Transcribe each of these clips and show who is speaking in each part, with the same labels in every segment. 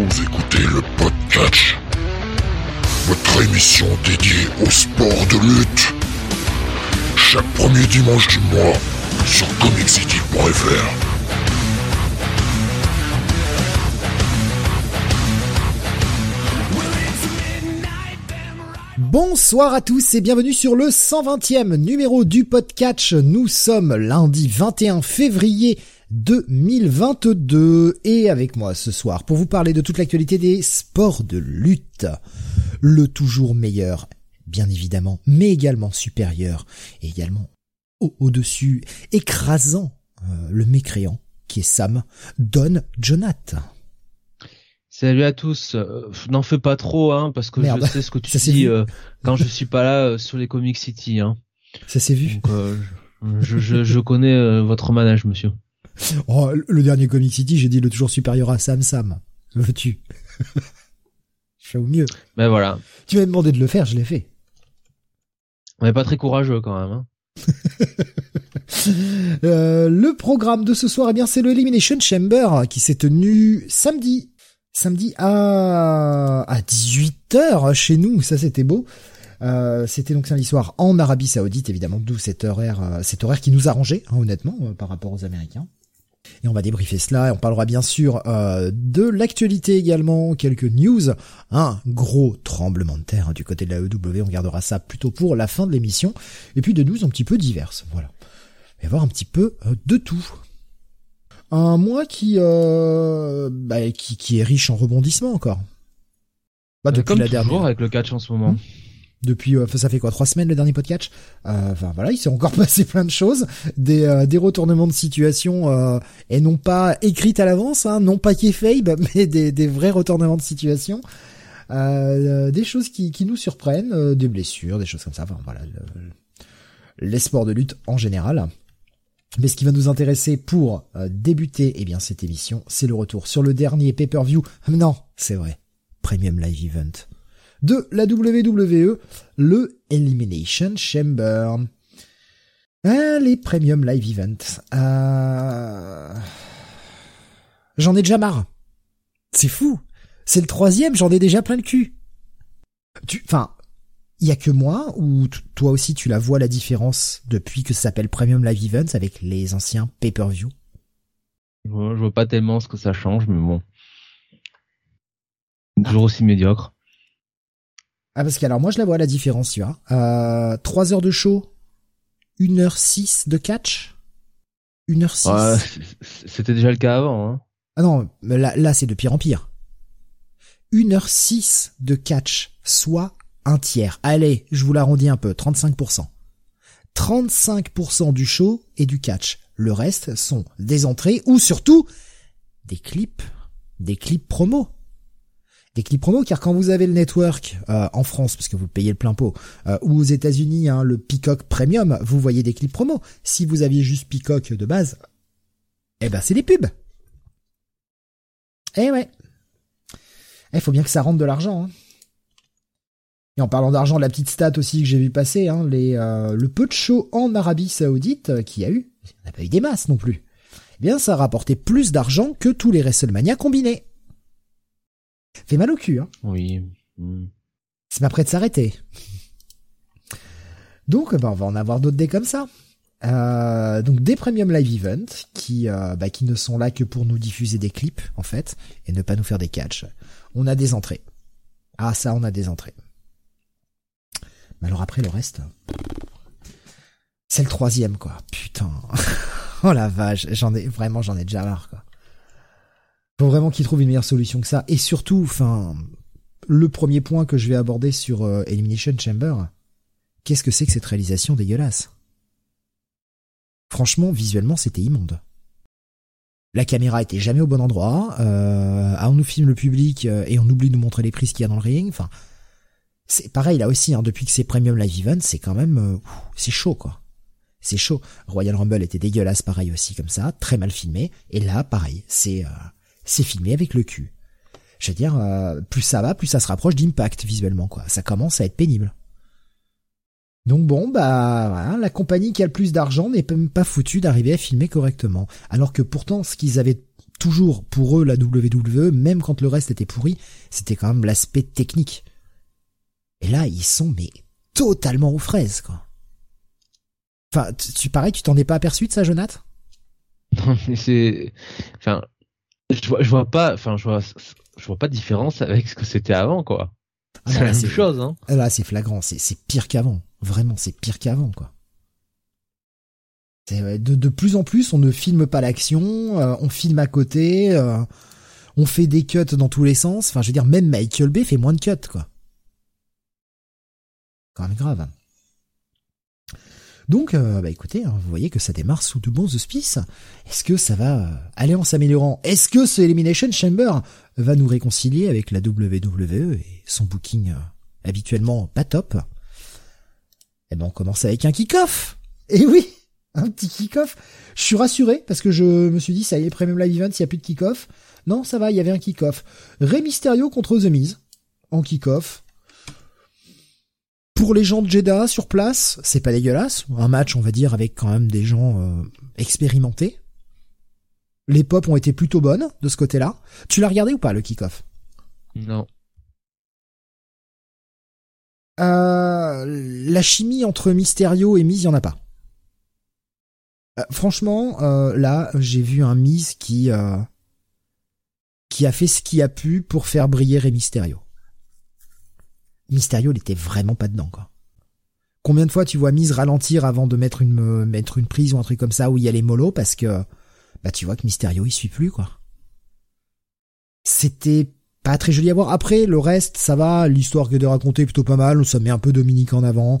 Speaker 1: Vous écoutez le podcast, votre émission dédiée au sport de lutte. Chaque premier dimanche du mois sur comiccity.fr.
Speaker 2: Bonsoir à tous et bienvenue sur le 120e numéro du podcast. Nous sommes lundi 21 février 2022 et avec moi ce soir pour vous parler de toute l'actualité des sports de lutte. Le toujours meilleur, bien évidemment, mais également supérieur, et également au-dessus, écrasant euh, le mécréant qui est Sam, Don Jonath.
Speaker 3: Salut à tous. Euh, N'en fais pas trop, hein, parce que
Speaker 2: Merde.
Speaker 3: je sais ce que tu
Speaker 2: Ça
Speaker 3: dis euh, quand je suis pas là euh, sur les Comic City. Hein.
Speaker 2: Ça s'est vu
Speaker 3: Donc, euh, je, je, je connais euh, votre manège, monsieur.
Speaker 2: Oh, le dernier Comic City, j'ai dit le toujours supérieur à Sam Sam. Veux-tu? Je fais au mieux.
Speaker 3: Ben voilà.
Speaker 2: Tu m'as demandé de le faire, je l'ai fait.
Speaker 3: On n'est pas très courageux quand même. Hein.
Speaker 2: Euh, le programme de ce soir, eh bien, c'est le Elimination Chamber qui s'est tenu samedi. Samedi à, à 18h chez nous, ça c'était beau. Euh, c'était donc samedi soir en Arabie Saoudite, évidemment, d'où cet horaire, euh, cet horaire qui nous arrangeait, hein, honnêtement, par rapport aux Américains. Et on va débriefer cela, et on parlera bien sûr euh, de l'actualité également, quelques news, un gros tremblement de terre hein, du côté de la EW, on gardera ça plutôt pour la fin de l'émission, et puis des news un petit peu diverses, voilà. Il va y avoir un petit peu euh, de tout. Un mois qui, euh, bah, qui, qui est riche en rebondissements encore. Bah,
Speaker 3: Euh,
Speaker 2: depuis
Speaker 3: Comme
Speaker 2: la
Speaker 3: toujours
Speaker 2: dernière.
Speaker 3: avec le catch en ce moment.
Speaker 2: Depuis, euh, ça fait quoi, trois semaines le dernier podcast? Euh, Enfin voilà, il s'est encore passé plein de choses, des, euh, des retournements de situation euh, et non pas écrites à l'avance, hein, non pas kayfabe, mais des, des vrais retournements de situation. Euh, des choses qui, qui nous surprennent, euh, des blessures, des choses comme ça. Enfin voilà, le- les sports de lutte en général. Mais ce qui va nous intéresser pour euh, débuter, eh bien cette émission, c'est le retour sur le dernier pay-per-view. Non, c'est vrai, Premium Live Event de la WWE, le Elimination Chamber. Ah, les Premium Live Events. Euh... J'en ai déjà marre. C'est fou. C'est le troisième, j'en ai déjà plein le cul. Tu, enfin, il y a que moi ou toi aussi tu la vois la différence depuis que ça s'appelle Premium Live Events avec les anciens pay-per-view?
Speaker 3: Je, vois, je vois pas tellement ce que ça change, mais bon. Toujours aussi médiocre.
Speaker 2: Ah parce que alors moi je la vois la différence, tu vois. Euh, 3 heures de show, 1h6 de catch, 1h6.
Speaker 3: Ouais, C'était déjà le cas avant. Hein.
Speaker 2: Ah non, mais là, là c'est de pire en pire. 1h6 de catch, soit un tiers. Allez, je vous l'arrondis un peu, 35%. 35% du show et du catch. Le reste sont des entrées ou surtout des clips, des clips promo. Des clips promo, car quand vous avez le network euh, en France, parce que vous payez le plein pot, euh, ou aux États-Unis, hein, le Peacock Premium, vous voyez des clips promo. Si vous aviez juste Peacock de base, eh ben c'est des pubs. Eh ouais. Il faut bien que ça rentre de l'argent. hein. Et en parlant d'argent, la petite stat aussi que j'ai vu passer, hein, les, euh, le peu de show en Arabie Saoudite qu'il y a eu, on n'a pas eu des masses non plus. Eh bien, ça a rapporté plus d'argent que tous les WrestleMania combinés. Fait mal au cul, hein.
Speaker 3: Oui. Hmm.
Speaker 2: C'est pas prêt de s'arrêter. Donc, ben, on va en avoir d'autres des comme ça. Euh, donc des premium live events qui, euh, bah, qui ne sont là que pour nous diffuser des clips en fait et ne pas nous faire des catchs. On a des entrées. Ah ça, on a des entrées. Mais alors après le reste, c'est le troisième quoi. Putain. oh la vache, j'en ai vraiment j'en ai déjà marre quoi. Faut vraiment qu'ils trouvent une meilleure solution que ça. Et surtout, enfin, le premier point que je vais aborder sur euh, Elimination Chamber, qu'est-ce que c'est que cette réalisation dégueulasse? Franchement, visuellement, c'était immonde. La caméra était jamais au bon endroit. Euh, on nous filme le public euh, et on oublie de nous montrer les prises qu'il y a dans le ring. Enfin, c'est pareil là aussi. Hein, depuis que c'est Premium Live Event, c'est quand même, c'est chaud quoi. C'est chaud. Royal Rumble était dégueulasse, pareil aussi comme ça, très mal filmé. Et là, pareil, c'est c'est filmé avec le cul. Je veux dire, euh, plus ça va, plus ça se rapproche d'Impact visuellement quoi. Ça commence à être pénible. Donc bon, bah voilà, la compagnie qui a le plus d'argent n'est même pas foutue d'arriver à filmer correctement. Alors que pourtant, ce qu'ils avaient toujours pour eux la WWE, même quand le reste était pourri, c'était quand même l'aspect technique. Et là, ils sont mais totalement aux fraises, quoi. Enfin, tu pareil, tu t'en es pas aperçu de ça, Jonathan?
Speaker 3: Non, mais c'est, enfin, je vois, je vois pas, enfin, je vois, je vois pas de différence avec ce que c'était avant, quoi.
Speaker 2: Ah
Speaker 3: c'est
Speaker 2: non,
Speaker 3: la
Speaker 2: là,
Speaker 3: même chose, hein.
Speaker 2: Là, c'est flagrant, c'est c'est pire qu'avant. Vraiment, c'est pire qu'avant, quoi. C'est, De, de plus en plus, on ne filme pas l'action, euh, on filme à côté, euh, on fait des cuts dans tous les sens. Enfin, je veux dire, même Michael Bay fait moins de cuts, quoi. Quand même grave. Donc, euh, bah écoutez, hein, vous voyez que ça démarre sous de bons auspices. Est-ce que ça va euh, aller en s'améliorant? Est-ce que ce Elimination Chamber va nous réconcilier avec la WWE et son booking euh, habituellement pas top? Eh ben, on commence avec un kick-off. Et oui, un petit kick-off. Je suis rassuré parce que je me suis dit ça y est, Premium Live Event, il y a plus de kick-off. Non, ça va, il y avait un kick-off. Rey Mysterio contre The Miz en kick-off. Pour les gens de Jeddah sur place, c'est pas dégueulasse. Un match, on va dire, avec quand même des gens euh, expérimentés. Les pop ont été plutôt bonnes de ce côté-là. Tu l'as regardé ou pas le kick-off?
Speaker 3: Non.
Speaker 2: Euh, La chimie entre Mysterio et Miz, il y en a pas. Euh, franchement, euh, là, j'ai vu un Miz qui euh, qui a fait ce qu'il a pu pour faire briller Rey Mysterio. Mysterio, il était vraiment pas dedans, quoi. Combien de fois tu vois Miz ralentir avant de mettre une euh, prise ou un truc comme ça où il y a les mollo parce que bah tu vois que Mysterio il suit plus quoi. C'était pas très joli à voir. Après le reste ça va, l'histoire que de raconter est plutôt pas mal, ça met un peu Dominique en avant.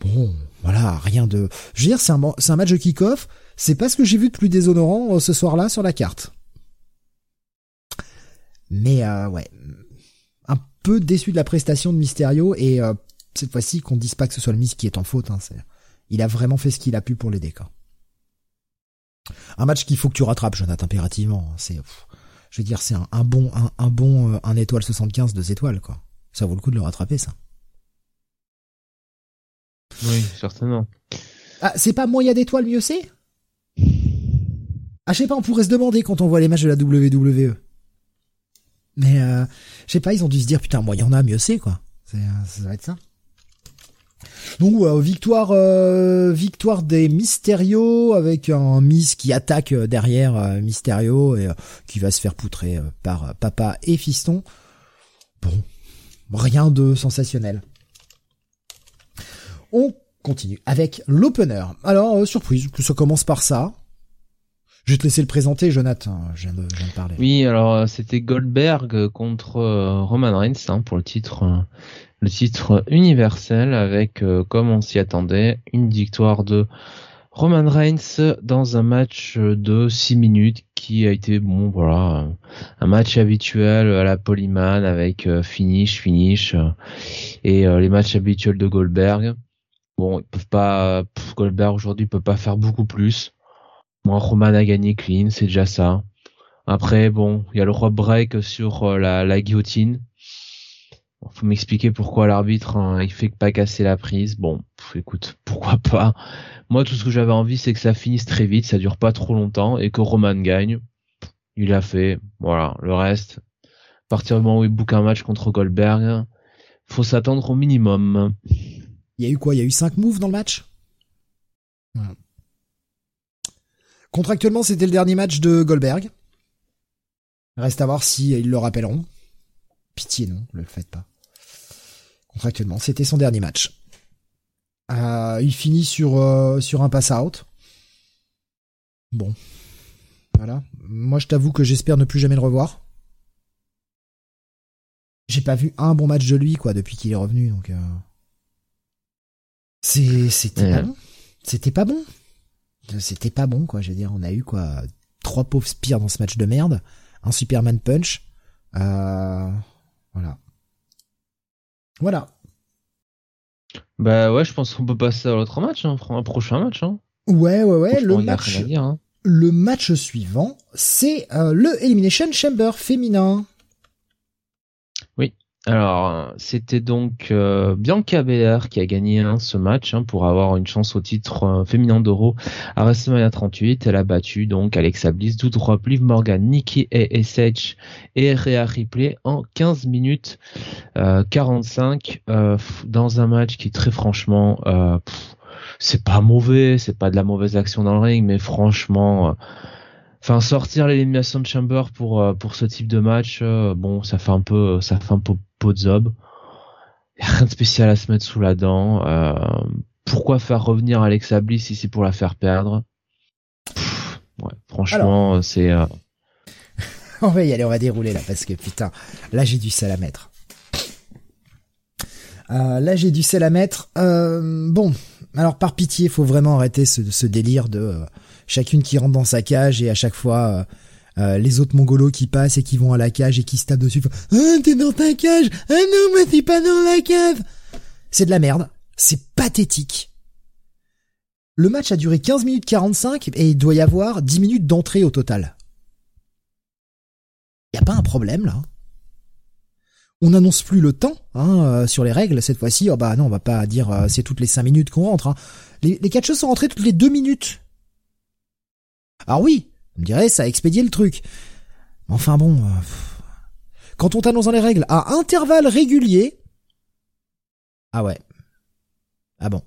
Speaker 2: Bon, voilà, rien de. Je veux dire, c'est un c'est un match de kick-off. C'est pas ce que j'ai vu de plus déshonorant euh, ce soir-là sur la carte. Mais euh, ouais, peu déçu de la prestation de Mysterio et euh, cette fois-ci qu'on dise pas que ce soit le Miz qui est en faute. Hein, c'est- il a vraiment fait ce qu'il a pu pour l'aider. quoi. Un match qu'il faut que tu rattrapes, Jonathan, impérativement. C'est, pff, je veux dire, c'est un, un bon, un, un bon, euh, un étoile 75, deux étoiles, quoi. Ça vaut le coup de le rattraper, ça.
Speaker 3: Oui, certainement.
Speaker 2: Ah, c'est pas moyen d'étoiles, mieux c'est? Ah, je sais pas, on pourrait se demander quand on voit les matchs de la WWE. Mais, euh, je sais pas, ils ont dû se dire, putain, moi, il y en a, mieux c'est, quoi. C'est, euh, ça va être ça. Donc, ouais, victoire, euh, victoire des Mysterio avec un Miz qui attaque euh, derrière euh, Mysterio et euh, qui va se faire poutrer euh, par euh, papa et fiston. Bon, rien de sensationnel. On continue avec l'opener. Alors, euh, surprise, que ça commence par ça. Je vais te laisser le présenter, Jonathan. Je viens de, parler.
Speaker 3: Oui, alors euh, c'était Goldberg contre euh, Roman Reigns hein, pour le titre, euh, le titre universel avec, comme on s'y attendait, une victoire de Roman Reigns dans un match de 6 minutes qui a été bon, voilà, un match habituel à la Polyman avec finish, finish et les matchs habituels de Goldberg. Bon, ils peuvent pas, Goldberg aujourd'hui peut pas faire beaucoup plus. Moi, Roman a gagné clean, c'est déjà ça. Après, bon, il y a le rope break sur euh, la, la guillotine. Bon, Faut m'expliquer pourquoi l'arbitre hein, il fait que pas casser la prise. Bon, pff, écoute, pourquoi pas. Moi, tout ce que j'avais envie, c'est que ça finisse très vite, ça dure pas trop longtemps et que Roman gagne. Il a fait. Voilà, le reste. À partir du moment où il book un match contre Goldberg, faut s'attendre au minimum.
Speaker 2: Il y a eu quoi? Il y a eu 5 moves dans le match? Contractuellement, c'était le dernier match de Goldberg. Reste à voir si ils le rappelleront. Pitié, non, le faites pas. Contractuellement, c'était son dernier match. Euh, il finit sur euh, sur un pass out. Bon, voilà. Moi, je t'avoue que j'espère ne plus jamais le revoir. J'ai pas vu un bon match de lui, quoi, depuis qu'il est revenu, donc. Euh... C'est, c'était
Speaker 3: Ouais.
Speaker 2: pas bon. C'était pas bon. C'était pas bon, quoi. Je veux dire, on a eu quoi, trois pauvres spires dans ce match de merde, un Superman punch. Euh... Voilà. Voilà.
Speaker 3: Bah ouais, je pense qu'on peut passer à l'autre match, hein, un prochain match. Hein.
Speaker 2: Ouais, ouais, ouais. Le match,
Speaker 3: dire, hein.
Speaker 2: le match suivant, c'est euh, le Elimination Chamber féminin.
Speaker 3: Alors, c'était donc euh, Bianca Belair qui a gagné hein, ce match hein, pour avoir une chance au titre euh, féminin d'Euro à WrestleMania 38. Elle a battu donc Alexa Bliss, Doudrop, Liv Morgan, Nikki ASH et Rhea Ripley en 15 minutes 45 dans un match qui très franchement c'est pas mauvais, c'est pas de la mauvaise action dans le ring, mais franchement enfin sortir l'élimination de Chamber pour euh, pour ce type de match euh, bon ça fait un peu ça fait un peu pot de zob rien de spécial à se mettre sous la dent. Euh, pourquoi faire revenir Alexa Bliss si c'est pour la faire perdre? Ouais franchement c'est
Speaker 2: on va y aller on va dérouler là parce que putain là j'ai du sel à mettre. Là j'ai du sel à mettre. Bon alors par pitié faut vraiment arrêter ce, ce délire de chacune qui rentre dans sa cage et à chaque fois euh, euh, les autres mongolos qui passent et qui vont à la cage et qui se tapent dessus. Ah t'es dans ta cage Ah non mais t'es pas dans la cave C'est de la merde. C'est pathétique. Le match a duré 15 minutes 45 et il doit y avoir 10 minutes d'entrée au total. Y a pas un problème là on n'annonce plus le temps hein, euh, sur les règles cette fois-ci. Oh bah non, on va pas dire c'est toutes les 5 minutes qu'on rentre. Hein. Les, les catcheuses sont rentrées toutes les 2 minutes. Alors oui, on me dirait, ça a expédié le truc. Enfin bon, euh, quand on t'annonce dans les règles à intervalles réguliers, ah ouais, ah bon.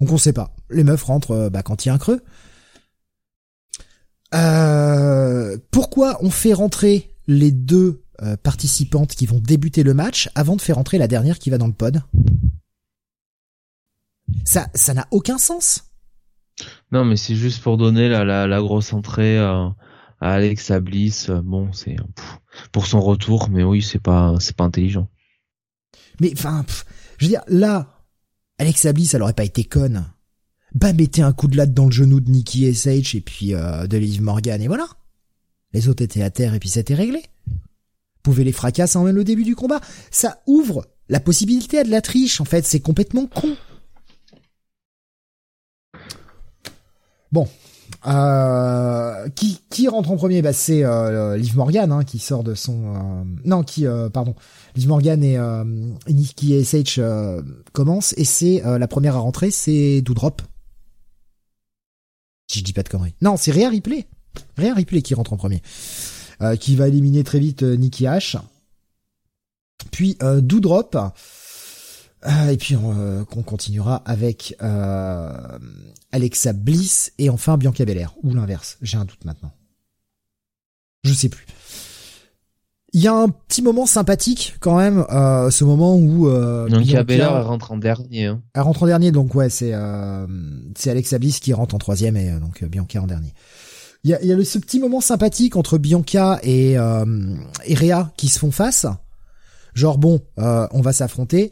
Speaker 2: Donc on sait pas. Les meufs rentrent euh, bah, quand il y a un creux. Euh, pourquoi on fait rentrer les deux participantes qui vont débuter le match avant de faire rentrer la dernière qui va dans le pod? Ça, ça n'a aucun sens.
Speaker 3: Non, mais c'est juste pour donner la, grosse entrée à, à Alexa Bliss. Bon, c'est pour son retour, mais oui, c'est pas c'est pas intelligent.
Speaker 2: Mais enfin, je veux dire, là, Alexa Bliss, elle aurait pas été conne. Bah, mettez un coup de latte dans le genou de Nikki SH et puis euh, de Liv Morgan et voilà. Les autres étaient à terre et puis c'était réglé. Pouvez les fracasser en même le début du combat. Ça ouvre la possibilité à de la triche, en fait. C'est complètement con. Bon. Euh, qui, rentre en premier? Bah, C'est euh, Liv Morgan hein, qui sort de son... Euh, non, qui... Euh, pardon. Liv Morgan et, euh, Nikki SH euh, commencent et c'est la première à rentrer, c'est Doudrop. Si je dis pas de conneries. Non, c'est Rhea Ripley. Rhea Ripley qui rentre en premier. qui va éliminer très vite Nikki H. Puis Doudrop et puis euh, qu'on continuera avec euh, Alexa Bliss et enfin Bianca Belair ou l'inverse. J'ai un doute maintenant. Je sais plus. Il y a un petit moment sympathique quand même, ce moment où
Speaker 3: Bianca, Belair rentre en dernier. Hein.
Speaker 2: Elle rentre en dernier, donc ouais, c'est c'est Alexa Bliss qui rentre en troisième et donc Bianca en dernier. Il y a, y a ce petit moment sympathique entre Bianca et, et Rhea qui se font face. Genre bon, on va s'affronter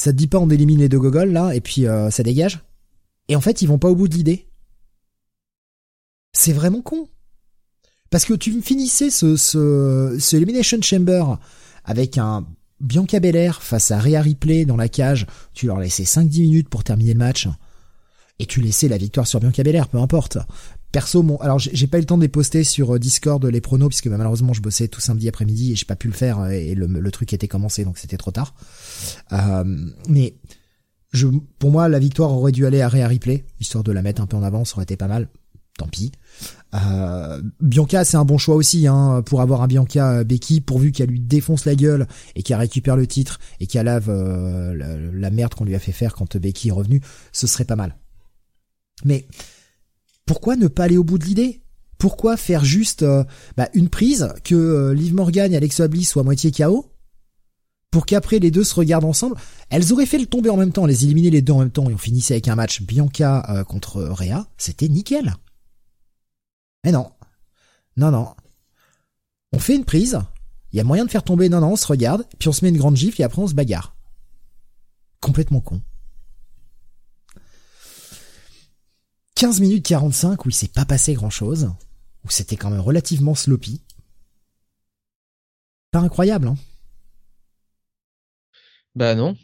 Speaker 2: ça te dit pas on élimine les deux gogoles là et puis euh, ça dégage Et en fait ils vont pas au bout de l'idée. C'est vraiment con. Parce que tu finissais ce, ce, ce Elimination Chamber avec un Bianca Belair face à Rhea Ripley dans la cage, tu leur laissais 5-10 minutes pour terminer le match, et tu laissais la victoire sur Bianca Belair, peu importe. Perso, mon, alors j'ai pas eu le temps de les poster sur euh, Discord les pronos puisque bah, malheureusement je bossais tout samedi après-midi et j'ai pas pu le faire et le, le truc était commencé donc c'était trop tard. Euh, mais je, pour moi, la victoire aurait dû aller à Rhea Ripley histoire de la mettre un peu en avant, ça aurait été pas mal. Tant pis. Euh, Bianca, c'est un bon choix aussi hein, pour avoir un Bianca euh, Becky pourvu qu'elle lui défonce la gueule et qu'elle récupère le titre et qu'elle lave euh, la, la, merde qu'on lui a fait faire quand Becky est revenue, ce serait pas mal. Mais pourquoi ne pas aller au bout de l'idée? Pourquoi faire juste euh, bah, une prise, que euh, Liv Morgan et Alexa Bliss soient moitié KO pour qu'après les deux se regardent ensemble. Elles auraient fait le tomber en même temps, les éliminer les deux en même temps et on finissait avec un match Bianca euh, contre Rhea, c'était nickel. Mais non. Non, non. On fait une prise, il y a moyen de faire tomber, non, non, on se regarde, puis on se met une grande gifle et après on se bagarre. Complètement con. 15 minutes 45 où il s'est pas passé grand chose, où c'était quand même relativement sloppy. Pas incroyable, hein
Speaker 3: Bah non.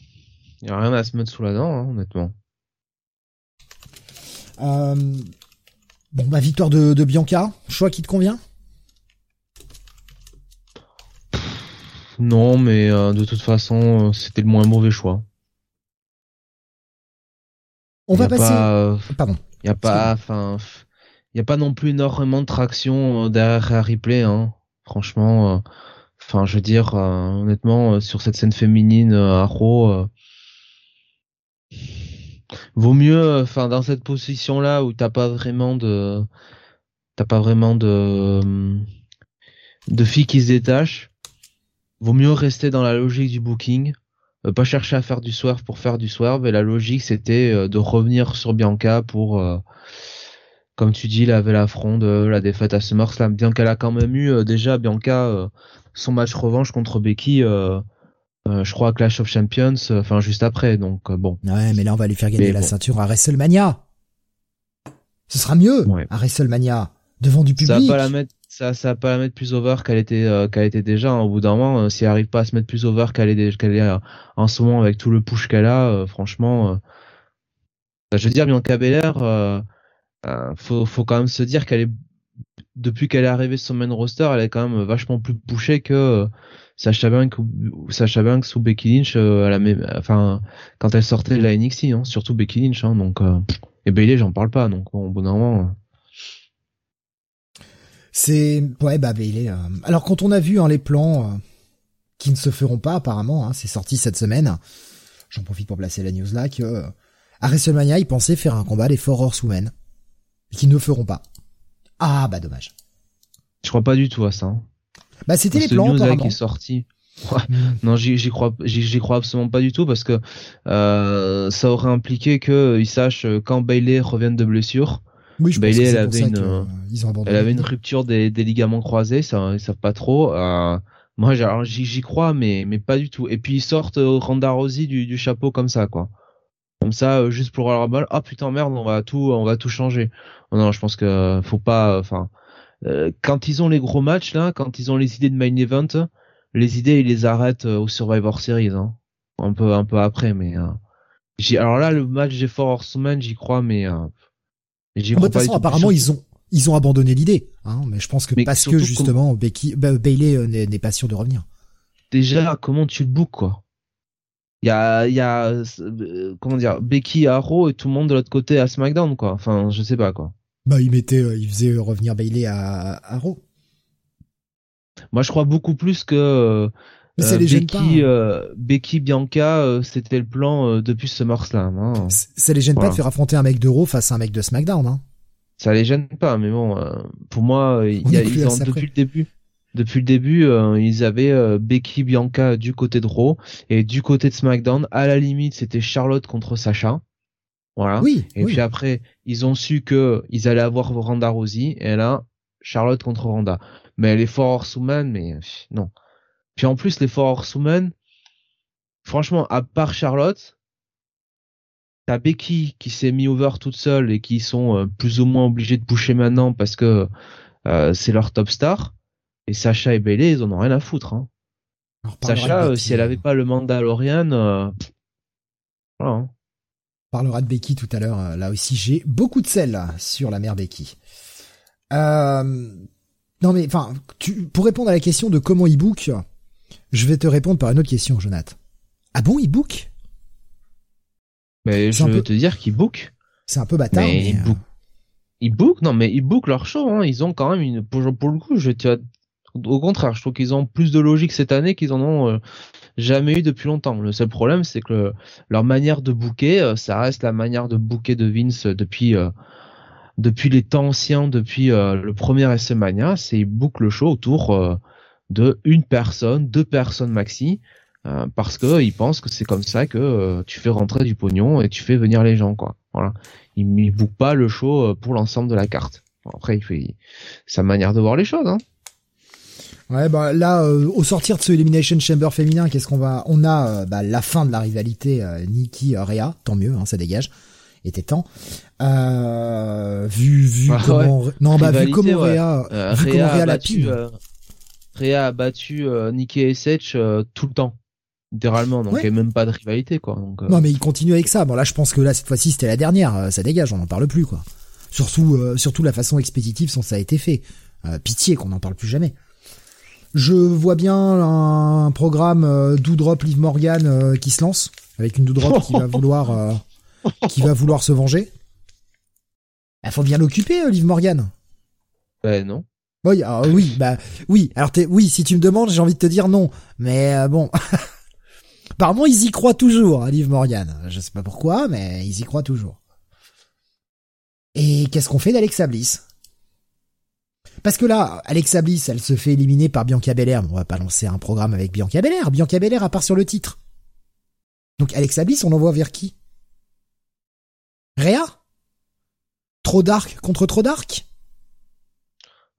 Speaker 3: Y a rien à se mettre sous la dent, hein, honnêtement.
Speaker 2: Euh... Bon bah victoire de, de Bianca, choix qui te convient?
Speaker 3: Non, mais de toute façon, c'était le moins mauvais choix.
Speaker 2: On va passer. Pardon.
Speaker 3: Il y a pas, enfin, il y a pas non plus énormément de traction derrière Ripley, hein. Franchement, enfin, je veux dire, honnêtement, sur cette scène féminine à Raw vaut mieux, enfin, dans cette position-là où t'as pas vraiment de, t'as pas vraiment de, de filles qui se détachent, vaut mieux rester dans la logique du booking, euh, pas chercher à faire du swerve pour faire du swerve, et la logique c'était euh, de revenir sur Bianca pour, euh, comme tu dis, laver l'affront de la défaite à SummerSlam. Bien qu'elle a quand même eu déjà Bianca son match revanche contre Becky. Euh, je crois Clash of Champions, euh, enfin juste après, donc euh, bon.
Speaker 2: Ouais, mais là on va lui faire gagner la ceinture à WrestleMania. Ce sera mieux à WrestleMania devant du public.
Speaker 3: Ça va pas la mettre, ça, ça va pas la mettre plus over qu'elle était, qu'elle était déjà. Hein. Au bout d'un moment, si elle arrive pas à se mettre plus over qu'elle est, qu'elle est en ce moment avec tout le push qu'elle a, franchement, je veux dire Bianca Belair, faut, faut quand même se dire qu'elle est depuis qu'elle est arrivée sur main roster, elle est quand même vachement plus pushée que Sacha Banks ou Sacha Banks ou Becky Lynch euh, à la même, enfin quand elle sortait de la NXT, hein, surtout Becky Lynch, hein, donc euh, et Bailey j'en parle pas, donc au bout d'un moment. Euh.
Speaker 2: C'est ouais bah Bailey. Alors quand on a vu hein, les plans qui ne se feront pas apparemment, hein, c'est sorti cette semaine. J'en profite pour placer la news là que à WrestleMania ils pensaient faire un combat des Four Horsewomen, qui ne feront pas. Ah bah dommage.
Speaker 3: Je crois pas du tout à ça. Hein.
Speaker 2: Bah c'était les plans
Speaker 3: apparemment. qui est sorti. Non, j'y crois, j'y crois absolument pas du tout parce que euh, ça aurait impliqué que ils sachent euh, quand Bailey revienne de blessure.
Speaker 2: Oui, je Bailey, elle avait une,
Speaker 3: euh, elle avait une rupture des, des ligaments croisés, ça, ils savent pas trop. Euh, moi, j'y crois, mais mais pas du tout. Et puis ils sortent euh, Randa Rosie du, du chapeau comme ça, quoi. Comme ça, juste pour avoir la balle. Ah putain merde, on va tout, on va tout changer. Non, je pense que faut pas, enfin euh, quand ils ont les gros matchs là, quand ils ont les idées de main event, les idées ils les arrêtent euh, au Survivor Series, hein. un peu un peu après, mais euh, alors là le match des Four Horsemen j'y crois, mais euh,
Speaker 2: crois de toute façon, apparemment ils ont ils ont abandonné l'idée, hein, mais je pense que parce que justement Becky bah, Bailey n'est pas sûr de revenir.
Speaker 3: Déjà comment tu le book quoi? Il y a, y a comment dire Becky à Raw et tout le monde de l'autre côté à SmackDown quoi. Enfin, je sais pas quoi.
Speaker 2: Bah, il mettait, euh, il faisait revenir Bailey à, à Raw.
Speaker 3: Moi, je crois beaucoup plus que
Speaker 2: mais euh,
Speaker 3: Becky, hein. euh, Becky Bianca, c'était le plan depuis SummerSlam. Hein.
Speaker 2: Ça les gêne pas de faire affronter un mec de Raw face à un mec de SmackDown. Hein.
Speaker 3: Ça les gêne pas, mais bon, pour moi, il y a, ils ont, depuis le début, depuis le début, ils avaient Becky Bianca du côté de Raw et du côté de SmackDown. À la limite, c'était Charlotte contre Sacha. Voilà.
Speaker 2: Oui.
Speaker 3: Et puis après, ils ont su que ils allaient avoir Randa Rosie et là, Charlotte contre Randa. Mais les Four Horsewomen, mais non. Puis en plus, les Four Horsewomen, franchement, à part Charlotte, t'as Becky qui s'est mis over toute seule et qui sont euh, plus ou moins obligés de boucher maintenant parce que euh, c'est leur top star. Et Sacha et Bailey, ils en ont rien à foutre. Hein. Sacha, euh, si elle avait pas le Mandalorian, voilà. Hein
Speaker 2: parlera de Becky tout à l'heure. Euh, là aussi, j'ai beaucoup de sel sur la mère Becky. Euh, non mais, enfin, pour répondre à la question de comment il book, je vais te répondre par une autre question, Jonathan. Ah bon, il book?
Speaker 3: Mais je veux te dire qu'il book.
Speaker 2: C'est un peu bâtard. Mais,
Speaker 3: mais... Ils euh, book, non mais ils book leur show. Hein. Ils ont quand même une pour, pour le coup, je au contraire, je trouve qu'ils ont plus de logique cette année qu'ils en ont jamais eu depuis longtemps. Le seul problème, c'est que leur manière de booker, euh, ça reste la manière de booker de Vince depuis euh, depuis les temps anciens, depuis euh, le premier WrestleMania, c'est ils bookent le show autour de une personne, deux personnes maxi, parce que ils pensent que c'est comme ça que tu fais rentrer du pognon et tu fais venir les gens, quoi. Voilà. Ils, ne bookent pas le show pour l'ensemble de la carte. après, il fait sa manière de voir les choses, hein.
Speaker 2: Ouais, bah là, euh, au sortir de ce Elimination Chamber féminin, qu'est-ce qu'on va On a euh, bah, la fin de la rivalité euh, Nikki Rhea, tant mieux, hein, ça dégage. Était temps. vu vu ah comment non bah vu comment Rhea, vu comment Rhea, la pile.
Speaker 3: Rhea a battu Nikki et Sech tout le temps. Littéralement donc il n'y a même pas de rivalité quoi
Speaker 2: non mais il continue avec ça. Bon là je pense que là cette fois-ci c'était la dernière ça dégage on n'en parle plus quoi. Surtout surtout la façon expéditive dont ça a été fait. Pitié qu'on n'en parle plus jamais. Je vois bien un programme euh, Doudrop Liv Morgan euh, qui se lance avec une Doudrop qui va vouloir euh, qui va vouloir se venger. Il faut bien l'occuper, euh, Liv Morgan.
Speaker 3: Ben non.
Speaker 2: Oui, alors, oui, bah oui. Alors t'es, oui, si tu me demandes, j'ai envie de te dire non, mais euh, bon. Apparemment, ils y croient toujours, à Liv Morgan. Je sais pas pourquoi, mais ils y croient toujours. Et qu'est-ce qu'on fait d'Alexa Bliss? Parce que là, Alexa Bliss, elle se fait éliminer par Bianca Belair. On va pas lancer un programme avec Bianca Belair. Bianca Belair à part sur le titre. Donc Alexa Bliss, on l'envoie vers qui? Rhea Trop dark contre trop dark?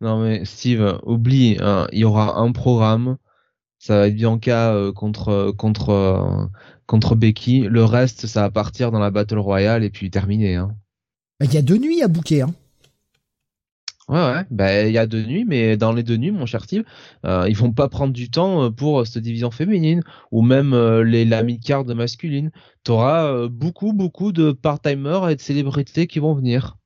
Speaker 3: Non mais Steve, oublie, hein, il y aura un programme, ça va être Bianca euh, contre contre euh, contre Becky. Le reste, ça va partir dans la Battle Royale et puis terminé. Hein.
Speaker 2: Il y a deux nuits à bouquer, hein.
Speaker 3: Ouais ouais, ben il y a deux nuits, mais dans les deux nuits, mon cher Steve, euh, ils vont pas prendre du temps euh, pour cette division féminine ou même euh, les la mid-card masculine. T'auras euh, beaucoup beaucoup de part-timers et de célébrités qui vont venir.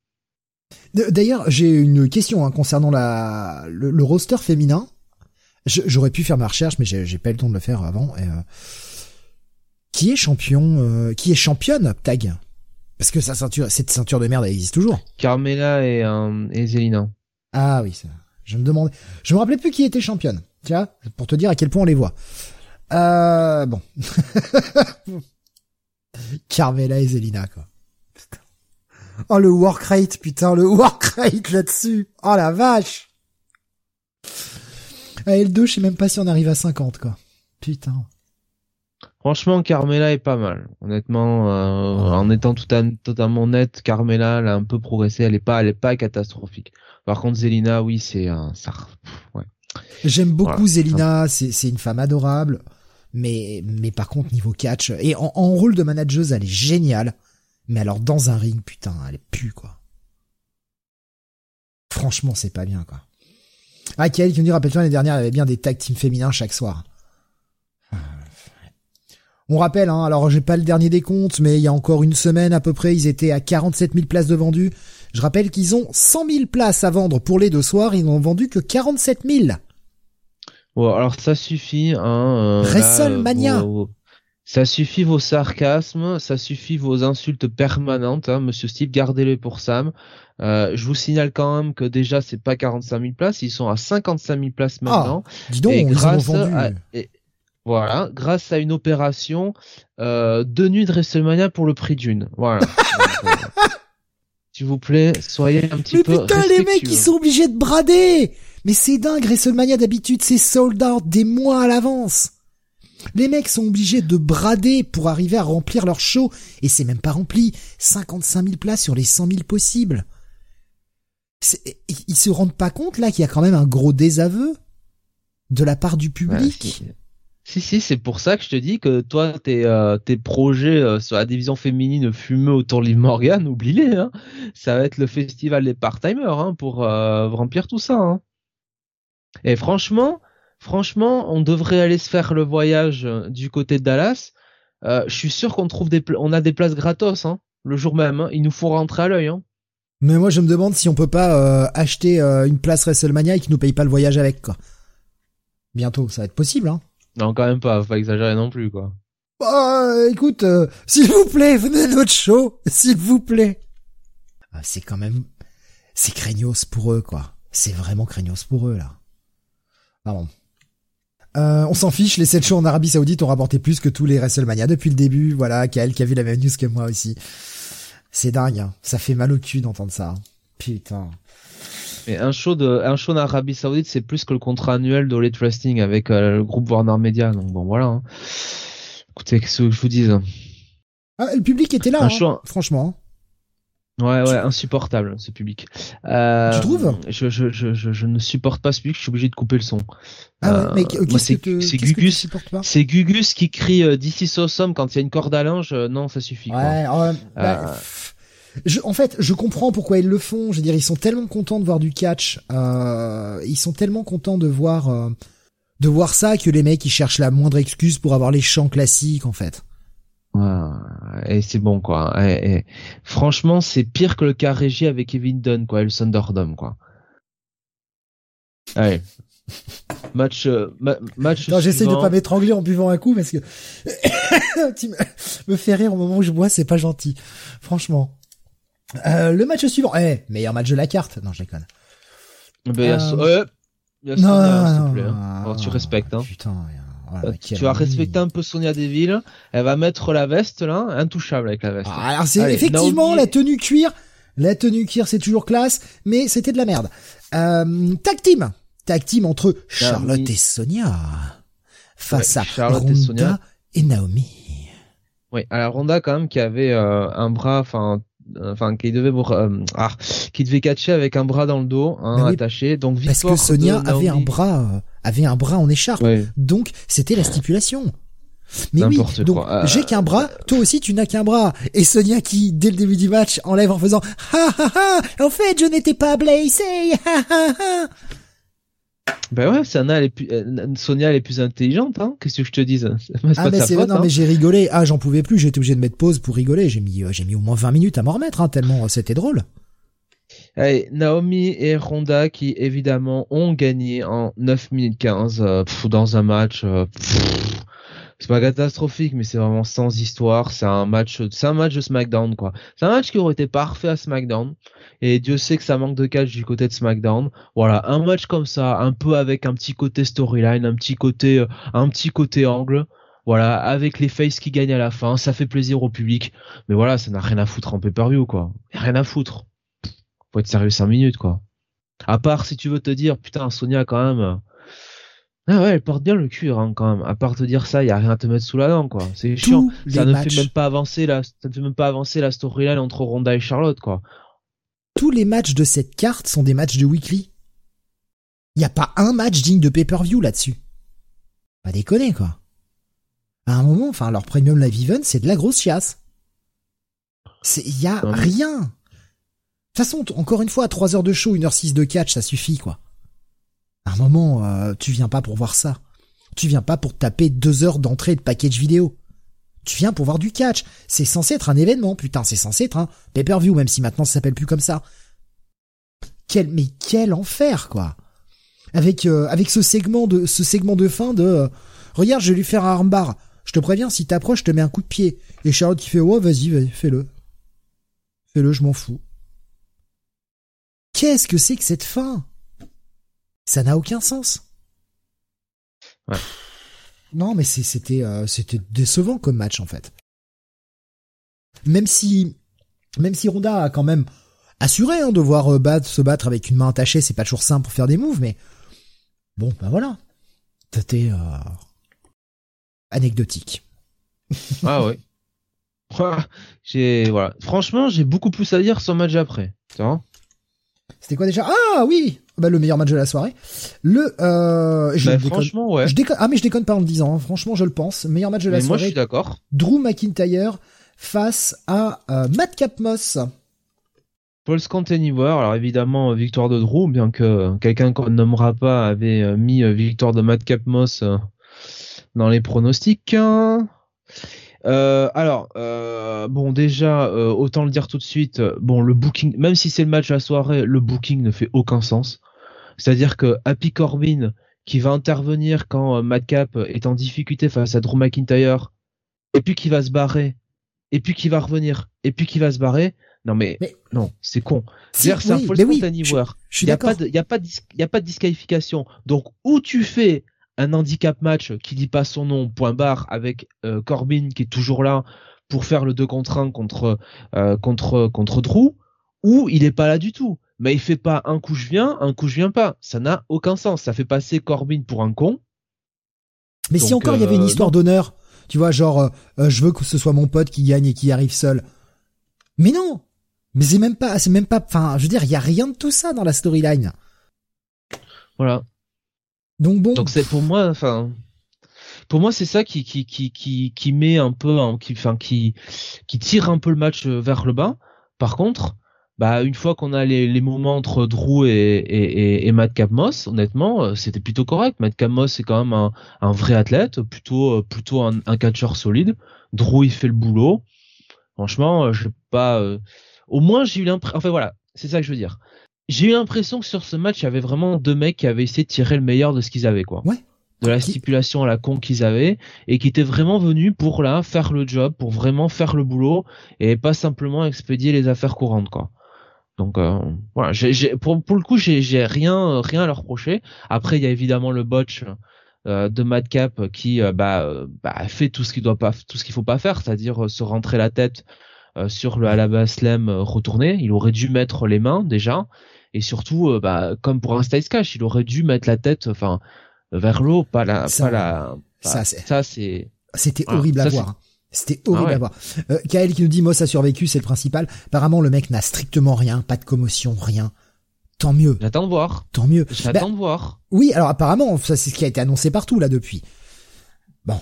Speaker 2: D- D'ailleurs, j'ai une question hein, concernant la le, le roster féminin. J'aurais pu faire ma recherche, mais j'ai pas eu le temps de le faire avant. Et, euh, qui est champion euh, Qui est championne tag Parce que sa ceinture, cette ceinture de merde, elle existe toujours.
Speaker 3: Carmela et euh, et Zelina.
Speaker 2: Ah oui, ça, je me demandais. Je me rappelais plus qui était championne. Tu vois, pour te dire à quel point on les voit. Euh, bon. Carmela et Zelina, quoi. Oh, le work rate, putain, le work rate là-dessus. Oh, la vache. Ah, et le 2, je sais même pas si on arrive à 50, quoi. Putain.
Speaker 3: Franchement, Carmela est pas mal. Honnêtement, euh, en étant tout à- totalement net, Carmela, elle a un peu progressé. Elle est pas, elle est pas catastrophique. Par contre, Zelina, oui, c'est un, ça, pff, ouais.
Speaker 2: J'aime beaucoup
Speaker 3: Voilà.
Speaker 2: Zelina, c'est c'est une femme adorable, mais mais par contre niveau catch et en, en rôle de manageuse, elle est géniale. Mais alors dans un ring, putain, elle est pue quoi. Franchement, c'est pas bien quoi. Ah, Kael qui me dit, rappelle-toi l'année dernière, il y avait bien des tag teams féminins chaque soir. On rappelle, hein, alors j'ai pas le dernier des comptes, mais il y a encore une semaine à peu près, ils étaient à 47 000 places de vendues. Je rappelle qu'ils ont 100 000 places à vendre pour les deux soirs, ils n'ont vendu que 47 000.
Speaker 3: Bon, alors ça suffit, hein. euh, là,
Speaker 2: WrestleMania.
Speaker 3: Ça suffit vos sarcasmes, ça suffit vos insultes permanentes, hein, Monsieur Steve, gardez-les pour Sam. Euh, je vous signale quand même que déjà c'est pas 45 000 places, ils sont à 55 000 places maintenant.
Speaker 2: Dis donc,
Speaker 3: et
Speaker 2: ils en ont
Speaker 3: grâce
Speaker 2: vendu.
Speaker 3: à, et- voilà, grâce à une opération, euh, deux nuits de WrestleMania pour le prix d'une. Voilà. Donc, euh, S'il vous plaît, soyez un petit
Speaker 2: Mais
Speaker 3: peu
Speaker 2: putain, les mecs, ils sont obligés de brader Mais c'est dingue, WrestleMania d'habitude, c'est sold out des mois à l'avance. Les mecs sont obligés de brader pour arriver à remplir leur show, et c'est même pas rempli. 55 000 places sur les 100 000 possibles. Ils se rendent pas compte, là, qu'il y a quand même un gros désaveu de la part du public.
Speaker 3: si, si, si, c'est pour ça que je te dis que toi, tes, euh, tes projets euh, sur la division féminine fumeux autour de Liv Morgan, oublie-les. Hein. Ça va être le festival des part-timers hein, pour euh, remplir tout ça. Hein. Et franchement, franchement, on devrait aller se faire le voyage euh, du côté de Dallas. Euh, je suis sûr qu'on trouve des, on a des places gratos hein, le jour même. Hein. Il nous faut rentrer à l'œil. Hein.
Speaker 2: Mais moi, je me demande si on peut pas euh, acheter euh, une place WrestleMania et qu'ils nous payent pas le voyage avec, quoi. Bientôt, ça va être possible, hein.
Speaker 3: Non, quand même pas. Faut pas exagérer non plus, quoi.
Speaker 2: Bah, écoute, s'il vous plaît, venez à notre show, s'il vous plaît. Ah, c'est quand même, c'est craignos pour eux, quoi. C'est vraiment craignos pour eux, là. Pardon. Euh, on s'en fiche, les 7 shows en Arabie Saoudite ont rapporté plus que tous les WrestleMania depuis le début. Voilà, Kael qui a vu la même news que moi aussi. C'est dingue, hein. ça fait mal au cul d'entendre ça. hein. Putain.
Speaker 3: Mais un show de, un show en Arabie Saoudite, c'est plus que le contrat annuel de Elite Wrestling avec euh, le groupe Warner Media. Donc bon, voilà. hein. Écoutez, qu'est-ce que je vous dise
Speaker 2: Ah, le public était là,
Speaker 3: Un
Speaker 2: hein,
Speaker 3: show-
Speaker 2: franchement.
Speaker 3: Ouais, ouais, insupportable ce public. Euh,
Speaker 2: Tu trouves?
Speaker 3: je, je, je, je, je ne supporte pas ce public. Je suis obligé de couper le son.
Speaker 2: Ah ouais,
Speaker 3: Euh,
Speaker 2: mais
Speaker 3: c'est Gugus. C'est Gugus qui crie euh, d'ici Awesome quand il y a une corde à linge. non, ça suffit.
Speaker 2: Ouais, ouais, bah, je, en fait, je comprends pourquoi ils le font. Je veux dire, ils sont tellement contents de voir du catch. Euh, ils sont tellement contents de voir euh, de voir ça que les mecs ils cherchent la moindre excuse pour avoir les chants classiques en fait.
Speaker 3: Ouais, et c'est bon quoi. Et, et franchement, c'est pire que le cas régie avec Kevin Dunn quoi, et le Thunderdome quoi. Allez. Match, euh, match.
Speaker 2: Non, j'essaie de pas m'étrangler en buvant un coup parce que tu me, fais rire au moment où je bois, c'est pas gentil. Franchement. Euh, le match suivant. Eh, meilleur match de la carte. Non, je déconne.
Speaker 3: Ben, euh... non, plaît. Hein. tu respectes, hein.
Speaker 2: Putain.
Speaker 3: Tu vas respecter un peu Sonia Deville. Elle va mettre la veste là, intouchable avec la veste.
Speaker 2: Ah, alors c'est effectivement la tenue cuir. La tenue cuir, c'est toujours classe, mais c'était de la merde. Euh, tag team, tag team entre Charlotte et Sonia face à Charlotte Ronda et, Sonia. et Naomi.
Speaker 3: Oui, alors Ronda quand même qui avait euh, un bras, enfin enfin qui devait euh, ah, qui devait catcher avec un bras dans le dos hein, ben attaché. Donc
Speaker 2: parce que Sonia avait un bras euh, avait un bras en écharpe. Donc c'était la stipulation. Mais oui, donc euh, j'ai qu'un bras, toi aussi tu n'as qu'un bras. Et Sonia qui, dès le début du match, enlève en faisant ha ha ha, en fait je n'étais pas blessé, ha ha ha.
Speaker 3: Ben ouais, Sonia elle est plus, Sonia elle est plus intelligente, hein. Qu'est-ce que je te dise?
Speaker 2: Ah mais c'est non hein. mais j'ai rigolé. Ah j'en pouvais plus. J'étais obligé de mettre pause pour rigoler. J'ai mis j'ai mis au moins 20 minutes à m'en remettre, hein, tellement c'était drôle.
Speaker 3: Allez, Naomi et Ronda qui évidemment ont gagné en 9 minutes 15 euh, dans un match. Euh, c'est pas catastrophique, mais c'est vraiment sans histoire. C'est un match, c'est un match de SmackDown, quoi. C'est un match qui aurait été parfait à SmackDown. Et Dieu sait que ça manque de catch du côté de SmackDown. Voilà, un match comme ça, un peu avec un petit côté storyline, un petit côté, euh, un petit côté angle. Voilà, avec les faces qui gagnent à la fin, ça fait plaisir au public. Mais voilà, ça n'a rien à foutre en pay-per-view, quoi. Rien à foutre. Faut être sérieux 5 minutes, quoi. À part si tu veux te dire, putain, Sonia, quand même, ah ouais, elle porte bien le cuir hein, quand même. À part te dire ça, il y a rien à te mettre sous la dent quoi. C'est chiant. Ça ne fait même pas avancer la, ça ne fait même pas avancer la storyline entre Ronda et Charlotte quoi.
Speaker 2: Tous les matchs de cette carte sont des matchs de weekly. Il n'y a pas un match digne de pay-per-view là-dessus. Pas déconner quoi. À un moment, enfin leur premium live event, c'est de la grosse chiasse. C'est il y a rien. De toute façon, encore une fois, 3 heures de show, 1 heure 6 de catch, ça suffit quoi. À un moment, euh, tu viens pas pour voir ça. Tu viens pas pour taper deux heures d'entrée de package vidéo. Tu viens pour voir du catch. C'est censé être un événement, putain, c'est censé être un pay-per-view, même si maintenant ça s'appelle plus comme ça. Quel, mais quel enfer, quoi. Avec, euh, avec ce segment de, ce segment de fin de, euh, regarde, je vais lui faire un armbar. Je te préviens, si t'approches, je te mets un coup de pied. Et Charlotte qui fait, ouais, vas-y, vas-y, fais-le. Fais-le, je m'en fous. Qu'est-ce que c'est que cette fin? Ça n'a aucun sens. Non, mais c'était euh, c'était décevant comme match en fait. Même si même si Ronda a quand même assuré hein, de voir euh, se battre avec une main attachée, c'est pas toujours simple pour faire des moves, mais bon, ben voilà, c'était euh, anecdotique.
Speaker 3: ah oui. j'ai voilà. Franchement, j'ai beaucoup plus à dire sur le match après.
Speaker 2: C'était quoi déjà? Ah oui, bah, le meilleur match de la soirée. Le, euh, je
Speaker 3: bah, franchement, ouais.
Speaker 2: Je déconne, ah, mais je déconne pas en le disant, hein. franchement, je le pense. Meilleur match de la soirée. Moi, je
Speaker 3: suis d'accord.
Speaker 2: Drew McIntyre face à euh, Matt Capmos.
Speaker 3: Paul Anywhere, alors évidemment victoire de Drew, bien que quelqu'un qu'on ne nommera pas avait euh, mis euh, victoire de Matt Capmos dans les pronostics. Euh, alors, euh, bon, déjà, euh, autant le dire tout de suite, bon, le booking, même si c'est le match à la soirée, le booking ne fait aucun sens. C'est-à-dire que Happy Corbin, qui va intervenir quand Madcap est en difficulté face à Drew McIntyre, et puis qui va se barrer, et puis qui va revenir, et puis qui va se barrer. Non mais, non, c'est con. C'est un false oui, Il n'y a pas de, a pas disqualification. Donc où tu fais un handicap match qui dit pas son nom, point barre, avec euh, Corbin qui est toujours là pour faire le 2 contre 1 contre, euh, contre, contre Drew, ou il est pas là du tout. Mais il fait pas un coup je viens, un coup je viens pas. Ça n'a aucun sens. Ça fait passer Corbin pour un con.
Speaker 2: Mais si encore il y avait une euh, histoire d'honneur, tu vois, genre, je veux que ce soit mon pote qui gagne et qui arrive seul. Mais non! Mais c'est même pas, c'est même pas, enfin, je veux dire, il y a rien de tout ça dans la storyline.
Speaker 3: Voilà.
Speaker 2: Donc bon.
Speaker 3: Donc c'est pour moi, enfin, pour moi c'est ça qui qui qui qui qui met un peu, qui enfin qui qui tire un peu le match euh, vers le bas. Par contre, bah une fois qu'on a les, les moments entre Drew et et, et, Matt Capmos, honnêtement, euh, c'était plutôt correct. Matt Capmos c'est quand même un, un vrai athlète, plutôt euh, plutôt un, un catcheur solide. Drew il fait le boulot. Franchement, je pas. au moins j'ai eu l'impression. Enfin voilà, c'est ça que je veux dire j'ai eu l'impression que sur ce match, il y avait vraiment deux mecs qui avaient essayé de tirer le meilleur de ce qu'ils avaient, quoi.
Speaker 2: Ouais.
Speaker 3: De la stipulation à la con qu'ils avaient et qui étaient vraiment venus pour là faire le job, pour vraiment faire le boulot et pas simplement expédier les affaires courantes, quoi. Donc euh, voilà, pour, pour le coup, j'ai, rien, rien à leur reprocher. Après, il y a évidemment le botch euh, de Madcap qui euh, bah, bah, fait tout ce qu'il doit pas, tout ce qu'il faut pas faire, c'est-à-dire se rentrer la tête sur le Alaba Slam retourné. Il aurait dû mettre les mains déjà et surtout, bah, comme pour un Styles Cash, il aurait dû mettre la tête, enfin, vers l'eau, pas la,
Speaker 2: Ça-
Speaker 3: pas la.
Speaker 2: ça,
Speaker 3: ça,
Speaker 2: c'est-. C'était
Speaker 3: Voilà,
Speaker 2: horrible à voir. hein. C'était horrible
Speaker 3: Ah ouais.
Speaker 2: à voir. Euh, Kael qui nous dit Moss a survécu, c'est le principal. Apparemment, le mec n'a strictement rien, pas de commotion, rien. Tant mieux,
Speaker 3: J'attends de voir.
Speaker 2: tant mieux.
Speaker 3: J'attends
Speaker 2: Ben,
Speaker 3: de voir.
Speaker 2: oui, alors apparemment, ça c'est ce qui a été annoncé partout là depuis. Bon.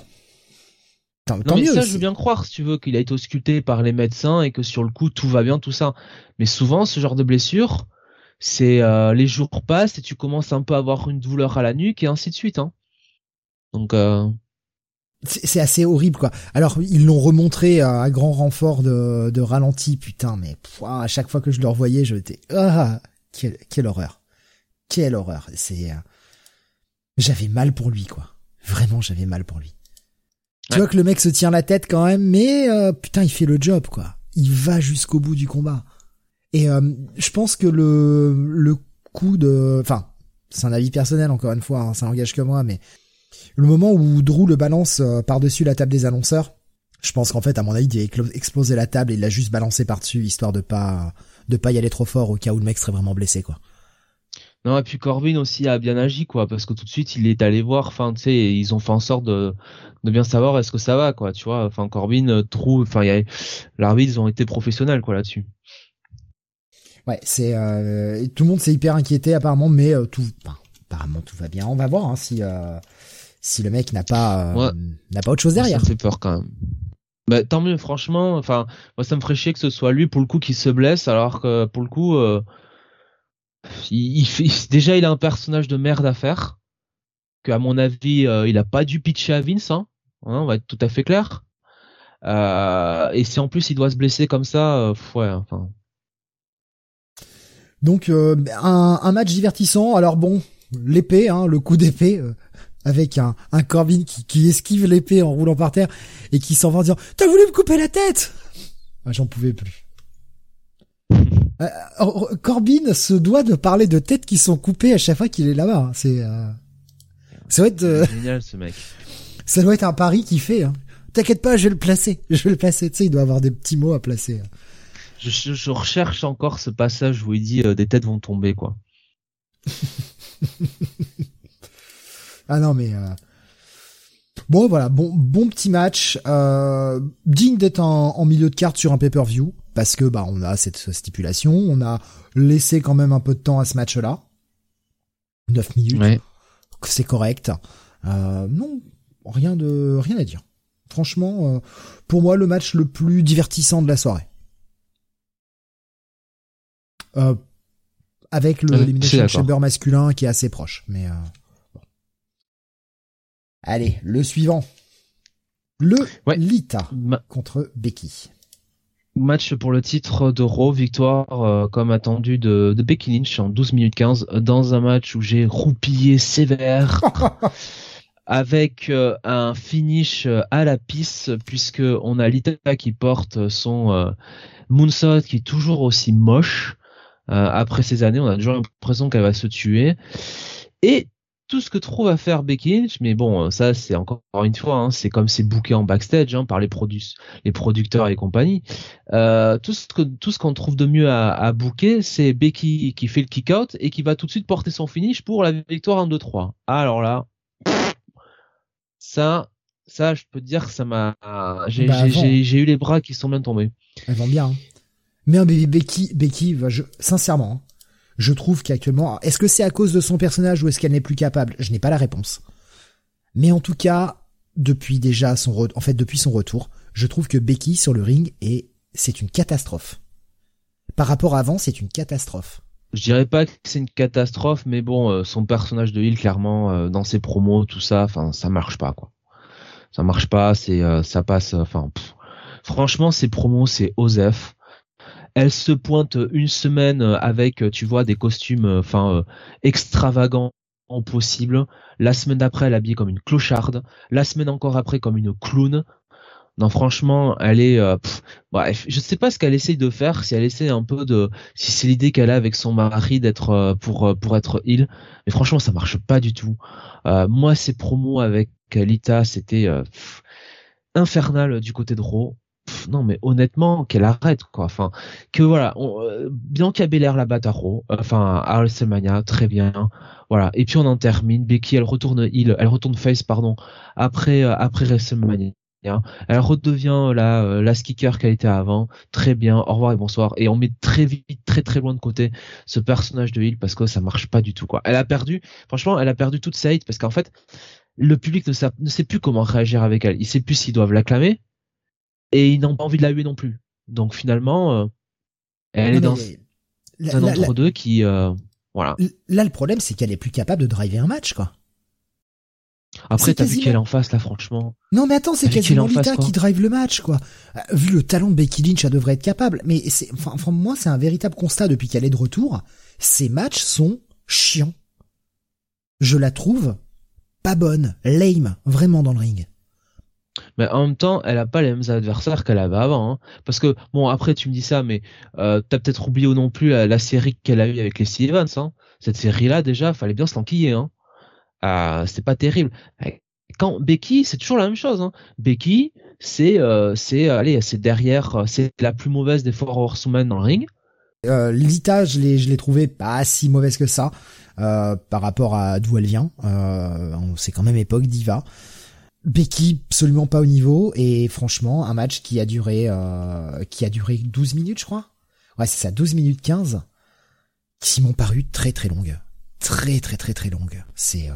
Speaker 2: Tant,
Speaker 3: Non
Speaker 2: tant
Speaker 3: mais
Speaker 2: mieux.
Speaker 3: ça, je veux bien croire, si tu veux, qu'il a été ausculté par les médecins et que sur le coup tout va bien, tout ça. Mais souvent, ce genre de blessure, c'est euh, les jours passent et tu commences un peu à avoir une douleur à la nuque et ainsi de suite. Hein. Donc, euh,
Speaker 2: C'est assez horrible quoi. Alors ils l'ont remontré à, à grand renfort de, de ralenti, putain, mais pff, à chaque fois que je le revoyais, je étais ah quelle, quelle horreur, quelle horreur. C'est euh, j'avais mal pour lui quoi. Vraiment j'avais mal pour lui. Tu
Speaker 3: Ouais.
Speaker 2: vois que le mec se tient la tête quand même, mais euh, putain il fait le job quoi. Il va jusqu'au bout du combat. Et euh, je pense que le le coup de, enfin c'est un avis personnel encore une fois, hein, ça n'engage que moi, mais le moment où Drew le balance euh, par-dessus la table des annonceurs, je pense qu'en fait, à mon avis, il a explosé la table et il l'a juste balancé par-dessus, histoire de pas de pas y aller trop fort au cas où le mec serait vraiment blessé, quoi.
Speaker 3: non et puis Corbin aussi a bien agi quoi, parce que tout de suite il est allé voir. Enfin, tu sais, ils ont fait en sorte de de bien savoir est-ce que ça va quoi, tu vois. Enfin, Corbin euh, trouve, enfin, y a l'arbitre ils ont été professionnels quoi là-dessus.
Speaker 2: Ouais, c'est euh, tout le monde s'est hyper inquiété apparemment, mais euh, tout, enfin, apparemment tout va bien. On va voir hein, si euh, si le mec n'a pas
Speaker 3: Ouais.
Speaker 2: n'a pas autre chose derrière.
Speaker 3: Ça me fait peur quand même. Bah, tant mieux, franchement. Enfin, moi, ça me ferait chier que ce soit lui pour le coup qui se blesse, alors que pour le coup, il, il fait déjà il a un personnage de merde à faire. Que à mon avis, il a pas dû pitcher à Vince. Hein, Hein, on va être tout à fait clair. Et si en plus il doit se blesser comme ça, ouais, enfin.
Speaker 2: Donc euh, un, un match divertissant. Alors bon, l'épée, hein, le coup d'épée. euh, avec un, un Corbin qui, qui esquive l'épée en roulant par terre et qui s'en va en disant T'as voulu me couper la tête Ah, J'en pouvais plus. Euh, Corbin se doit de parler de têtes qui sont coupées à chaque fois qu'il est là-bas. hein. C'est euh, ça doit être euh,
Speaker 3: Génial ce mec.
Speaker 2: ça doit être un pari qu'il fait. Hein. T'inquiète pas, je vais le placer. Je vais le placer. Tu sais, il doit avoir des petits mots à placer.
Speaker 3: Je, je- je recherche encore ce passage où il dit euh, des têtes vont tomber quoi.
Speaker 2: Ah non, mais euh, bon, voilà, bon, bon petit match, euh, digne d'être en, en milieu de carte sur un pay-per-view parce que bah on a cette stipulation, on a laissé quand même un peu de temps à ce match-là, 9 minutes,
Speaker 3: Ouais.
Speaker 2: c'est correct. Euh, non, rien de rien à dire. Franchement, euh, pour moi, le match le plus divertissant de la soirée. Euh, avec le
Speaker 3: Euh,
Speaker 2: Elimination. Chamber masculin qui est assez proche. Mais euh, bon. Allez, le suivant. Le
Speaker 3: Ouais.
Speaker 2: Lita
Speaker 3: Ma-
Speaker 2: contre Becky.
Speaker 3: Match pour le titre de Raw, victoire euh, comme attendu de, de Becky Lynch en 12 minutes 15 dans un match où j'ai roupillé sévère avec euh, un finish à la pisse puisque on a Lita qui porte son moonsault qui est toujours aussi moche après ces années on a toujours l'impression qu'elle va se tuer et tout ce que trouve à faire Becky Lynch mais bon euh, ça c'est encore une fois hein, c'est comme c'est booké en backstage hein, par les les producteurs et compagnie euh, tout ce que tout ce qu'on trouve de mieux à, à booker, c'est Becky qui fait le kick out et qui va tout de suite porter son finish pour la victoire en 2-3. Alors là, ça, ça, je peux te dire que ça m'a, j'ai
Speaker 2: Bah,
Speaker 3: eu les bras qui sont bien tombés.
Speaker 2: Elles vont bien. hein. Mais un bébé Becky, Becky, sincèrement, hein, je trouve qu'actuellement, est-ce que c'est à cause de son personnage ou est-ce qu'elle n'est plus capable? Je n'ai pas la réponse. Mais en tout cas, depuis déjà son, en fait, depuis son retour, je trouve que Becky sur le ring est, c'est une catastrophe. Par rapport à avant, c'est une catastrophe.
Speaker 3: Je dirais pas que c'est une catastrophe, mais bon, euh, son personnage de Hill, clairement, euh, dans ses promos, tout ça, enfin, ça marche pas, quoi. Ça marche pas, c'est, euh, ça passe, enfin, franchement, ses promos, c'est Osef. Elle se pointe une semaine avec, tu vois, des costumes, enfin, extravagants possible. La semaine d'après, elle est habillée comme une clocharde. La semaine encore après, comme une clown. Non, franchement, elle est. Euh, bref, je sais pas ce qu'elle essaye de faire. Si elle essaie un peu de, si c'est l'idée qu'elle a avec son mari d'être euh, pour euh, pour être il, mais franchement, ça marche pas du tout. moi, ces promos avec Lita, c'était infernal du côté de Raw. Non, mais honnêtement, qu'elle arrête quoi. Enfin, que voilà, on, Bianca Belair la bat à enfin à WrestleMania, très bien. Voilà. Et puis on en termine. Becky, elle retourne il, elle retourne face, pardon, après après WrestleMania. Elle redevient la euh, la skicker qu'elle était avant. Très bien. Au revoir et bonsoir. Et on met très vite, très très loin de côté ce personnage de Hill parce que ça marche pas du tout quoi. Elle a perdu. Franchement, elle a perdu toute sa hate parce qu'en fait, le public ne sait, ne sait plus comment réagir avec elle. Il sait plus s'ils doivent l'acclamer et ils n'ont pas envie de la huer non plus. Donc finalement, euh, elle est dans un entre deux qui euh, voilà.
Speaker 2: Là, le problème, c'est qu'elle est plus capable de driver un match, quoi.
Speaker 3: Après, t'as vu qu'elle est en face, là, franchement.
Speaker 2: Non, mais attends, c'est quasiment Lita qui drive le match, quoi. Euh, vu le talent de Becky Lynch, elle devrait être capable. Mais c'est, enfin, moi, c'est un véritable constat depuis qu'elle est de retour. Ces matchs sont chiants. Je la trouve pas bonne, lame, vraiment dans le ring.
Speaker 3: Mais en même temps, elle a pas les mêmes adversaires qu'elle avait avant. Hein. Parce que, bon, après, tu me dis ça, mais euh, t'as peut-être oublié ou non plus la, série qu'elle a eue avec les Stevens. Hein. Cette série-là, déjà, fallait bien se l'enquiller. Hein. Euh, c'était pas terrible. Quand Becky, c'est toujours la même chose. Hein. Becky, c'est, euh, c'est, allez, c'est derrière, euh, c'est la plus mauvaise des Four Horsemen dans le ring.
Speaker 2: Lita, je l'ai, je l'ai trouvé pas si mauvaise que ça par rapport à d'où elle vient. Euh, c'est quand même époque diva. Becky absolument pas au niveau et franchement un match qui a duré euh, qui a duré 12 minutes je crois. Ouais c'est ça 12 minutes 15 qui m'ont paru très très longues. Très très très très longues. C'est euh...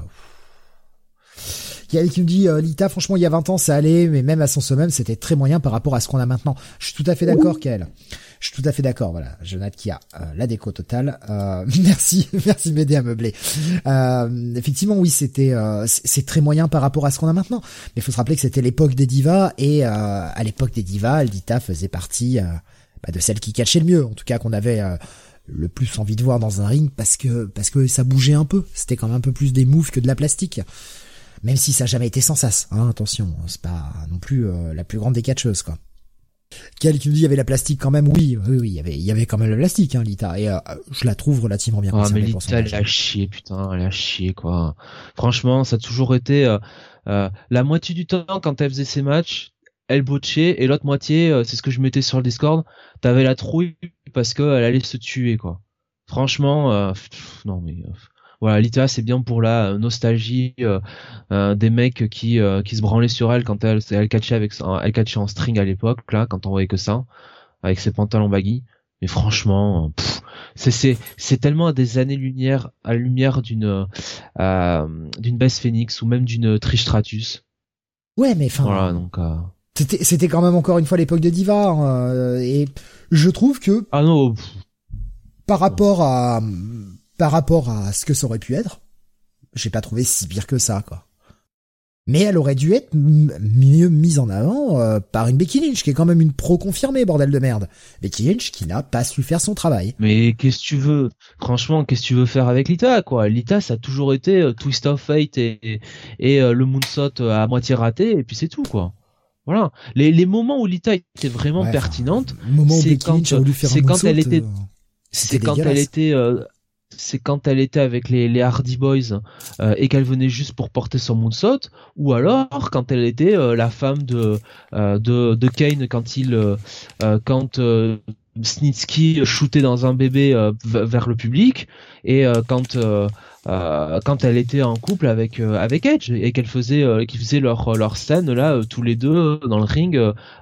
Speaker 2: Il y a qui me dit euh, Lita franchement il y a 20 ans ça allait mais même à son sommet c'était très moyen par rapport à ce qu'on a maintenant. Je suis tout à fait d'accord qu'elle. Je suis tout à fait d'accord, voilà. Jonathan qui a euh, la déco totale. Euh, merci, merci de m'aider à meubler. Euh, effectivement, oui, c'était c'est très moyen par rapport à ce qu'on a maintenant. Mais il faut se rappeler que c'était l'époque des divas et à l'époque des divas, Aldita faisait partie bah, de celles qui cachaient le mieux, en tout cas qu'on avait le plus envie de voir dans un ring parce que parce que ça bougeait un peu. C'était quand même un peu plus des moves que de la plastique. Même si ça n'a jamais été sans sas, hein, attention, c'est pas non plus la plus grande des catcheuses quoi. Quel qui nous dit il y avait la plastique quand même Oui, oui, oui, il y avait, il y avait quand même la plastique, hein, Lita. Et euh, je la trouve relativement bien.
Speaker 3: Ah, mais Lita, elle a chié, putain, elle a chié, quoi. Franchement, ça a toujours été euh, euh, la moitié du temps quand elle faisait ses matchs, elle botchait, et l'autre moitié, c'est ce que je mettais sur le Discord, t'avais la trouille parce qu'elle allait se tuer, quoi. Franchement, non mais voilà, Lita c'est bien pour la euh, nostalgie euh, euh, des mecs qui qui se branlaient sur elle quand elle elle catchait avec elle catchait en string à l'époque là quand on voyait que ça avec ses pantalons baggy. Mais franchement, c'est c'est c'est tellement à des années lumière à la lumière d'une d'une Bess Phoenix ou même d'une Trish Stratus.
Speaker 2: Ouais, mais enfin.
Speaker 3: Voilà donc.
Speaker 2: C'était c'était quand même encore une fois l'époque de Diva hein, et je trouve que.
Speaker 3: Ah non.
Speaker 2: par rapport à par rapport à ce que ça aurait pu être, j'ai pas trouvé si pire que ça, quoi. Mais elle aurait dû être mieux mise en avant euh, par une Becky Lynch, qui est quand même une pro confirmée, bordel de merde. Becky Lynch qui n'a pas su faire son travail.
Speaker 3: Mais qu'est-ce que tu veux? Franchement, qu'est-ce que tu veux faire avec Lita, quoi? Lita, ça a toujours été euh, Twist of Fate et, et euh, le moonsault à moitié raté, et puis c'est tout, quoi. Voilà. Les, les moments où Lita était vraiment pertinente, c'est quand, quand elle était... C'est quand elle était c'est quand elle était avec les, Hardy Boys euh, et qu'elle venait juste pour porter son moonsault, ou alors quand elle était euh, la femme de, euh, de, de Kane quand il quand Snitsky shootait dans un bébé vers le public et quand quand elle était en couple avec avec Edge et qu'elle faisait qu'ils faisaient leur leur scène là tous les deux dans le ring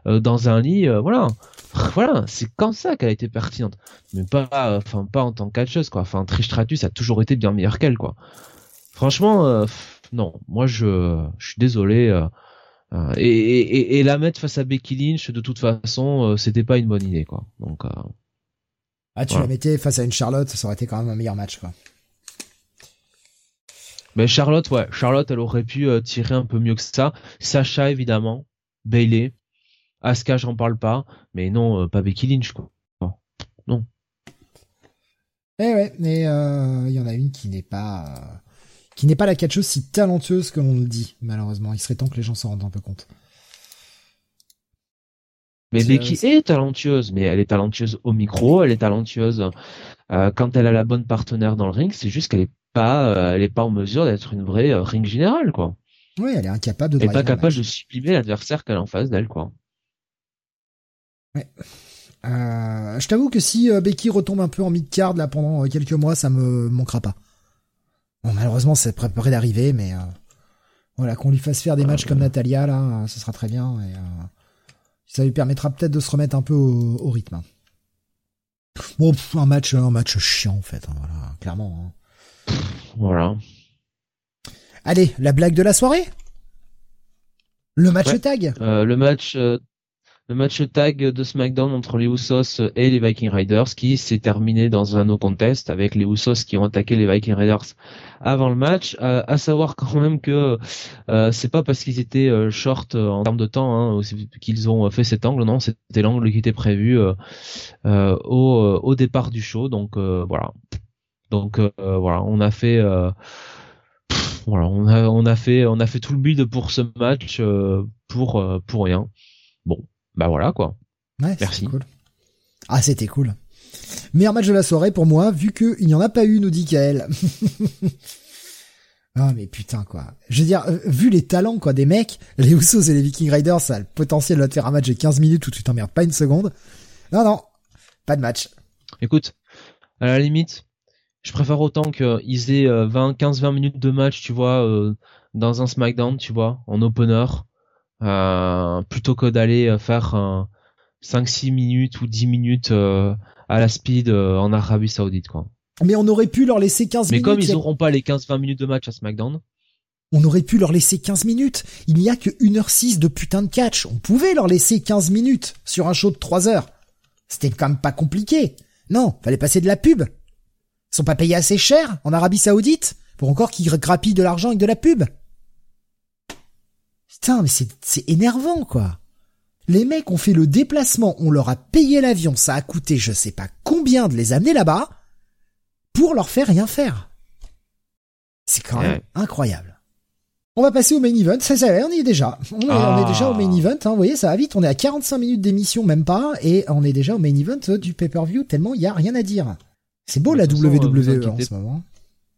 Speaker 3: dans un lit voilà voilà, c'est comme ça qu'elle a été pertinente, mais pas, enfin pas en tant que catcheuse quoi. Enfin, Trish Stratus a toujours été bien meilleure qu'elle quoi. Franchement, euh, non, moi je, je suis désolé. Euh, euh, et, et, et, la mettre face à Becky Lynch, de toute façon, c'était pas une bonne idée quoi. Donc.
Speaker 2: ah, tu la mettais face à une Charlotte, ça aurait été quand même un meilleur match quoi.
Speaker 3: Mais Charlotte, ouais, Charlotte, elle aurait pu tirer un peu mieux que ça. Sacha évidemment, Bailey. Asuka, j'en parle pas, mais non, euh, pas Becky Lynch, quoi. non.
Speaker 2: Eh ouais, mais euh, il y en a une qui n'est pas euh, qui n'est pas la catcheuse si talentueuse que l'on le dit, malheureusement. Il serait temps que les gens s'en rendent un peu compte.
Speaker 3: Mais Becky est talentueuse, mais elle est talentueuse au micro, elle est talentueuse euh, quand elle a la bonne partenaire dans le ring. C'est juste qu'elle est pas, elle est pas en mesure d'être une vraie ring générale, quoi.
Speaker 2: Oui, elle est incapable de.
Speaker 3: Elle est pas capable de sublimer l'adversaire qu'elle a en face d'elle, quoi.
Speaker 2: Ouais. je t'avoue que si Becky retombe un peu en mid-card là pendant quelques mois, ça me manquera pas. Bon, malheureusement, c'est préparé d'arriver, mais voilà, qu'on lui fasse faire des matchs comme Natalia là, ce sera très bien. Et, ça lui permettra peut-être de se remettre un peu au, rythme. Bon, un match, un match chiant en fait, hein, voilà, clairement.
Speaker 3: Hein. Voilà.
Speaker 2: Allez, la blague de la soirée? Le match tag?
Speaker 3: Euh, le match, euh, le match tag de SmackDown entre les Usos et les Viking Riders qui s'est terminé dans un no contest avec les Usos qui ont attaqué les Viking Riders avant le match. Euh, à savoir quand même que euh, c'est pas parce qu'ils étaient euh, short en termes de temps hein, qu'ils ont fait cet angle, non, c'était l'angle qui était prévu au, au départ du show. Donc voilà. Donc voilà, on a fait voilà, on a, on a fait on a fait tout le build pour ce match pour pour rien. Bon, bah voilà quoi.
Speaker 2: Ouais, Merci. Cool. Ah, c'était cool. Meilleur match de la soirée pour moi, vu qu'il n'y en a pas eu, nous dit Kael. ah mais putain quoi. Je veux dire, euh, vu les talents quoi des mecs, les Usos et les Viking Riders, ça a le potentiel de faire un match de 15 minutes où tu t'emmerdes pas une seconde. Non non, pas de match.
Speaker 3: Écoute, à la limite, je préfère autant qu'ils aient 20, 15-20 minutes de match, tu vois, euh, dans un SmackDown, tu vois, en opener, plutôt que d'aller euh, faire 5-6 minutes ou 10 minutes euh, à la speed en Arabie Saoudite quoi.
Speaker 2: Mais on aurait pu leur laisser 15
Speaker 3: minutes.
Speaker 2: Mais
Speaker 3: comme ils n'auront pas les 15-20 minutes de match à SmackDown.
Speaker 2: On aurait pu leur laisser 15 minutes. Il n'y a que 1h06 de putain de catch. On pouvait leur laisser 15 minutes sur un show de 3 heures. C'était quand même pas compliqué. Non, fallait passer de la pub. Ils sont pas payés assez cher en Arabie Saoudite pour encore qu'ils grappillent de l'argent avec de la pub. Putain, mais c'est énervant, quoi. Les mecs ont fait le déplacement, on leur a payé l'avion, ça a coûté je sais pas combien de les amener là-bas, pour leur faire rien faire. C'est quand même incroyable. On va passer au main event, ça, ça on y est déjà. On est, on est déjà au main ah. event, hein, vous voyez, ça va vite, on est à 45 minutes d'émission, même pas, et on est déjà au main event du pay-per-view, tellement il y a rien à dire. C'est beau la WWE en ce moment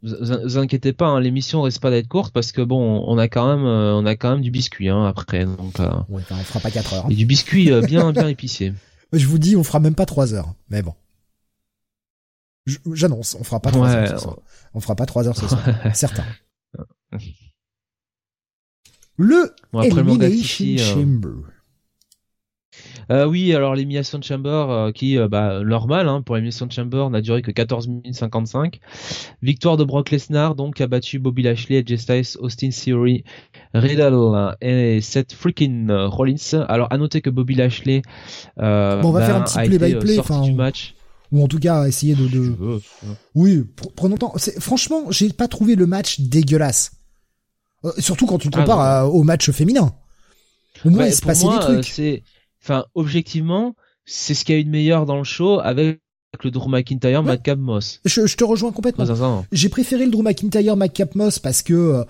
Speaker 3: vous, inquiétez pas, hein, l'émission risque pas d'être courte parce que bon, on a quand même, euh, on a quand même du biscuit hein, après. Donc, euh,
Speaker 2: on fera pas 4 heures.
Speaker 3: Et du biscuit euh, bien, bien épicé.
Speaker 2: Je vous dis, on fera même pas 3 heures, mais bon. J'annonce, on fera pas 3 heures ce soir. On fera pas 3 heures ce soir, certain. Le Elimination Chamber.
Speaker 3: Euh, oui, alors l'élimination de Chamber euh, qui, euh, bah, normal hein, pour l'élimination de Chamber n'a duré que 14 minutes 55. Victoire de Brock Lesnar donc a battu Bobby Lashley, Edge Styles, Austin Theory, Riddle et Seth freaking Rollins. Alors à noter que Bobby Lashley
Speaker 2: euh, bon, on va faire un petit play by play, enfin, du match. Ou en tout cas essayer de. de... oui, prenons temps. Franchement, j'ai pas trouvé le match dégueulasse. surtout quand tu le ah, compares au match féminin. Au moins, il se passait des trucs
Speaker 3: enfin objectivement, c'est ce qu'il y a eu de meilleur dans le show avec le Drew McIntyre, ouais. Moss.
Speaker 2: Je, je, te rejoins complètement. J'ai préféré le Drew McIntyre, McCap Moss parce que euh,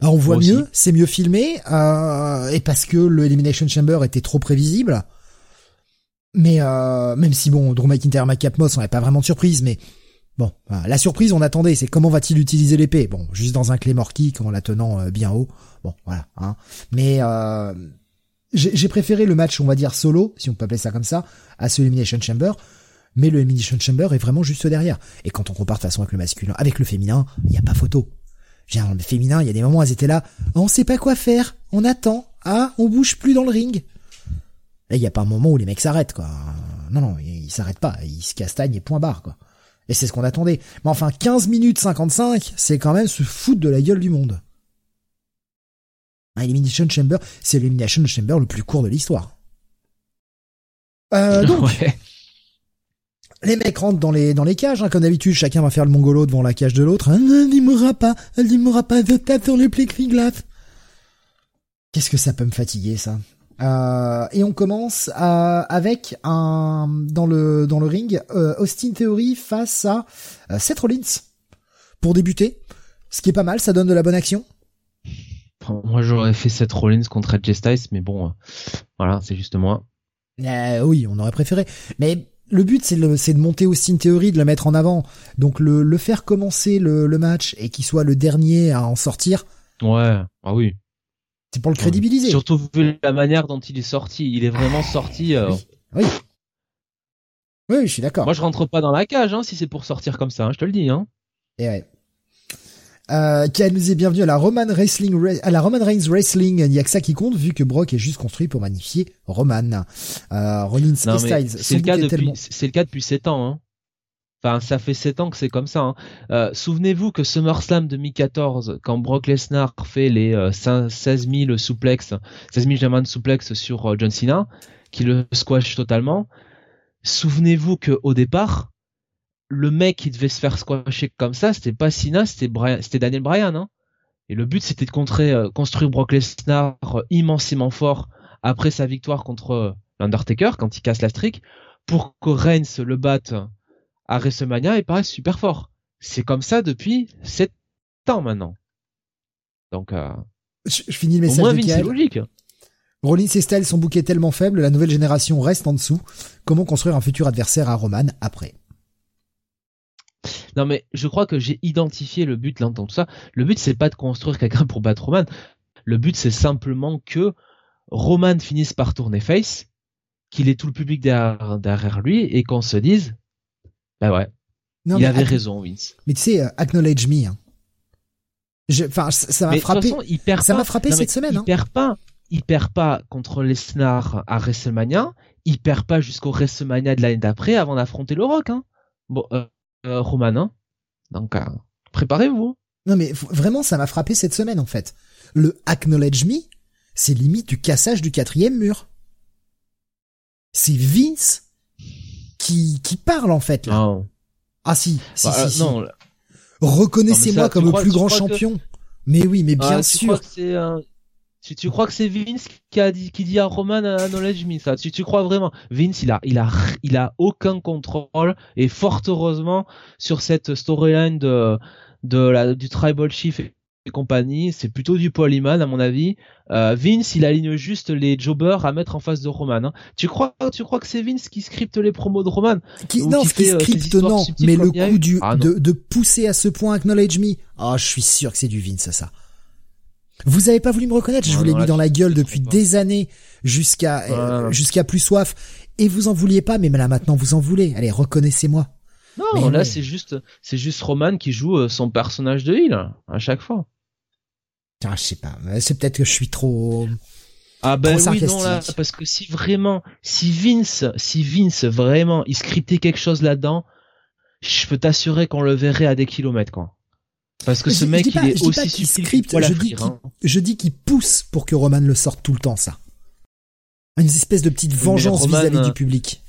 Speaker 2: bah, on voit mieux, c'est mieux filmé, euh, et parce que le Elimination Chamber était trop prévisible. Mais euh, même si bon, Drew McIntyre, McCap Moss, on n'avait pas vraiment de surprise, mais bon, la surprise on attendait, c'est comment va-t-il utiliser l'épée? Bon, juste dans un Claymore Kick en la tenant euh, bien haut. Bon, voilà. Hein. Mais j'ai préféré le match, on va dire solo, si on peut appeler ça comme ça, à ce Elimination Chamber. Mais le Elimination Chamber est vraiment juste derrière. Et quand on compare de façon avec le masculin, avec le féminin, il n'y a pas photo. J'ai le féminin, il y a des moments, elles étaient là, on sait pas quoi faire, on attend, ah, on bouge plus dans le ring. Là, il a pas un moment où les mecs s'arrêtent, quoi. Non, non, ils s'arrêtent pas, ils se castagnent et point barre, quoi. Et c'est ce qu'on attendait. Mais enfin, 15 minutes 55, c'est quand même se foutre de la gueule du monde. Un Elimination Chamber, c'est l'Elimination Chamber le plus court de l'histoire. Euh, donc, les mecs rentrent dans les dans les cages, hein, comme d'habitude, chacun va faire le mongolo devant la cage de l'autre. Elle ne mourra pas, elle ne mourra pas, je tape sur le plexiglas. Qu'est-ce que ça peut me fatiguer, ça? Euh, et on commence euh, avec un dans le dans le ring euh, Austin Theory face à euh, Seth Rollins pour débuter. Ce qui est pas mal, ça donne de la bonne action.
Speaker 3: Moi, j'aurais fait Seth Rollins contre Edge Styles, mais bon, euh, voilà, c'est juste moi.
Speaker 2: Euh, oui, on aurait préféré. Mais le but, c'est de monter Austin Theory, de le mettre en avant. Donc le, le faire commencer le, le match et qu'il soit le dernier à en sortir,
Speaker 3: Ouais, ah oui.
Speaker 2: c'est pour le crédibiliser.
Speaker 3: Surtout vu la manière dont il est sorti, il est vraiment sorti. euh,
Speaker 2: Oui. Oui, je suis d'accord.
Speaker 3: Moi, je rentre pas dans la cage, hein, si c'est pour sortir comme ça, hein, je te le dis. Hein.
Speaker 2: Et ouais. Euh, qui nous est bienvenue à la Roman Wrestling, à la Roman Reigns Wrestling. Il n'y a que ça qui compte, vu que Brock est juste construit pour magnifier Roman. Euh, Rollins et Styles
Speaker 3: c'est le cas depuis,
Speaker 2: tellement.
Speaker 3: c'est le cas depuis 7 ans. Hein. Enfin, ça fait 7 ans que c'est comme ça. Hein. Euh, Souvenez-vous que SummerSlam 2014, quand Brock Lesnar fait les euh, 5 16 000 souplex, 16 000 German souplex sur euh, John Cena, qui le squash totalement. Souvenez-vous que au départ, le mec qui devait se faire squasher comme ça, c'était pas Cena, c'était Daniel Bryan. Hein. Et le but, c'était de contrer, euh, construire Brock Lesnar euh, immensément fort après sa victoire contre euh, l'Undertaker quand il casse la streak pour que Reigns le batte à WrestleMania et paraisse super fort. C'est comme ça depuis 7 ans maintenant. Donc, euh,
Speaker 2: Je, je finis le
Speaker 3: au
Speaker 2: message
Speaker 3: moins
Speaker 2: de
Speaker 3: c'est logique.
Speaker 2: Rollins et Styles sont bouqués tellement faibles, la nouvelle génération reste en dessous. Comment construire un futur adversaire à Roman après?
Speaker 3: Non mais je crois que j'ai identifié le but là dans tout ça. Le but c'est pas de construire quelqu'un pour battre Roman. Le but c'est simplement que Roman finisse par tourner face, qu'il ait tout le public derrière, derrière lui et qu'on se dise, bah ouais,
Speaker 2: Non,
Speaker 3: il avait raison Vince.
Speaker 2: mais tu sais, euh, acknowledge me. Hein. Je- Enfin, ça m'a frappé.
Speaker 3: façon, il perd
Speaker 2: ça m'a frappé
Speaker 3: non,
Speaker 2: cette semaine,
Speaker 3: Il
Speaker 2: hein.
Speaker 3: perd pas. Il perd pas contre Lesnar à WrestleMania. Il perd pas jusqu'au WrestleMania de l'année d'après avant d'affronter le Rock. Hein. Bon, euh, euh, Roman. Hein. Donc, euh, préparez-vous.
Speaker 2: Non mais vraiment, ça m'a frappé cette semaine en fait. Le acknowledge me, c'est limite du cassage du quatrième mur. C'est Vince qui qui parle en fait là.
Speaker 3: Non.
Speaker 2: Ah si, si,
Speaker 3: Bah,
Speaker 2: si,
Speaker 3: euh,
Speaker 2: si. Reconnaissez-moi comme le plus grand
Speaker 3: que-
Speaker 2: champion. Mais oui, mais bien
Speaker 3: Ah, crois
Speaker 2: sûr.
Speaker 3: que c'est un- tu, tu crois que c'est Vince qui a dit qui dit à Roman à Knowledge Me ça tu, tu crois vraiment Vince il a il a il a aucun contrôle et fort heureusement sur cette storyline de de la du tribal chief et et compagnie c'est plutôt du Polyman à mon avis Euh, Vince il aligne juste les jobbers à mettre en face de Roman hein. tu crois tu crois que c'est Vince qui scripte les promos de Roman?
Speaker 2: Qui, non,
Speaker 3: qui
Speaker 2: ce qui
Speaker 3: euh,
Speaker 2: scripte non, mais le coup du
Speaker 3: Ah,
Speaker 2: de, de pousser à ce point acknowledge me. Ah, je suis sûr que c'est du Vince ça. Vous avez pas voulu me reconnaître, je vous l'ai mis
Speaker 3: là,
Speaker 2: dans la gueule depuis des années jusqu'à euh, jusqu'à plus soif. Et vous en vouliez pas mais là maintenant vous en voulez. Allez, reconnaissez-moi.
Speaker 3: non
Speaker 2: Mais
Speaker 3: là c'est juste c'est juste Roman qui joue euh, son personnage de heel à chaque fois.
Speaker 2: Ah, je sais pas, mais c'est peut-être que je suis trop
Speaker 3: Ah ben oui non là parce que si vraiment si Vince si Vince vraiment il scriptait quelque chose là-dedans je peux t'assurer qu'on le verrait à des kilomètres quoi parce que ce
Speaker 2: je
Speaker 3: mec il est aussi subtil
Speaker 2: scripte,
Speaker 3: que poil à
Speaker 2: je dis
Speaker 3: hein.
Speaker 2: je dis qu'il pousse pour que Roman le sorte tout le temps ça. Une espèce de petite vengeance vis-à-vis
Speaker 3: euh,
Speaker 2: du public.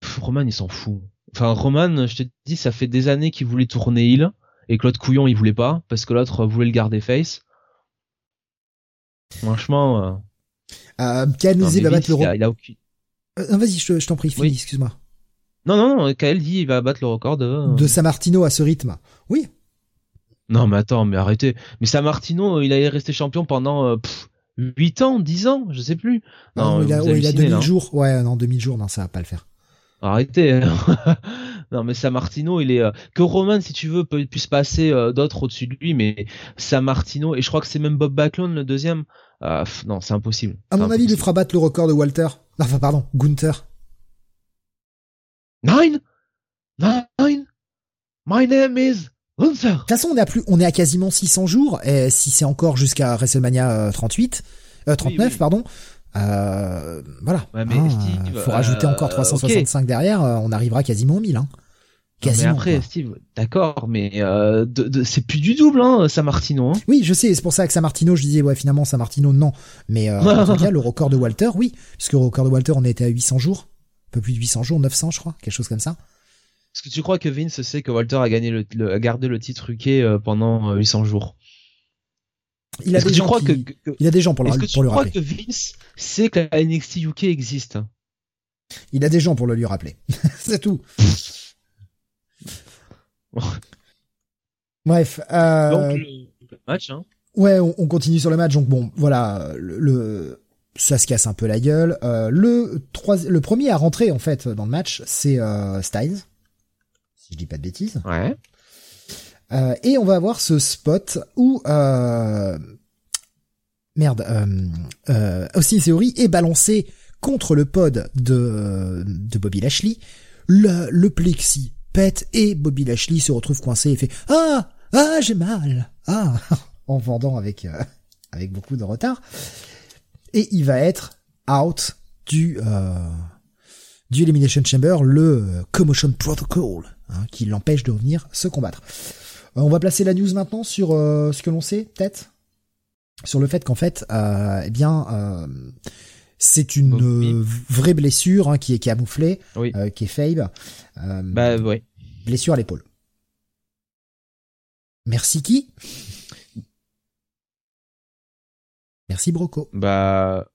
Speaker 3: Pff, Roman il s'en fout enfin Roman je te dis ça fait des années qu'il voulait tourner heel et l'autre couillon il voulait pas parce que l'autre voulait le garder face franchement euh,
Speaker 2: Euh, va battre le
Speaker 3: il a-
Speaker 2: record.
Speaker 3: il a aucune
Speaker 2: Euh, vas-y, je, te- je t'en prie, finis,
Speaker 3: Oui.
Speaker 2: excuse-moi.
Speaker 3: Non non non Kael dit il va battre le record de
Speaker 2: De Samartino à ce rythme. Oui.
Speaker 3: Non, mais attends, mais arrêtez. Mais Samartino, il allait rester champion pendant euh, pff, 8 ans, 10 ans, je sais plus.
Speaker 2: Non,
Speaker 3: Non,
Speaker 2: il a, ouais, il a
Speaker 3: hallucinez,
Speaker 2: 2000
Speaker 3: là.
Speaker 2: jours. Ouais, non, 2000 jours, non, ça va pas le faire.
Speaker 3: Arrêtez. non, mais Samartino, il est euh, que Roman, si tu veux, puisse passer euh, d'autres au-dessus de lui, mais Samartino et je crois que c'est même Bob Backlund le deuxième. Euh, pff, non, c'est impossible.
Speaker 2: À mon avis, il lui fera battre le record de Walter. Enfin, pardon, Gunther.
Speaker 3: Nine, nine. My name is Gunther.
Speaker 2: De toute façon, on est à plus, on est à quasiment 600 jours, et si c'est encore jusqu'à WrestleMania euh, 38, euh, 39,
Speaker 3: oui.
Speaker 2: pardon. Euh, voilà.
Speaker 3: Ouais, mais
Speaker 2: Hein,
Speaker 3: Steve,
Speaker 2: faut rajouter
Speaker 3: euh,
Speaker 2: encore 365 derrière, euh, on arrivera quasiment aux 1000, hein.
Speaker 3: Non, mais
Speaker 2: Quasiment.
Speaker 3: après,
Speaker 2: quoi.
Speaker 3: Steve, d'accord, mais euh, de, de- c'est plus du double, hein, Samartino. Hein.
Speaker 2: Oui, je sais, c'est pour ça que Samartino, je disais, ouais, finalement, Samartino, non. Mais euh, en tout cas, le record de Walter, oui. Puisque le record de Walter, on était à 800 jours. Un peu plus de 800 jours, 900, je crois, quelque chose comme ça.
Speaker 3: Est-ce que tu crois que Vince sait que Walter a gardé le, le- a gardé le titre UK euh, pendant euh, 800 jours?
Speaker 2: Il a
Speaker 3: Est-ce
Speaker 2: des
Speaker 3: que tu
Speaker 2: gens
Speaker 3: crois
Speaker 2: qui-
Speaker 3: que, que-
Speaker 2: il a des gens pour le,
Speaker 3: est-ce que tu
Speaker 2: pour le
Speaker 3: crois
Speaker 2: rappeler.
Speaker 3: que Vince sait que la NXT UK existe?
Speaker 2: Il a des gens pour le lui rappeler. C'est tout. Bref, euh,
Speaker 3: Donc le match, hein.
Speaker 2: ouais, on, on continue sur le match. Donc bon, voilà, le- ça se casse un peu la gueule. Euh, le trois, le premier à rentrer en fait dans le match, c'est euh, Styles, si je dis pas de bêtises.
Speaker 3: Ouais.
Speaker 2: Euh, et on va avoir ce spot où euh, merde, euh, euh, Austin Theory est balancé contre le pod de, de Bobby Lashley. Le, le plexi pète et Bobby Lashley se retrouve coincé et fait ah ah j'ai mal ah en vendant avec euh, avec beaucoup de retard et il va être out du euh, du Elimination Chamber le euh, Commotion Protocol hein, qui l'empêche de venir se combattre. Euh, on va placer la news maintenant sur euh, ce que l'on sait, peut-être? Sur le fait qu'en fait, euh, eh bien, euh, c'est une vraie blessure hein, qui est camouflée,
Speaker 3: Oui.
Speaker 2: euh, qui est faible. Euh,
Speaker 3: Bah ouais.
Speaker 2: blessure à l'épaule. Merci qui Merci Broco.
Speaker 3: Bah.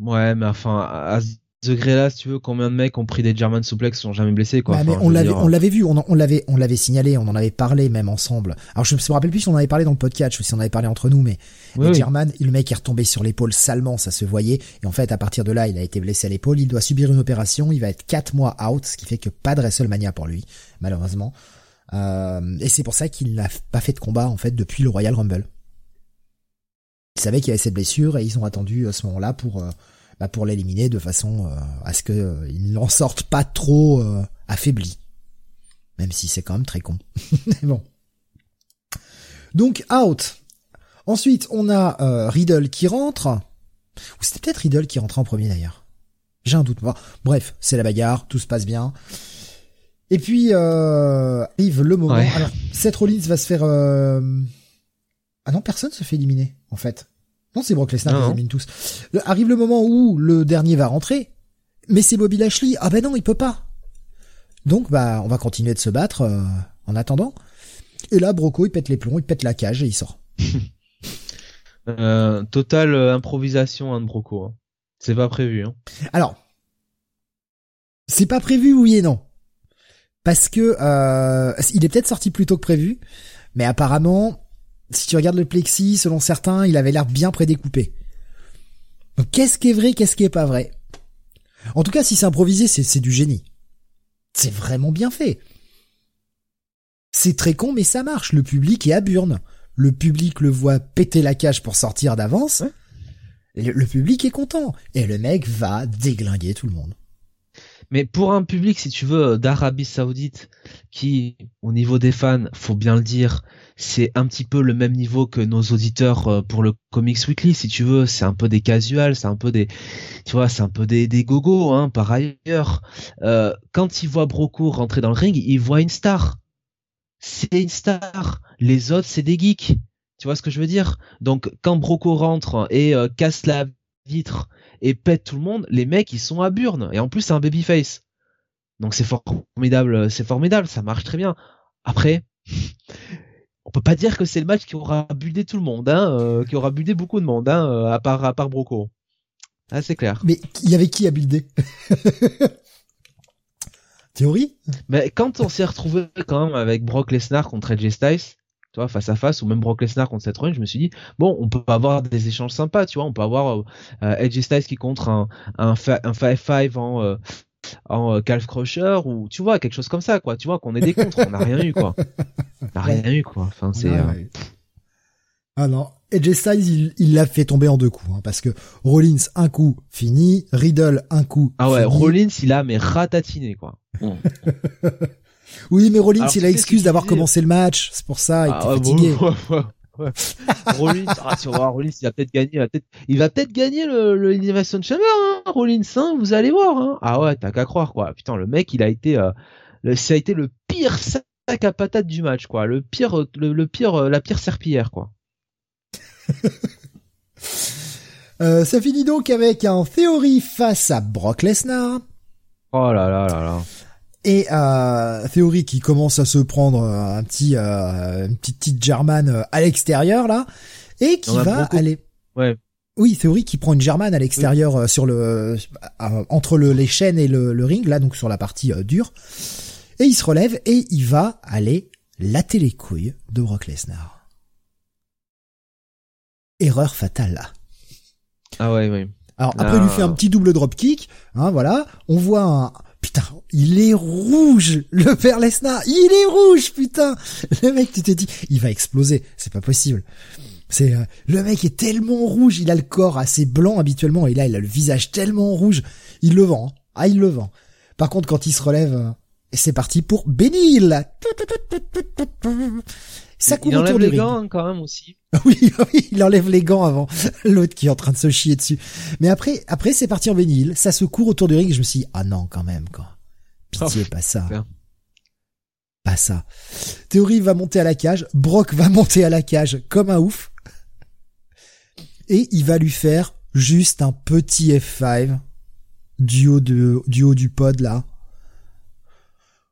Speaker 3: Ouais, mais enfin, à ce degré-là, si tu veux, combien de mecs ont pris des German suplex sont jamais blessés, quoi? Enfin, je
Speaker 2: on
Speaker 3: veux
Speaker 2: l'avait,
Speaker 3: dire,
Speaker 2: on l'avait vu, on, l'avait, on l'avait signalé, on en avait parlé même ensemble. Alors je me rappelle plus si on en avait parlé dans le podcast ou si on en avait parlé entre nous, mais
Speaker 3: oui, oui.
Speaker 2: German, le mec est retombé sur l'épaule salement, ça se voyait. Et en fait, à partir de là, il a été blessé à l'épaule. Il doit subir une opération. Il va être quatre mois out, ce qui fait que pas de WrestleMania pour lui, malheureusement. Euh, et c'est pour ça qu'il n'a pas fait de combat en fait depuis le Royal Rumble. Ils savaient qu'il y avait cette blessure et ils ont attendu à ce moment-là pour euh, bah, pour l'éliminer de façon euh, à ce que euh, il n'en sorte pas trop euh, affaibli. Même si c'est quand même très con. Mais bon. Donc out. Ensuite, on a euh, Riddle qui rentre. Ou c'était peut-être Riddle qui rentrait en premier d'ailleurs. J'ai un doute. Bref, c'est la bagarre, tout se passe bien. Et puis euh, arrive le moment.
Speaker 3: Ouais.
Speaker 2: Alors, Seth Rollins va se faire. euh, Ah non, personne se fait éliminer en fait. Non, c'est Brock Lesnar qui les élimine tous. Le- arrive le moment où le dernier va rentrer, mais c'est Bobby Lashley. Ah ben non, il peut pas. Donc bah, on va continuer de se battre euh, en attendant. Et là, Broco, il pète les plombs, il pète la cage et il sort.
Speaker 3: Euh, totale euh, improvisation, hein, de Broco. hein. C'est pas prévu, hein.
Speaker 2: Alors, c'est pas prévu, oui et non. Parce que euh, il est peut-être sorti plus tôt que prévu, mais apparemment, si tu regardes le plexi, selon certains, il avait l'air bien prédécoupé. Donc qu'est-ce qui est vrai, qu'est-ce qui est pas vrai? En tout cas, si c'est improvisé, c'est c'est du génie. C'est vraiment bien fait. C'est très con, mais ça marche. Le public est à burne. Le public le voit péter la cage pour sortir d'avance. Le, le public est content. Et le mec va déglinguer tout le monde.
Speaker 3: Mais pour un public, si tu veux, d'Arabie Saoudite, qui, au niveau des fans, faut bien le dire, c'est un petit peu le même niveau que nos auditeurs euh, pour le Comics Weekly, si tu veux, c'est un peu des casuals, c'est un peu des, tu vois, c'est un peu des, des gogos, hein, par ailleurs. Euh, quand ils voient Broco rentrer dans le ring, ils voient une star. C'est une star. Les autres, c'est des geeks. Tu vois ce que je veux dire? Donc, quand Broco rentre et euh, casse la vitre et pète tout le monde, les mecs ils sont à burne. Et en plus c'est un babyface. Donc c'est formidable, c'est formidable, ça marche très bien. Après, on peut pas dire que c'est le match qui aura buildé tout le monde, hein, euh, qui aura buildé beaucoup de monde, hein, euh, à part à part Broco. Ah c'est clair.
Speaker 2: Mais il y avait qui à builder? Théorie
Speaker 3: Mais quand on s'est retrouvé quand même avec Brock Lesnar contre AJ Styles, tu vois, face à face, ou même Brock Lesnar contre Seth Rollins, je me suis dit, bon, on peut avoir des échanges sympas, tu vois, on peut avoir euh, AJ Styles qui contre un, un, fa- un 5-5 en, euh, en euh, Calf Crusher, ou tu vois, quelque chose comme ça, quoi, tu vois, qu'on est des contres, on n'a rien eu, quoi. On n'a rien eu, quoi. Enfin, c'est...
Speaker 2: Ouais,
Speaker 3: euh,
Speaker 2: ouais. Ah non, AJ Styles, il- il l'a fait tomber en deux coups, hein, parce que Rollins, un coup, fini, Riddle, un coup,
Speaker 3: Ah ouais,
Speaker 2: fini.
Speaker 3: Rollins, il a mais ratatiné, quoi.
Speaker 2: Oui, mais Rollins,
Speaker 3: Alors,
Speaker 2: il a excuse d'avoir commencé le match, c'est pour ça, il
Speaker 3: Ah,
Speaker 2: était
Speaker 3: ouais,
Speaker 2: fatigué.
Speaker 3: bon, ouais, ouais, ouais. Rollins, ah, voir, Rollins, il va peut-être gagner, il va peut-être, il va peut-être gagner le, le Innovation Chamber, hein, Rollins, hein, vous allez voir, hein. Ah ouais, t'as qu'à croire, quoi. Putain, le mec, il a été, euh, le, ça a été le pire sac à patate du match, quoi. Le pire, le, le pire, euh, la pire serpillière, quoi.
Speaker 2: Euh, ça finit donc avec un Theory face à Brock Lesnar.
Speaker 3: Oh là là là là.
Speaker 2: Et euh, Theory qui commence à se prendre un petit, euh, une petite petite German à l'extérieur là, et qui va aller.
Speaker 3: Ouais.
Speaker 2: Oui, Theory qui prend une German à l'extérieur sur le entre le, les chaînes et le, ring là, donc sur la partie dure. Et il se relève et il va aller latter les couilles de Brock Lesnar. Erreur fatale là.
Speaker 3: Ah ouais, oui.
Speaker 2: Alors après, il lui fait un petit double drop kick, hein, voilà. On voit un, putain, il est rouge, le père Lesnar, il est rouge, putain. Le mec, tu t'es dit, il va exploser, c'est pas possible. C'est euh, le mec est tellement rouge, il a le corps assez blanc habituellement et là il a le visage tellement rouge, il le vend. Hein. Ah, il le vend. Par contre, quand il se relève, euh, c'est parti pour Benil.
Speaker 3: Ça il enlève les gants quand même aussi.
Speaker 2: Oui, oui, il enlève les gants avant l'autre qui est en train de se chier dessus. Mais après, après c'est parti en bénil. Ça se court autour du ring. Je me suis dit, ah non, quand même, quoi. Pitié, oh, pas ça. Pas ça. Théorie va monter à la cage. Brock va monter à la cage comme un ouf. Et il va lui faire juste un petit F5 du haut, de, du haut du pod là.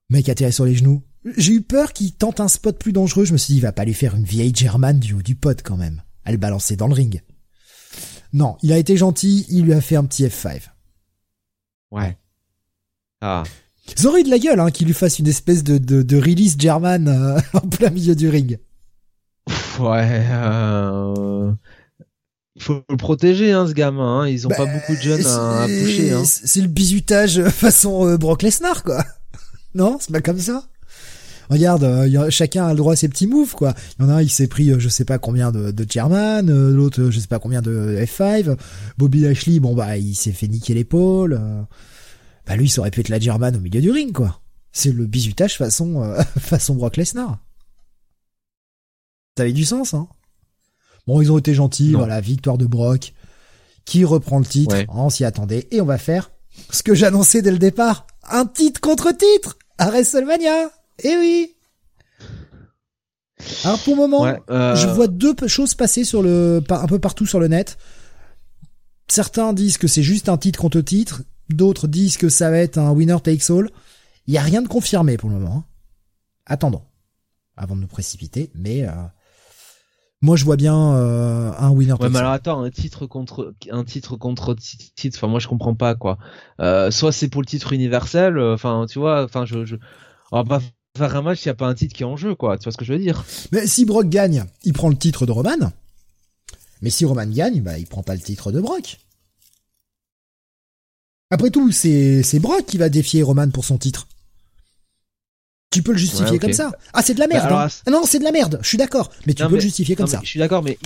Speaker 2: Mec atterri sur les genoux. J'ai eu peur qu'il tente un spot plus dangereux. Je me suis dit, il va pas lui faire une vieille German du haut du pot quand même. Elle le balancer dans le ring. Non, il a été gentil, il lui a fait un petit F5.
Speaker 3: Ouais. Ah.
Speaker 2: Ça aurait eu de la gueule, hein, qu'il lui fasse une espèce de, de, release German euh, en plein milieu du ring.
Speaker 3: Ouais, euh... Il faut le protéger, hein, ce gamin. Hein. Ils ont pas bah, beaucoup de jeunes à, toucher. Hein.
Speaker 2: C'est le bizutage façon euh, Brock Lesnar, quoi. Non, c'est pas comme ça regarde, euh, chacun a le droit à ses petits moves, quoi. Il y en a un, il s'est pris, euh, je sais pas combien de, de chairman, euh, l'autre, je sais pas combien de F5. Bobby Lashley, bon bah, il s'est fait niquer l'épaule. bah lui, ça aurait pu être la German au milieu du ring, quoi. C'est le bizutage façon, façon Brock Lesnar. Ça avait du sens, hein. Bon, ils ont été gentils, voilà, victoire de Brock, qui reprend le titre, on s'y attendait, et on va faire ce que j'annonçais dès le départ, un titre contre titre à WrestleMania eh oui Alors pour le moment, euh, je vois deux choses passer sur le un peu partout sur le net. Certains disent que c'est juste un titre contre titre, d'autres disent que ça va être un winner takes all. Il y a rien de confirmé pour le moment. Hein. Attendons avant de nous précipiter, mais euh, moi je vois bien euh, un winner.
Speaker 3: Ouais, mais alors attends, un titre contre un titre contre titre. Enfin moi je comprends pas quoi. soit c'est pour le titre universel. Enfin tu vois. Enfin je, je on va pas faire un match, il n'y a pas un titre qui est en jeu, quoi. Tu vois ce que je veux dire?
Speaker 2: Mais si Brock gagne, il prend le titre de Roman. Mais si Roman gagne, bah, il prend pas le titre de Brock. Après tout, c'est, c'est Brock qui va défier Roman pour son titre. Tu peux le justifier comme ça. Ah, c'est de la bah, merde. Hein. Ah non, c'est de la merde. Je suis d'accord. Mais tu peux le justifier comme ça.
Speaker 3: Je suis d'accord, mais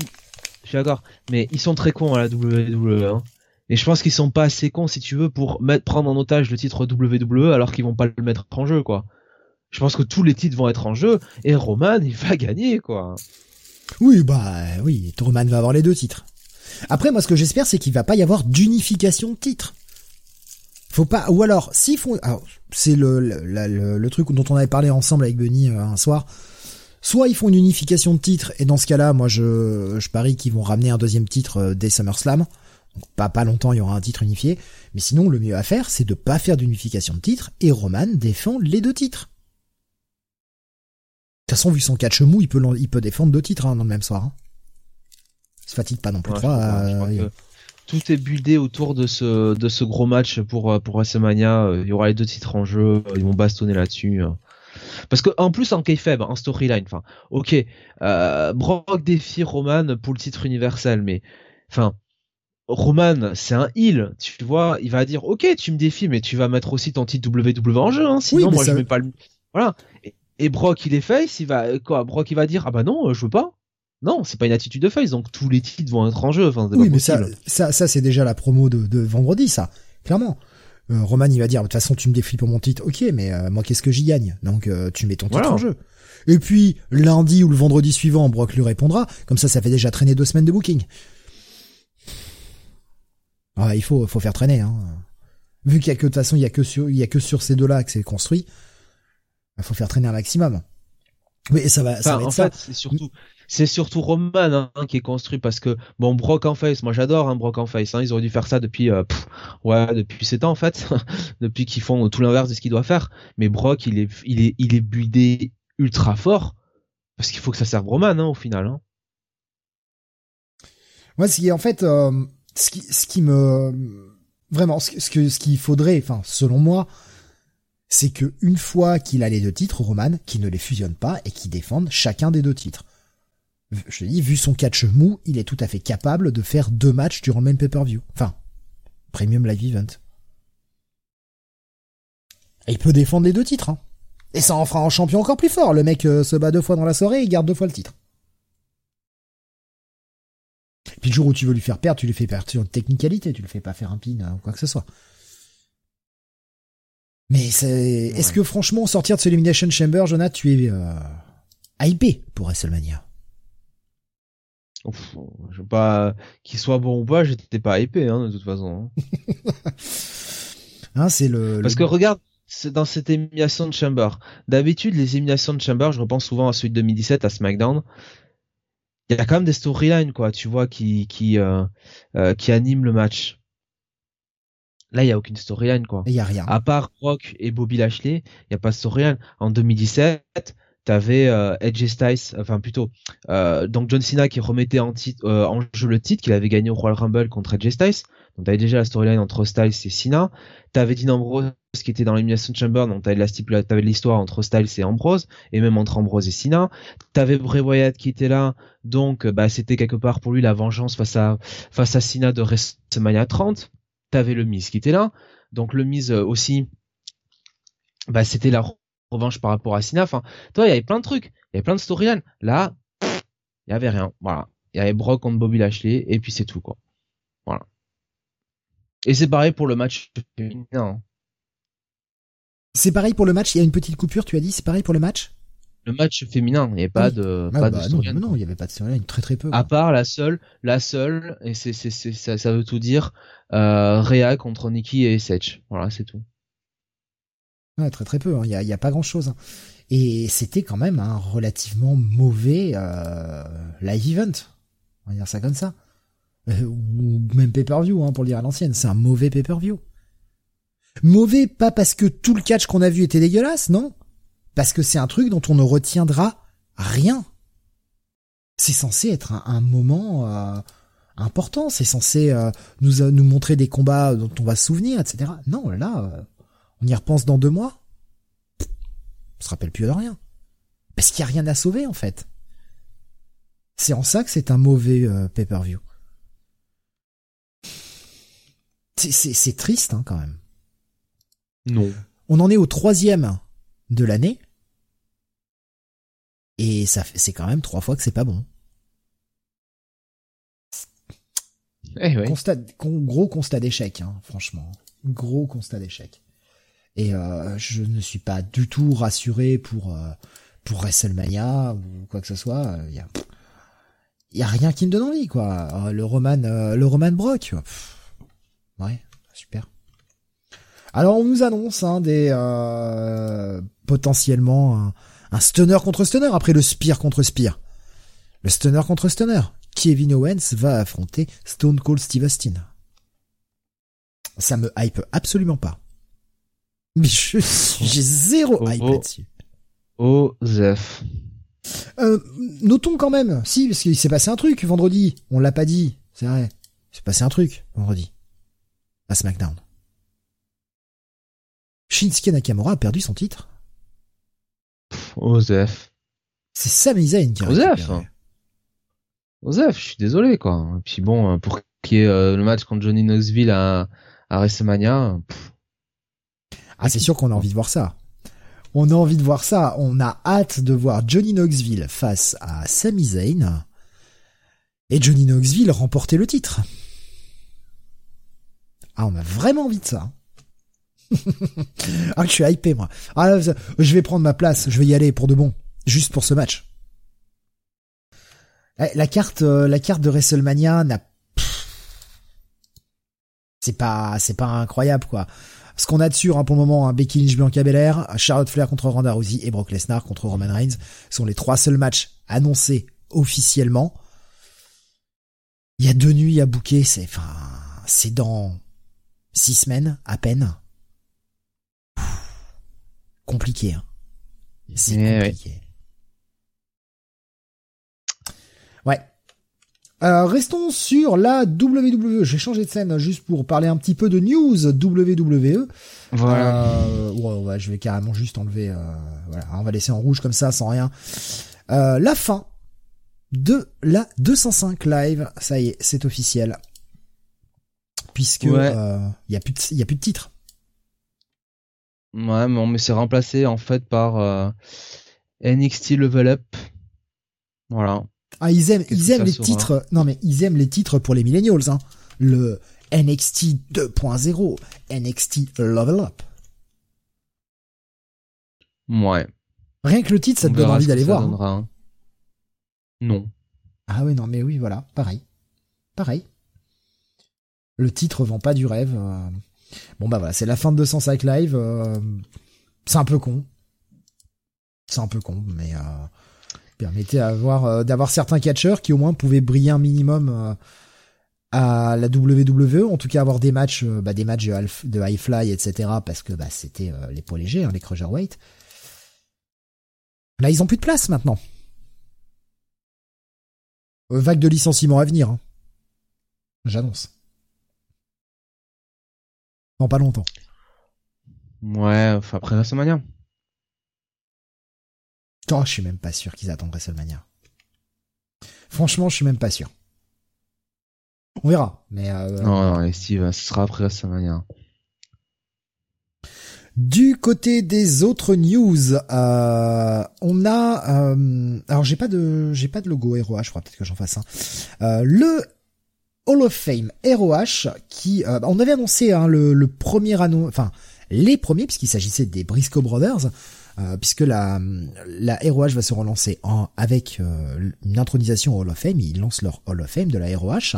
Speaker 3: je suis d'accord. Mais ils sont très cons à la WWE. Hein. Et je pense qu'ils sont pas assez cons, si tu veux, pour mettre, prendre en otage le titre WWE alors qu'ils vont pas le mettre en jeu, quoi je pense que tous les titres vont être en jeu et Roman il va gagner quoi.
Speaker 2: Oui bah oui, Roman va avoir les deux titres. Après moi ce que j'espère c'est qu'il va pas y avoir d'unification de titres. Faut pas ou alors s'ils font c'est le, le, le, truc dont on avait parlé ensemble avec Benny euh, un soir. Soit ils font une unification de titres et dans ce cas-là moi je je parie qu'ils vont ramener un deuxième titre euh, dès SummerSlam. Donc pas pas longtemps il y aura un titre unifié, mais sinon le mieux à faire c'est de pas faire d'unification de titres et Roman défend les deux titres. De toute façon, vu son catch mou, il peut, il peut défendre deux titres hein, dans le même soir. Hein. Se fatigue pas non plus trop. Euh,
Speaker 3: tout est buildé autour de ce, de ce gros match pour, euh, pour WrestleMania. Euh, il y aura les deux titres en jeu. Ils vont bastonner là-dessus. Hein. Parce que en plus en kayfabe, en storyline, enfin, ok, Brock défie Roman pour le titre universel, mais enfin, Roman, c'est un heal, tu vois, il va dire, ok, tu me défies, mais tu vas mettre aussi ton titre WWE en jeu, hein, sinon moi je mets pas le, voilà. Et Brock, il est face, il va quoi Brock, il va dire ah bah non, euh, je veux pas. Non, c'est pas une attitude de face, donc tous les titres vont être en jeu. Enfin,
Speaker 2: oui, mais ça, ça, ça c'est déjà la promo de, de vendredi, ça, clairement. Euh, Roman, il va dire de toute façon, tu me défies pour mon titre, ok, mais euh, moi, qu'est-ce que j'y gagne? Donc, tu mets ton titre en jeu. Et puis lundi ou le vendredi suivant, Brock lui répondra. Comme ça, ça fait déjà traîner deux semaines de booking. Ah, il faut, faut faire traîner. Hein. Vu qu'il y a que de toute façon, il y a que sur, il y a que sur ces deux-là que c'est construit. Il faut faire traîner un maximum. Oui, ça va, ça va
Speaker 3: en fait, c'est surtout, c'est surtout Roman hein, qui est construit parce que bon Brock en face, moi j'adore hein, Brock en face. Hein, ils auraient dû faire ça depuis euh, ouais depuis 7 ans en fait, depuis qu'ils font tout l'inverse de ce qu'ils doivent faire. Mais Brock il est il est il est buildé ultra fort parce qu'il faut que ça serve Roman au final.
Speaker 2: Moi, ce qui en fait, euh, ce qui ce qui me vraiment ce, ce que ce qu'il faudrait, enfin selon moi, c'est que une fois qu'il a les deux titres, Roman, qu'il ne les fusionne pas et qu'il défende chacun des deux titres. Je te dis, vu son catch mou, il est tout à fait capable de faire deux matchs durant le même pay-per-view. Enfin, Premium Live Event. Et il peut défendre les deux titres. Hein. Et ça en fera un champion encore plus fort. Le mec euh, se bat deux fois dans la soirée et garde deux fois le titre. Puis le jour où tu veux lui faire perdre, tu lui fais perdre sur une technicalité, tu le fais pas faire un pin euh, ou quoi que ce soit. Mais c'est, est-ce que franchement, sortir de ce Elimination Chamber, Jonathan, tu es euh, hypé pour WrestleMania?
Speaker 3: Je veux pas qu'il soit bon ou pas, j'étais pas hypé hein, de toute façon.
Speaker 2: Hein. c'est le.
Speaker 3: Parce que regarde, c'est dans cette élimination de Chamber. D'habitude, les éliminations de Chamber, je repense souvent à celui de 2017 à SmackDown. Il y a quand même des storylines, quoi, tu vois, qui qui euh, euh, qui animent le match. Là, il y a aucune storyline, quoi.
Speaker 2: Il a rien.
Speaker 3: À part Rock et Bobby Lashley, il y a pas de storyline. En 2017, t'avais euh, Edge Styles, enfin plutôt euh, donc John Cena qui remettait en, titre, euh, en jeu le titre qu'il avait gagné au Royal Rumble contre Edge Styles. Donc t'avais déjà la storyline entre Styles et Cena. T'avais Dean Ambrose qui était dans l'Elimination Chamber, donc t'avais la t'avais l'histoire entre Styles et Ambrose et même entre Ambrose et Cena. T'avais Bray Wyatt qui était là, donc bah c'était quelque part pour lui la vengeance face à face à Cena de WrestleMania 30 t'avais le Miz qui était là. Donc le Miz euh, aussi, bah c'était la revanche par rapport à Cena. Enfin, toi, il y avait plein de trucs, il y avait plein de storylines. Là, il y avait rien. Voilà, il y avait Brock contre Bobby Lashley et puis c'est tout quoi. Voilà. Et c'est pareil pour le match féminin.
Speaker 2: C'est pareil pour le match. Il y a une petite coupure. Tu as dit c'est pareil pour le match?
Speaker 3: Le match féminin, il n'y avait pas de, ah pas
Speaker 2: bah
Speaker 3: de
Speaker 2: non, non, il n'y avait pas de storyline, très très peu.
Speaker 3: À part la seule, la seule, et c'est, c'est, c'est, ça, ça veut tout dire, euh, Rhea contre Nikki et Sedge. Voilà, c'est tout.
Speaker 2: Ouais, très très peu, hein. il n'y a, y a, pas grand chose. Hein. Et c'était quand même un relativement mauvais euh, live event. On va dire ça comme ça. Euh, ou même pay-per-view, hein, pour le dire à l'ancienne. C'est un mauvais pay-per-view. Mauvais pas parce que tout le catch qu'on a vu était dégueulasse, non parce que c'est un truc dont on ne retiendra rien. C'est censé être un, moment euh, important, c'est censé euh, nous, nous montrer des combats dont on va se souvenir, etc. Non, là, euh, on y repense dans deux mois. On se rappelle plus de rien. Parce qu'il n'y a rien à sauver, en fait. C'est en ça que c'est un mauvais pay-per-view. C'est triste, hein, quand même.
Speaker 3: Non.
Speaker 2: On en est au troisième de l'année. Et ça c'est quand même trois fois que c'est pas bon.
Speaker 3: Eh
Speaker 2: gros constat d'échec, hein, franchement. Gros constat d'échec. Et euh, je ne suis pas du tout rassuré pour euh, pour WrestleMania ou quoi que ce soit. Il y a, y a rien qui me donne envie, quoi. Euh, le Roman, le Roman Brock. ouais, super. Alors on nous annonce hein, des potentiellement un stunner contre stunner après le spear contre spear. Le stunner contre stunner. Kevin Owens va affronter Stone Cold Steve Austin. Ça me hype absolument pas. Mais j'ai zéro oh, hype oh. là-dessus.
Speaker 3: Oh, Zef.
Speaker 2: Euh, notons quand même, si, parce qu'il s'est passé un truc vendredi. On l'a pas dit, c'est vrai. Il s'est passé un truc vendredi. À SmackDown. Shinsuke Nakamura a perdu son titre.
Speaker 3: Osef.
Speaker 2: C'est Sami Zayn qui a
Speaker 3: Osef. Osef, je suis désolé quoi. Et puis bon, pour qu'il y ait euh, le match contre Johnny Knoxville à, à WrestleMania.
Speaker 2: Ah, c'est sûr qu'on a envie de voir ça. On a envie de voir ça. On a hâte de voir Johnny Knoxville face à Sami Zayn. Et Johnny Knoxville remporter le titre. Ah, on a vraiment envie de ça. Ah, je suis hypé, moi. Ah, je vais prendre ma place, je vais y aller pour de bon. Juste pour ce match. La carte, euh, la carte de WrestleMania n'a, c'est pas, c'est pas incroyable, quoi. Ce qu'on a dessus, hein, pour le moment, hein, Becky Lynch, Bianca Belair, Charlotte Flair contre Ronda Rousey et Brock Lesnar contre Roman Reigns sont les trois seuls matchs annoncés officiellement. Il y a deux nuits à bouquer, c'est enfin c'est dans six semaines à peine. Compliqué. Hein. C'est compliqué. Ouais. Euh, restons sur la WWE. J'ai changé de scène juste pour parler un petit peu de news WWE.
Speaker 3: Voilà.
Speaker 2: Euh, ouais, ouais, je vais carrément juste enlever. Euh, voilà, on va laisser en rouge comme ça, sans rien. Euh, la fin de la 205 live, ça y est, c'est officiel. Puisque il
Speaker 3: Ouais.
Speaker 2: y a plus de, y a plus de titre.
Speaker 3: Ouais, mais c'est remplacé en fait par euh, NXT Level Up. Voilà.
Speaker 2: Ah, ils aiment, ils les titres. Non, mais ils aiment les titres pour les millennials. Hein. Le NXT 2.0, NXT Level Up.
Speaker 3: Ouais.
Speaker 2: Rien que le titre, ça
Speaker 3: On
Speaker 2: te donne envie d'aller voir. hein.
Speaker 3: donnera, hein. Non.
Speaker 2: Ah oui, non, mais oui, voilà, pareil. Pareil. Le titre vend pas du rêve. euh. Bon bah voilà, c'est la fin de 205 live. euh, C'est un peu con. C'est un peu con, mais euh, d'avoir euh, d'avoir certains catcheurs qui au moins pouvaient briller un minimum à la WWE, en tout cas avoir des matchs, bah, des matchs de, high fly, etc. Parce que bah, c'était les poids légers, hein, les cruiserweight. Là, ils ont plus de place maintenant. Vague de licenciements à venir. hein. J'annonce. Dans pas longtemps.
Speaker 3: Ouais, enfin après WrestleMania.
Speaker 2: Oh, je suis même pas sûr qu'ils attendent WrestleMania. Franchement, je suis même pas sûr. On verra. Mais euh,
Speaker 3: Non, non, Steve, ce sera après WrestleMania.
Speaker 2: du côté des autres news, euh, on a. euh, alors j'ai pas de j'ai pas de logo ROH. Je crois peut-être que j'en fasse un. Euh, le Hall of Fame ROH qui euh, on avait annoncé hein, le, premier annon, enfin les premiers puisqu'il s'agissait des Briscoe Brothers. euh, puisque la, la ROH va se relancer en, avec euh, une intronisation au Hall of Fame, ils lancent leur Hall of Fame de la ROH,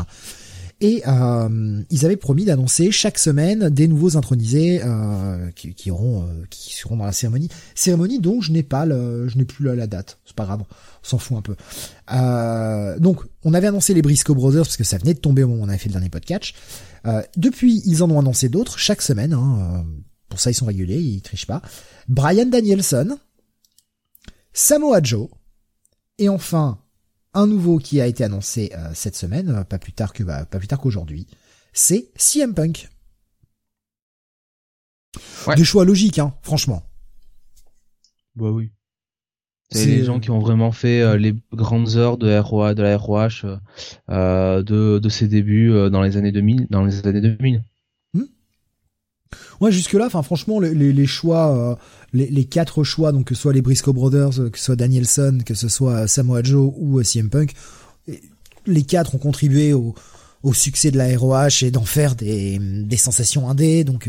Speaker 2: et euh, ils avaient promis d'annoncer chaque semaine des nouveaux intronisés euh, qui, qui auront, euh, qui seront dans la cérémonie, cérémonie dont je n'ai pas le, je n'ai plus la, la date, c'est pas grave, on s'en fout un peu. Euh, donc, on avait annoncé les Briscoe Brothers parce que ça venait de tomber au moment où on avait fait le dernier podcast. Euh, depuis, ils en ont annoncé d'autres chaque semaine. Hein, euh, pour ça, ils sont réguliers, ils trichent pas. Brian Danielson, Samoa Joe, et enfin un nouveau qui a été annoncé euh, cette semaine, euh, pas plus tard que bah, pas plus tard qu'aujourd'hui, c'est CM Punk.
Speaker 3: Ouais.
Speaker 2: Des choix logiques, hein, franchement.
Speaker 3: Bah oui. C'est les gens qui ont vraiment fait euh, les grandes heures de ROH, de la ROH, euh, euh, de, de ses débuts euh, dans les années 2000, dans les années 2000.
Speaker 2: Ouais, jusque là, enfin franchement, les, les, les choix, euh, les, quatre choix, donc que ce soit les Briscoe Brothers, euh, que ce soit Danielson, que ce soit euh, Samoa Joe ou euh, CM Punk, les quatre ont contribué au, succès de la ROH et d'en faire des, sensations indé. Donc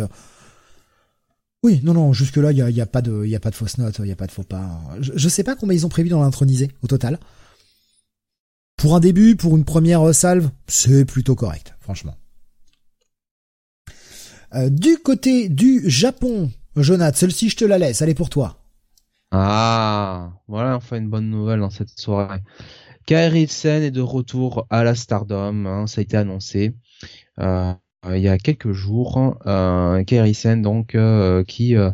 Speaker 2: oui, non, non, jusque là, il y a, pas de, y a il y a pas de faux pas. Je, je sais pas combien ils ont prévu dans l'intronisé au total. Pour un début, pour une première salve, c'est plutôt correct, franchement. Du côté du Japon, Jonathan, celle-ci je te la laisse, elle est pour toi.
Speaker 3: Ah, voilà enfin une bonne nouvelle dans cette soirée. Kairi Sen est de retour à la Stardom, hein, ça a été annoncé euh, il y a quelques jours. Euh, Sen donc euh, qui euh,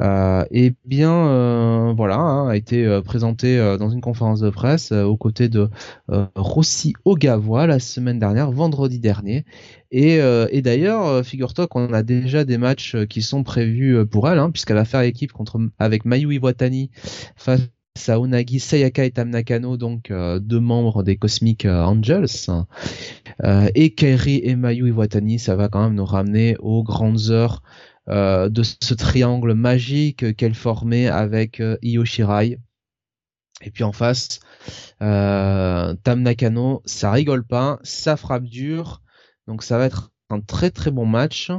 Speaker 3: euh, bien euh, voilà hein, a été euh, présenté euh, dans une conférence de presse euh, aux côtés de euh, Rossi Ogawa la semaine dernière, vendredi dernier. Et, euh, et d'ailleurs, euh, figure-toi qu'on a déjà des matchs euh, qui sont prévus euh, pour elle, hein, puisqu'elle va faire équipe contre avec Mayu Iwatani face à Unagi Sayaka et Tam Nakano, donc euh, deux membres des Cosmic euh, Angels. Euh, et Kairi et Mayu Iwatani, ça va quand même nous ramener aux grandes heures euh, de ce triangle magique qu'elle formait avec Io Shirai. Et puis en face, euh, Tam Nakano, ça rigole pas, ça frappe dur. Donc ça va être un très très bon match.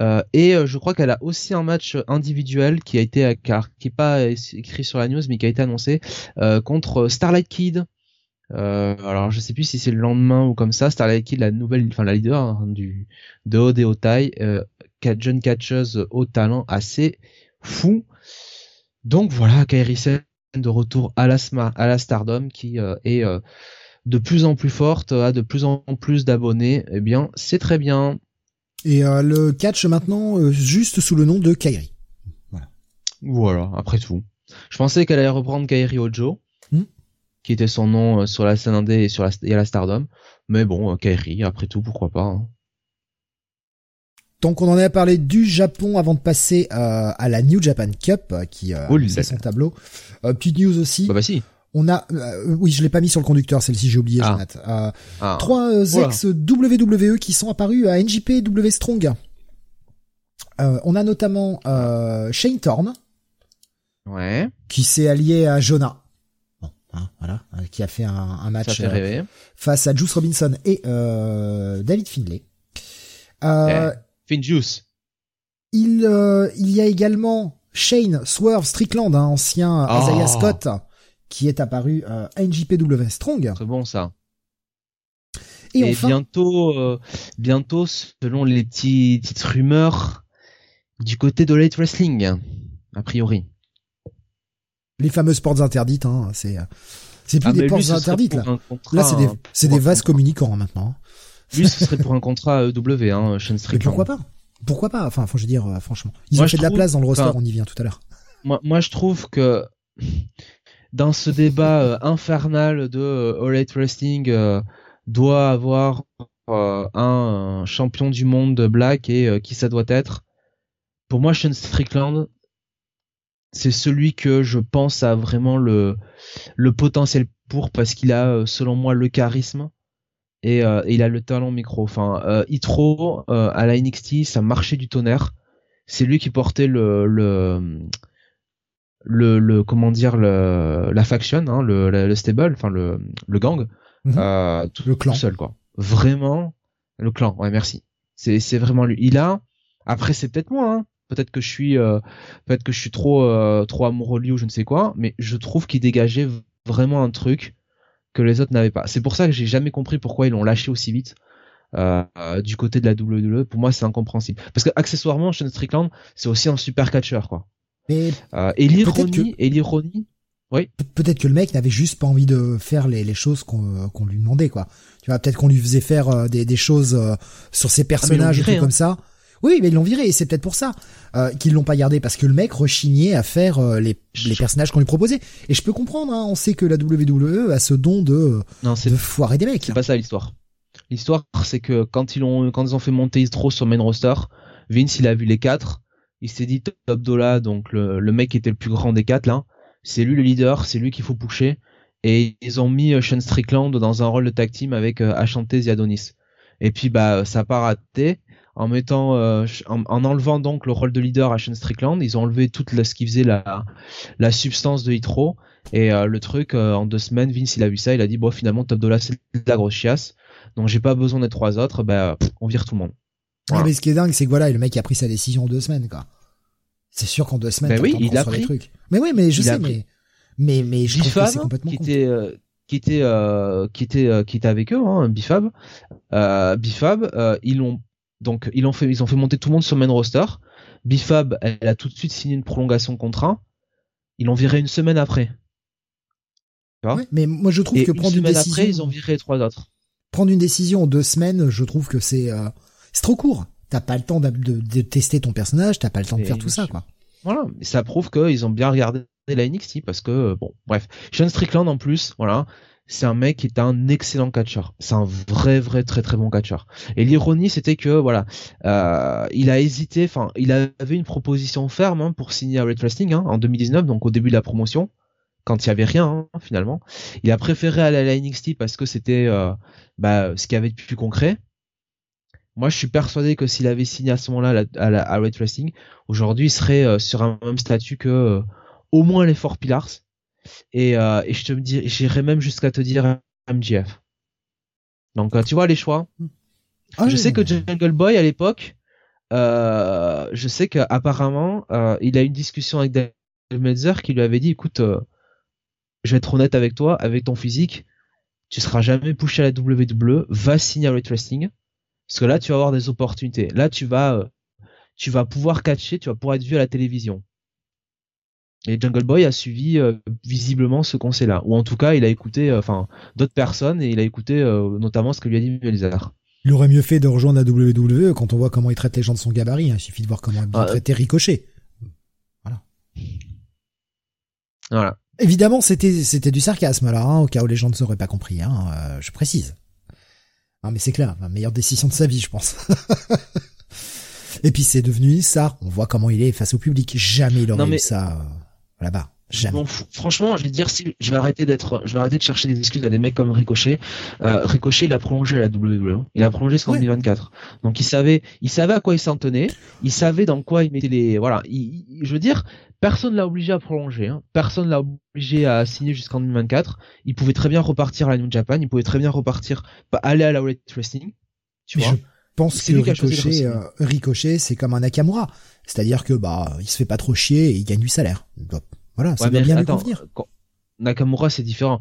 Speaker 3: Euh, et euh, je crois qu'elle a aussi un match individuel qui a été qui est pas écrit sur la news mais qui a été annoncé euh, contre Starlight Kid. Alors je sais plus si c'est le lendemain ou comme ça. Starlight Kid, la nouvelle, enfin la leader hein, du de Ode et Otai, euh, jeune catcheuse au talent assez fou. Donc voilà, Kairi Sen de retour à la, à la Stardom qui est de plus en plus forte, a de plus en plus d'abonnés, eh bien, c'est très bien.
Speaker 2: Et le catch maintenant juste sous le nom de Kairi.
Speaker 3: Voilà. Voilà, après tout. Je pensais qu'elle allait reprendre Kairi Ojo, hmm. qui était son nom sur la scène indé et sur la, et à la Stardom. Mais bon, Kairi, après tout, pourquoi pas. Hein.
Speaker 2: Donc on en a parlé du Japon avant de passer euh, à la New Japan Cup euh, qui euh, c'est son tableau. Euh, petite news aussi.
Speaker 3: Bah, bah si.
Speaker 2: On a, oui, je l'ai pas mis sur le conducteur, celle-ci j'ai oublié, ah. ah. Trois ex WWE qui sont apparus à NJPW Strong. on a notamment Shane Thorne.
Speaker 3: Ouais.
Speaker 2: Qui s'est allié à Jonah. Bon, hein, voilà, qui a fait un, un match face à Juice Robinson et David Finlay.
Speaker 3: Euh, Finjuice.
Speaker 2: Il, euh, il y a également Shane Swerve Strickland, un ancien oh. Isaiah Scott, qui est apparu à euh, NJPW Strong.
Speaker 3: C'est bon ça. Et, bientôt, euh, bientôt, selon les petites rumeurs, du côté de Late Wrestling, a priori.
Speaker 2: Les fameuses portes interdites, hein, c'est c'est plus ah, des portes interdites là. Là, c'est des c'est des vases communicants hein, maintenant.
Speaker 3: Lui, ce serait pour un contrat EW, hein, Sean Strickland.
Speaker 2: pourquoi pas? Pourquoi pas? Enfin, faut je veux dire, euh, franchement, ils ont fait de la place dans le roster. on y vient tout à l'heure.
Speaker 3: Moi, moi, je trouve que dans ce débat euh, infernal de euh, All Elite Wrestling doit avoir un, champion du monde black et qui ça doit être. Pour moi, Sean Strickland, c'est celui que je pense a vraiment le le potentiel pour parce qu'il a, selon moi, le charisme euh, et, il a le talent micro. Enfin, euh, Itro euh, à la NXT, ça marchait du tonnerre. C'est lui qui portait le le le, comment dire le la faction, hein, le, le, stable, enfin le le gang,
Speaker 2: mhm. euh,
Speaker 3: tout, le clan seul quoi. Vraiment le clan. Ouais, merci. C'est c'est vraiment lui. Il a après c'est peut-être moi. Hein. Peut-être que je suis peut-être que je suis trop trop amoureux de lui ou je ne sais quoi, mais je trouve qu'il dégageait vraiment un truc que les autres n'avaient pas. C'est pour ça que j'ai jamais compris pourquoi ils l'ont lâché aussi vite. Euh, euh, du côté de la WWE, pour moi c'est incompréhensible. Parce que accessoirement, Sean Strickland, c'est aussi un super catcheur, quoi.
Speaker 2: Mais
Speaker 3: euh, et l'ironie, et l'ironie, oui.
Speaker 2: Peut-être que le mec n'avait juste pas envie de faire les, les choses qu'on qu'on lui demandait, quoi. Tu vois, peut-être qu'on lui faisait faire euh, des, des choses euh, sur ses ah, personnages et tout comme hein. ça. Oui, mais ils l'ont viré et c'est peut-être pour ça euh, qu'ils l'ont pas gardé parce que le mec rechignait à faire euh, les, les personnages qu'on lui proposait. Et je peux comprendre, hein, on sait que la WWE a ce don de, non, de foirer des mecs.
Speaker 3: C'est pas ça l'histoire. L'histoire, c'est que quand ils ont quand ils ont fait monter Istro sur main roster, Vince il a vu les quatre, il s'est dit Top Dola, donc le, le mec qui était le plus grand des quatre là, c'est lui le leader, c'est lui qu'il faut pusher. Et ils ont mis euh, Sean Strickland dans un rôle de tag team avec euh, Ashanti Ziadonis. Et puis bah ça a pas raté en mettant euh, en, enlevant donc le rôle de leader à Sean Strickland. Ils ont enlevé toute ce qui faisait la la substance de Hitro. Et euh, le truc euh, en deux semaines Vince il a vu ça. Il a dit bon finalement Top Dollar c'est de la grosse chiasse. Donc j'ai pas besoin des trois autres. Ben on vire tout le monde
Speaker 2: mais ce qui est dingue c'est que voilà le mec a pris sa décision en deux semaines quoi c'est sûr qu'en deux semaines
Speaker 3: ben oui il a pris trucs.
Speaker 2: mais oui mais je sais mais mais mais je trouve que complètement
Speaker 3: qui était qui était qui était qui était avec eux hein, Bifab Bifab ils l'ont donc ils ont fait ils ont fait monter tout le monde sur main roster. Bifab, elle a tout de suite signé une prolongation de contrat. Ils l'ont viré une semaine après.
Speaker 2: mais moi je trouve que prendre une, décision
Speaker 3: après, ils ont viré trois autres.
Speaker 2: Prendre une décision en deux semaines, je trouve que c'est euh, c'est trop court. T'as pas le temps de, de, tester ton personnage, t'as pas le temps de faire tout ça, quoi.
Speaker 3: Voilà, ça prouve qu'ils ont bien regardé la NXT parce que bon, bref, Sean Strickland en plus, voilà, c'est un mec qui est un excellent catcheur. C'est un vrai, vrai, très, très bon catcheur. Et l'ironie, c'était que voilà, euh, il a hésité. Enfin, il avait une proposition ferme hein, pour signer à Red Wrestling hein, en 2019, donc au début de la promotion, quand il y avait rien hein, finalement. Il a préféré aller à la NXT parce que c'était euh, bah, ce qui avait de plus concret. Moi, je suis persuadé que s'il avait signé à ce moment-là à, la, Red Wrestling, aujourd'hui, il serait euh, sur un même statut que au moins les Four Pillars et, euh, et je te dis, j'irais même jusqu'à te dire MGF. Donc euh, tu vois les choix. Ah je sais que Jungle Boy à l'époque, euh, je sais qu'apparemment euh, il a eu une discussion avec Dave Meltzer qui lui avait dit, écoute, euh, je vais être honnête avec toi, avec ton physique, tu seras jamais poussé à la WWE, va signer à Red Wrestling, parce que là tu vas avoir des opportunités. Là tu vas, tu vas pouvoir catcher, tu vas pouvoir être vu à la télévision. Et Jungle Boy a suivi euh, visiblement ce conseil-là, ou en tout cas, il a écouté, enfin, d'autres personnes et il a écouté notamment ce que lui a dit Melzar.
Speaker 2: Il aurait mieux fait de rejoindre la WWE quand on voit comment il traite les gens de son gabarit. Hein. Il suffit de voir comment il ah, traite Ricochet. Voilà.
Speaker 3: Voilà.
Speaker 2: Évidemment, c'était c'était du sarcasme là, hein, au cas où les gens ne seraient pas compris. Hein, euh, je précise. Ah mais c'est clair, la meilleure décision de sa vie, je pense. Et puis c'est devenu ça. On voit comment il est face au public. Jamais il aurait eu ça euh, là-bas. Jamais.
Speaker 3: franchement, je vais dire si je vais arrêter d'être, je vais arrêter de chercher des excuses à des mecs comme Ricochet. Euh, Ricochet, il a prolongé la WWE. Il a prolongé jusqu'en 2024. Donc il savait, il savait à quoi il s'en tenait. Il savait dans quoi il mettait les, voilà. je veux dire, personne l'a obligé à prolonger. Hein. Personne l'a obligé à signer jusqu'en 2024. Il pouvait très bien repartir à la New Japan. Il pouvait très bien repartir, aller à la World Wrestling. Tu vois. Je
Speaker 2: pense que Ricochet, euh, Ricochet, c'est comme un Nakamura. C'est-à-dire que bah, il se fait pas trop chier et il gagne du salaire. Voilà, ça doit bien lui convenir.
Speaker 3: Nakamura, c'est différent.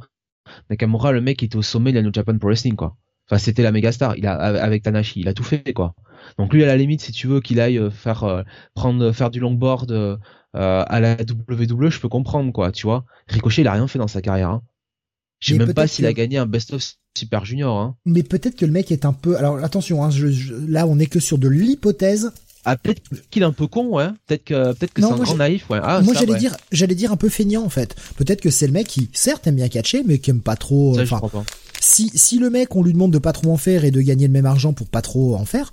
Speaker 3: Nakamura, le mec était au sommet de la New Japan Pro Wrestling, quoi. Enfin, c'était la méga star. Il a, avec Tanashi, il a tout fait, quoi. Donc lui, à la limite, si tu veux qu'il aille euh, faire, euh, prendre, faire du longboard euh, à la WWE, je peux comprendre, quoi, tu vois. Ricochet, il a rien fait dans sa carrière. Hein. Je sais même pas s'il a gagné un Best of Super Junior. Hein.
Speaker 2: Mais peut-être que le mec est un peu. Alors attention, hein, là, on est que sur de l'hypothèse.
Speaker 3: Ah peut-être qu'il est un peu con, ouais. Peut-être que peut-être que c'est un grand naïf, ouais. Ah,
Speaker 2: moi j'allais dire j'allais dire un peu feignant en fait. Peut-être que c'est le mec qui certes aime bien catcher mais qui aime pas trop.
Speaker 3: Ça, je crois pas.
Speaker 2: Si si le mec on lui demande de pas trop en faire et de gagner le même argent pour pas trop en faire.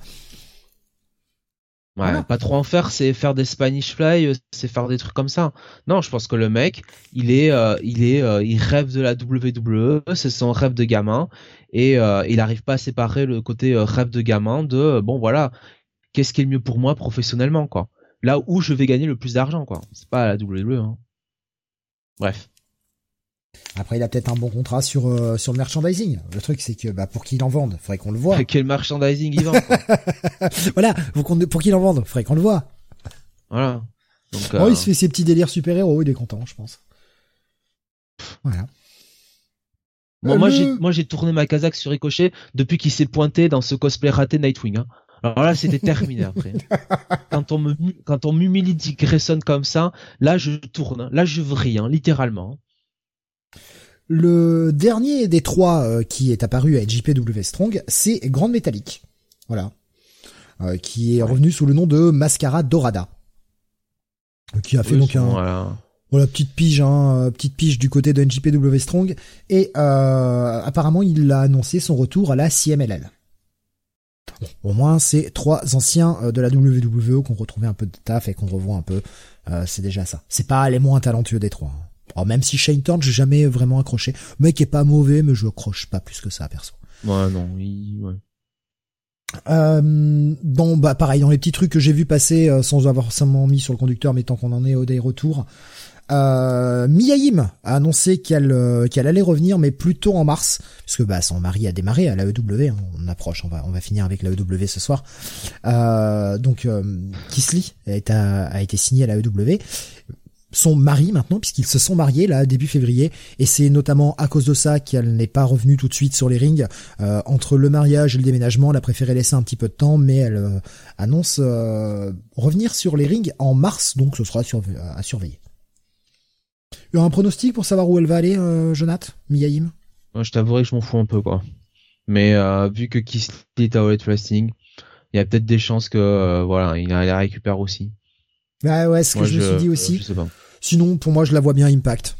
Speaker 3: Ouais, pas trop en faire, c'est faire des Spanish Fly, euh, c'est faire des trucs comme ça. Non, je pense que le mec, il est, euh, il est, euh, il rêve de la WWE, c'est son rêve de gamin, et il arrive pas à séparer le côté rêve de gamin de, bon voilà, qu'est-ce qui est le mieux pour moi professionnellement, quoi. Là où je vais gagner le plus d'argent, quoi. C'est pas la WWE. Hein. Bref.
Speaker 2: Après, il a peut-être un bon contrat sur euh, sur le merchandising. Le truc, c'est que bah, pour qu'il en vende, faudrait qu'on le voit.
Speaker 3: Quel merchandising il vend
Speaker 2: Voilà, pour, qu'il en vende, faudrait qu'on le voit.
Speaker 3: Voilà.
Speaker 2: Donc, oh, il se fait ses petits délires super-héros, il est content, je pense. Voilà.
Speaker 3: moi, j'ai moi j'ai tourné ma casaque sur Ricochet depuis qu'il s'est pointé dans ce cosplay raté Nightwing. Hein. Alors là, c'était terminé après. quand on me, quand on m'humilie Dick Grayson comme ça, là, je tourne. Là, je vrille, hein, littéralement.
Speaker 2: Le dernier des trois euh, qui est apparu à JPW Strong, c'est Grande Métallique. Voilà. Euh, qui est revenu sous le nom de Mascara Dorada. Qui a fait donc un, voilà. petite pige, hein, petite pige du côté de NJPW Strong. Et euh, apparemment, il a annoncé son retour à la CMLL. Au moins, c'est trois anciens euh, de la WWE qu'on retrouvait un peu de taf et qu'on revoit un peu. Euh, c'est déjà ça. C'est pas les moins talentueux des trois. Hein. même si Shane Thorne, j'ai jamais vraiment accroché. Le mec est pas mauvais, mais je accroche pas plus que ça, perso.
Speaker 3: Ouais, non, il... ouais.
Speaker 2: Euh, bah pareil dans les petits trucs que j'ai vu passer euh, sans avoir forcément mis sur le conducteur mais tant qu'on en est au des retours euh, a annoncé qu'elle euh, qu'elle allait revenir, mais plutôt en mars, puisque bah son mari a démarré à l'AEW. Hein, on approche, on va on va finir avec l'AEW ce soir. Euh, donc euh, Kisly a été, signé à l'AEW son mari maintenant puisqu'ils se sont mariés là début février et c'est notamment à cause de ça qu'elle n'est pas revenue tout de suite sur les rings euh, entre le mariage et le déménagement elle a préféré laisser un petit peu de temps mais elle annonce revenir sur les rings en mars donc ce sera à surveiller il y a un pronostic pour savoir où elle va aller, euh, Jonath Miyaim?
Speaker 3: Moi, je t'avouerai que je m'en fous un peu, quoi. Mais euh, vu que Kiss est à All Wrestling, il y a peut-être des chances que euh, voilà, il la récupère aussi.
Speaker 2: Bah ouais, ce que je, me suis dit aussi. Sinon, pour moi, je la vois bien Impact.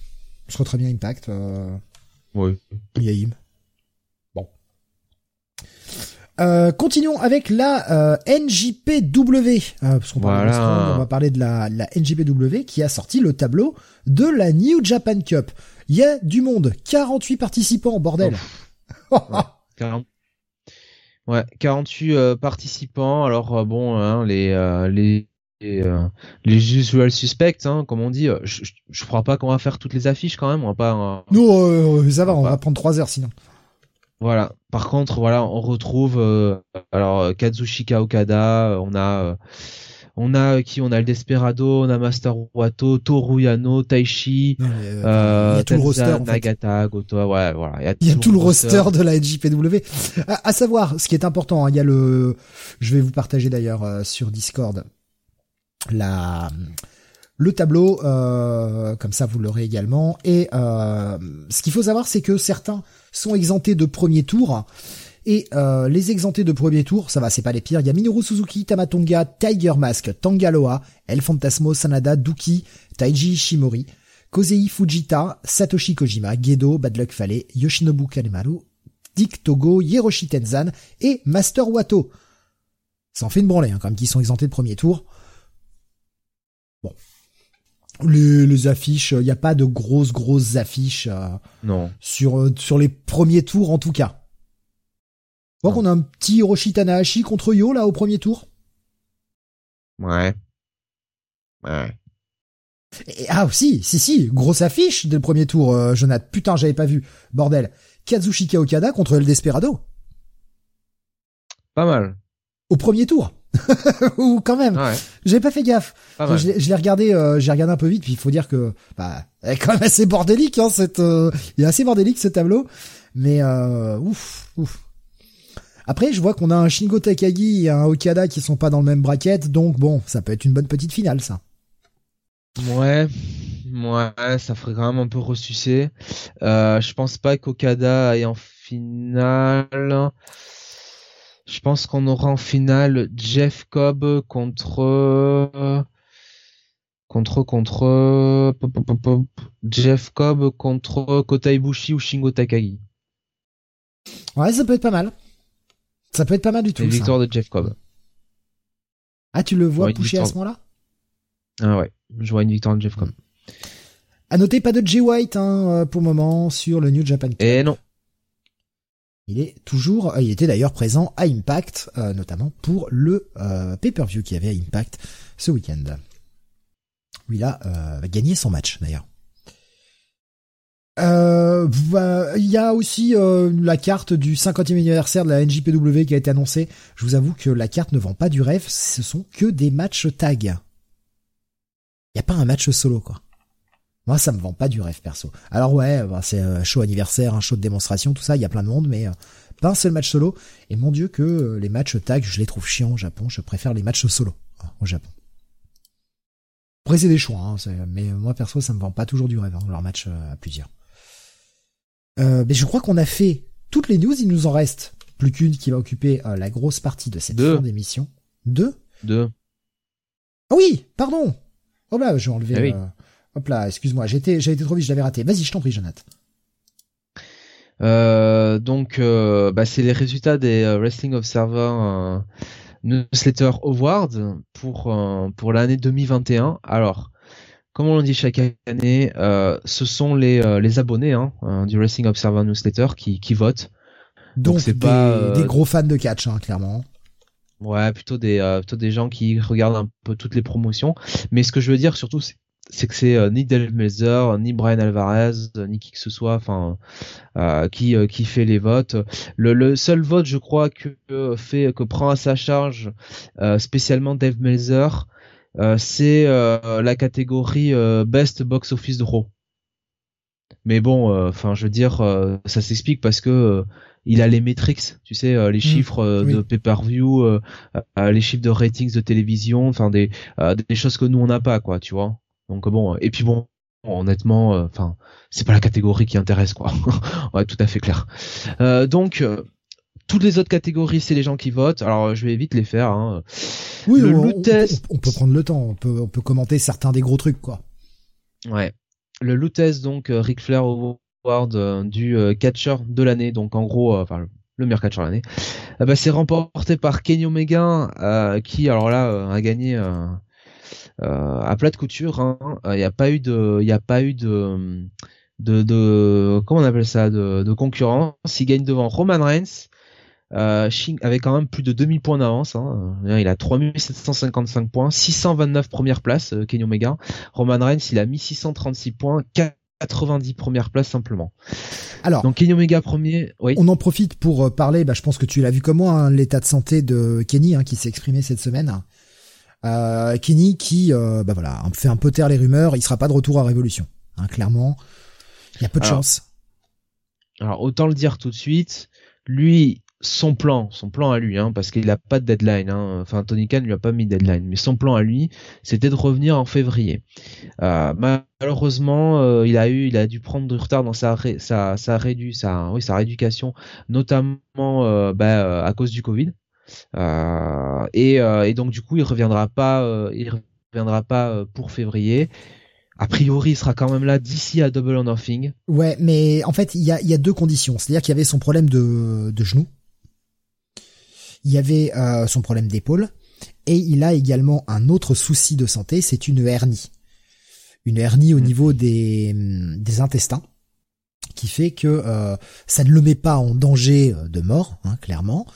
Speaker 2: Je serais très bien Impact. Euh...
Speaker 3: Oui.
Speaker 2: Miyaim. Euh, continuons avec la euh, NJPW, euh, parce qu'on on va parler de la, la NJPW qui a sorti le tableau de la New Japan Cup. Il y a du monde, 48 participants, bordel.
Speaker 3: ouais, 48 participants. Alors bon, hein, les les les, usual suspects, hein, comme on dit. Je, je, crois pas qu'on va faire toutes les affiches quand même. On va pas.
Speaker 2: Non, ça va, on, va prendre trois heures sinon.
Speaker 3: Voilà. Par contre, voilà, on retrouve euh, alors Kazushika Okada, on a euh, on a qui? On a le Desperado, on a Master Wato, Toru Yano, Taichi,
Speaker 2: euh, roster,
Speaker 3: Nagata, Goto, ouais, voilà.
Speaker 2: Il y a, tout, le roster, de la NJPW. À, savoir, ce qui est important, hein, il y a le, je vais vous partager d'ailleurs sur Discord la le tableau, euh, comme ça vous l'aurez également. Et euh, ce qu'il faut savoir, c'est que certains sont exemptés de premier tour. Et euh, les exemptés de premier tour, ça va, c'est pas les pires. Il y a Minoru Suzuki, Tamatonga, Tiger Mask, Tangaloa, El Fantasmo, Sanada, Duki, Taiji Shimori, Kozei Fujita, Satoshi Kojima, Gedo, Bad Luck Fale, Yoshinobu Kanemaru, Dick Togo, Hiroshi Tenzan et Master Wato. Ça en fait une branlée, hein, quand même, qui sont exemptés de premier tour. Bon. Les, les affiches, il n'y a pas de grosses, grosses affiches euh,
Speaker 3: Non.
Speaker 2: sur, euh, sur les premiers tours, en tout cas. Donc
Speaker 3: Non.
Speaker 2: on a un petit Hiroshi Tanahashi contre Yo, là, au premier tour.
Speaker 3: Ouais. Ouais.
Speaker 2: Et, ah, si, si, si, grosse affiche dès le premier tour, euh, Jonathan. Putain, j'avais pas vu. Bordel. Kazushika Okada contre El Desperado.
Speaker 3: Pas mal.
Speaker 2: Au premier tour. Ou quand même.
Speaker 3: Ouais.
Speaker 2: J'ai pas fait gaffe. Je l'ai je l'ai regardé, euh, j'ai regardé un peu vite, puis il faut dire que, bah, elle est quand même assez bordélique, hein, cette, euh, il est assez bordélique ce tableau, mais euh, ouf, ouf. Après, je vois qu'on a un Shingo Takagi et un Okada qui sont pas dans le même bracket, donc bon, ça peut être une bonne petite finale, ça.
Speaker 3: Ouais, ouais, ça ferait quand même un peu ressucé. Euh, je pense pas qu'Okada aille en finale. Je pense qu'on aura en finale Jeff Cobb contre contre contre pop, pop, pop, pop. Jeff Cobb contre Kota Ibushi ou Shingo Takagi.
Speaker 2: Ouais, ça peut être pas mal. Ça peut être pas mal du tout.
Speaker 3: Une victoire de Jeff Cobb.
Speaker 2: Ah, tu le vois pousser à ce moment-là?
Speaker 3: Ah ouais, je vois une victoire de Jeff Cobb.
Speaker 2: À noter, pas de Jay White hein, euh, pour le moment sur le New Japan Cup.
Speaker 3: Et non.
Speaker 2: Il est toujours, euh, il était d'ailleurs présent à Impact, euh, notamment pour le euh, pay-per-view qu'il y avait à Impact ce week-end. Il a euh, gagné son match d'ailleurs. Euh, Il y a aussi la carte du 50e anniversaire de la NJPW qui a été annoncée. Je vous avoue que la carte ne vend pas du rêve, ce sont que des matchs tag. Il n'y a pas un match solo quoi. Moi, ça me vend pas du rêve perso. Alors ouais, bah, c'est un show anniversaire, un show de démonstration, tout ça, il y a plein de monde, mais euh, pas un seul match solo. Et mon dieu que euh, les matchs tag, je les trouve chiants au Japon. Je préfère les matchs solo hein, au Japon. Après c'est des choix, hein, mais moi perso, ça me vend pas toujours du rêve hein, leur match euh, à plusieurs. Euh, mais je crois qu'on a fait toutes les news. Il nous en reste plus qu'une qui va occuper euh, la grosse partie de cette
Speaker 3: Deux.
Speaker 2: fin d'émission. Deux.
Speaker 3: Deux.
Speaker 2: Ah oui, pardon. Oh là, j'ai enlevé.
Speaker 3: Ah oui.
Speaker 2: Hop là, excuse-moi, j'ai été, trop vite, je l'avais raté. Vas-y, je t'en prie, Jonathan.
Speaker 3: Euh, donc, euh, bah, c'est les résultats des euh, Wrestling Observer Newsletter Awards pour pour l'année 2021. Alors, comme on le dit chaque année, ce sont les les abonnés hein, du Wrestling Observer Newsletter qui qui votent.
Speaker 2: Donc,
Speaker 3: c'est
Speaker 2: des,
Speaker 3: pas,
Speaker 2: des gros fans de catch, hein, clairement.
Speaker 3: Ouais, plutôt des plutôt des gens qui regardent un peu toutes les promotions. Mais ce que je veux dire surtout, c'est c'est que c'est euh, ni Dave Meltzer, ni Brian Alvarez, ni qui que ce soit, enfin, euh, qui euh, qui fait les votes. Le, le seul vote, je crois, que euh, fait que prend à sa charge euh, spécialement Dave Meltzer, euh, c'est euh, la catégorie euh, Best Box Office Draw. Mais bon, euh, enfin, je veux dire, euh, ça s'explique parce que euh, il a les metrics, tu sais, euh, les chiffres euh,
Speaker 2: oui.
Speaker 3: de pay-per-view, euh, euh, les chiffres de ratings de télévision, enfin des euh, des choses que nous on n'a pas, quoi, tu vois. Donc bon, euh, et puis bon, honnêtement, euh, enfin, c'est pas la catégorie qui intéresse, quoi. ouais, tout à fait clair. Euh, donc euh, toutes les autres catégories, c'est les gens qui votent. Alors, je vais vite les faire. Hein.
Speaker 2: Oui,
Speaker 3: Le
Speaker 2: on,
Speaker 3: loot
Speaker 2: on-
Speaker 3: test.
Speaker 2: on- on peut prendre le temps, on peut, on peut commenter certains des gros trucs, quoi.
Speaker 3: Ouais. Le Lutez, donc euh, Ric Flair Award euh, du euh, catcher de l'année, donc en gros, euh, enfin le- le meilleur catcher de l'année, euh, bah, c'est remporté par Kenny Omega, euh, qui alors là euh, a gagné euh, euh, à plat de couture. hein. Euh, Il n'y a pas eu de, il a pas eu de, de, de, comment on appelle ça, de, de concurrence. Il gagne devant Roman Reigns. Euh, Shin- avec quand même plus de 2000 points d'avance, hein. Euh, il a 3755 points, 629 premières places, euh, Kenny Omega. Roman Reigns, il a mis 636 points, 90 premières places simplement.
Speaker 2: Alors,
Speaker 3: Donc Kenny Omega premier, oui.
Speaker 2: on en profite pour euh, parler, bah, je pense que tu l'as vu comme moi, hein, l'état de santé de Kenny, hein, qui s'est exprimé cette semaine. Euh, Kenny qui, euh, bah voilà, fait un peu taire les rumeurs, il sera pas de retour à Révolution. Hein, clairement, il y a peu de
Speaker 3: Alors,
Speaker 2: chance.
Speaker 3: Alors autant le dire tout de suite, lui, son plan, son plan à lui, hein, parce qu'il n'a pas de deadline. Hein. Enfin, Tony Khan lui a pas mis de deadline, mais son plan à lui, c'était de revenir en février. Euh, malheureusement, euh, il a eu, il a dû prendre du retard dans sa sa sa, rédu, sa, oui, sa rééducation, notamment euh, bah, à cause du Covid. Et, et, donc du coup, il reviendra pas, il reviendra pas pour février. A priori, il sera quand même là d'ici à Double or Nothing.
Speaker 2: Ouais, mais en fait, il y a, y a deux conditions. C'est-à-dire qu'il y avait son problème de, de genou il y avait euh, son problème d'épaule, et il a également un autre souci de santé, c'est une hernie. Une hernie au mmh. niveau des, des intestins, qui fait que euh, ça ne le met pas en danger euh, de mort, hein, clairement.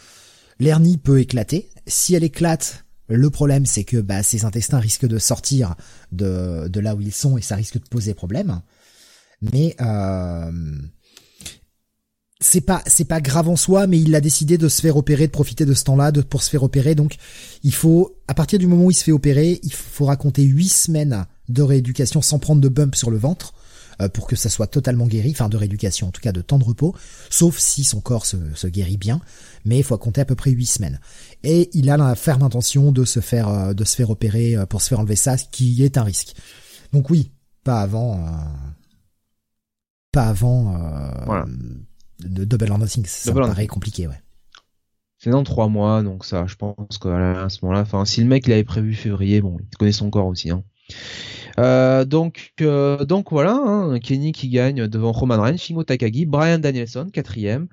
Speaker 2: L'hernie peut éclater. Si elle éclate, le problème c'est que bah, ses intestins risquent de sortir de, de là où ils sont et ça risque de poser problème. Mais euh, c'est pas c'est pas grave en soi, mais il a décidé de se faire opérer, de profiter de ce temps-là pour se faire opérer. Donc il faut, à partir du moment où il se fait opérer, il faut raconter huit semaines de rééducation sans prendre de bump sur le ventre pour que ça soit totalement guéri, enfin de rééducation, en tout cas de temps de repos, sauf si son corps se, se guérit bien. Mais il faut compter à peu près huit semaines. Et il a la ferme intention de se faire euh, de se faire opérer euh, pour se faire enlever ça, ce qui est un risque. Donc oui, pas avant. pas avant. voilà de Double or Nothing, ça me paraît compliqué, ouais.
Speaker 3: C'est dans trois mois, donc ça, je pense qu'à ce moment-là, enfin, si le mec il avait prévu février, bon, il connaît son corps aussi, hein. Euh, donc, euh, donc voilà, hein, Kenny qui gagne devant Roman Reigns, Shingo Takagi, Brian Danielson quatrième,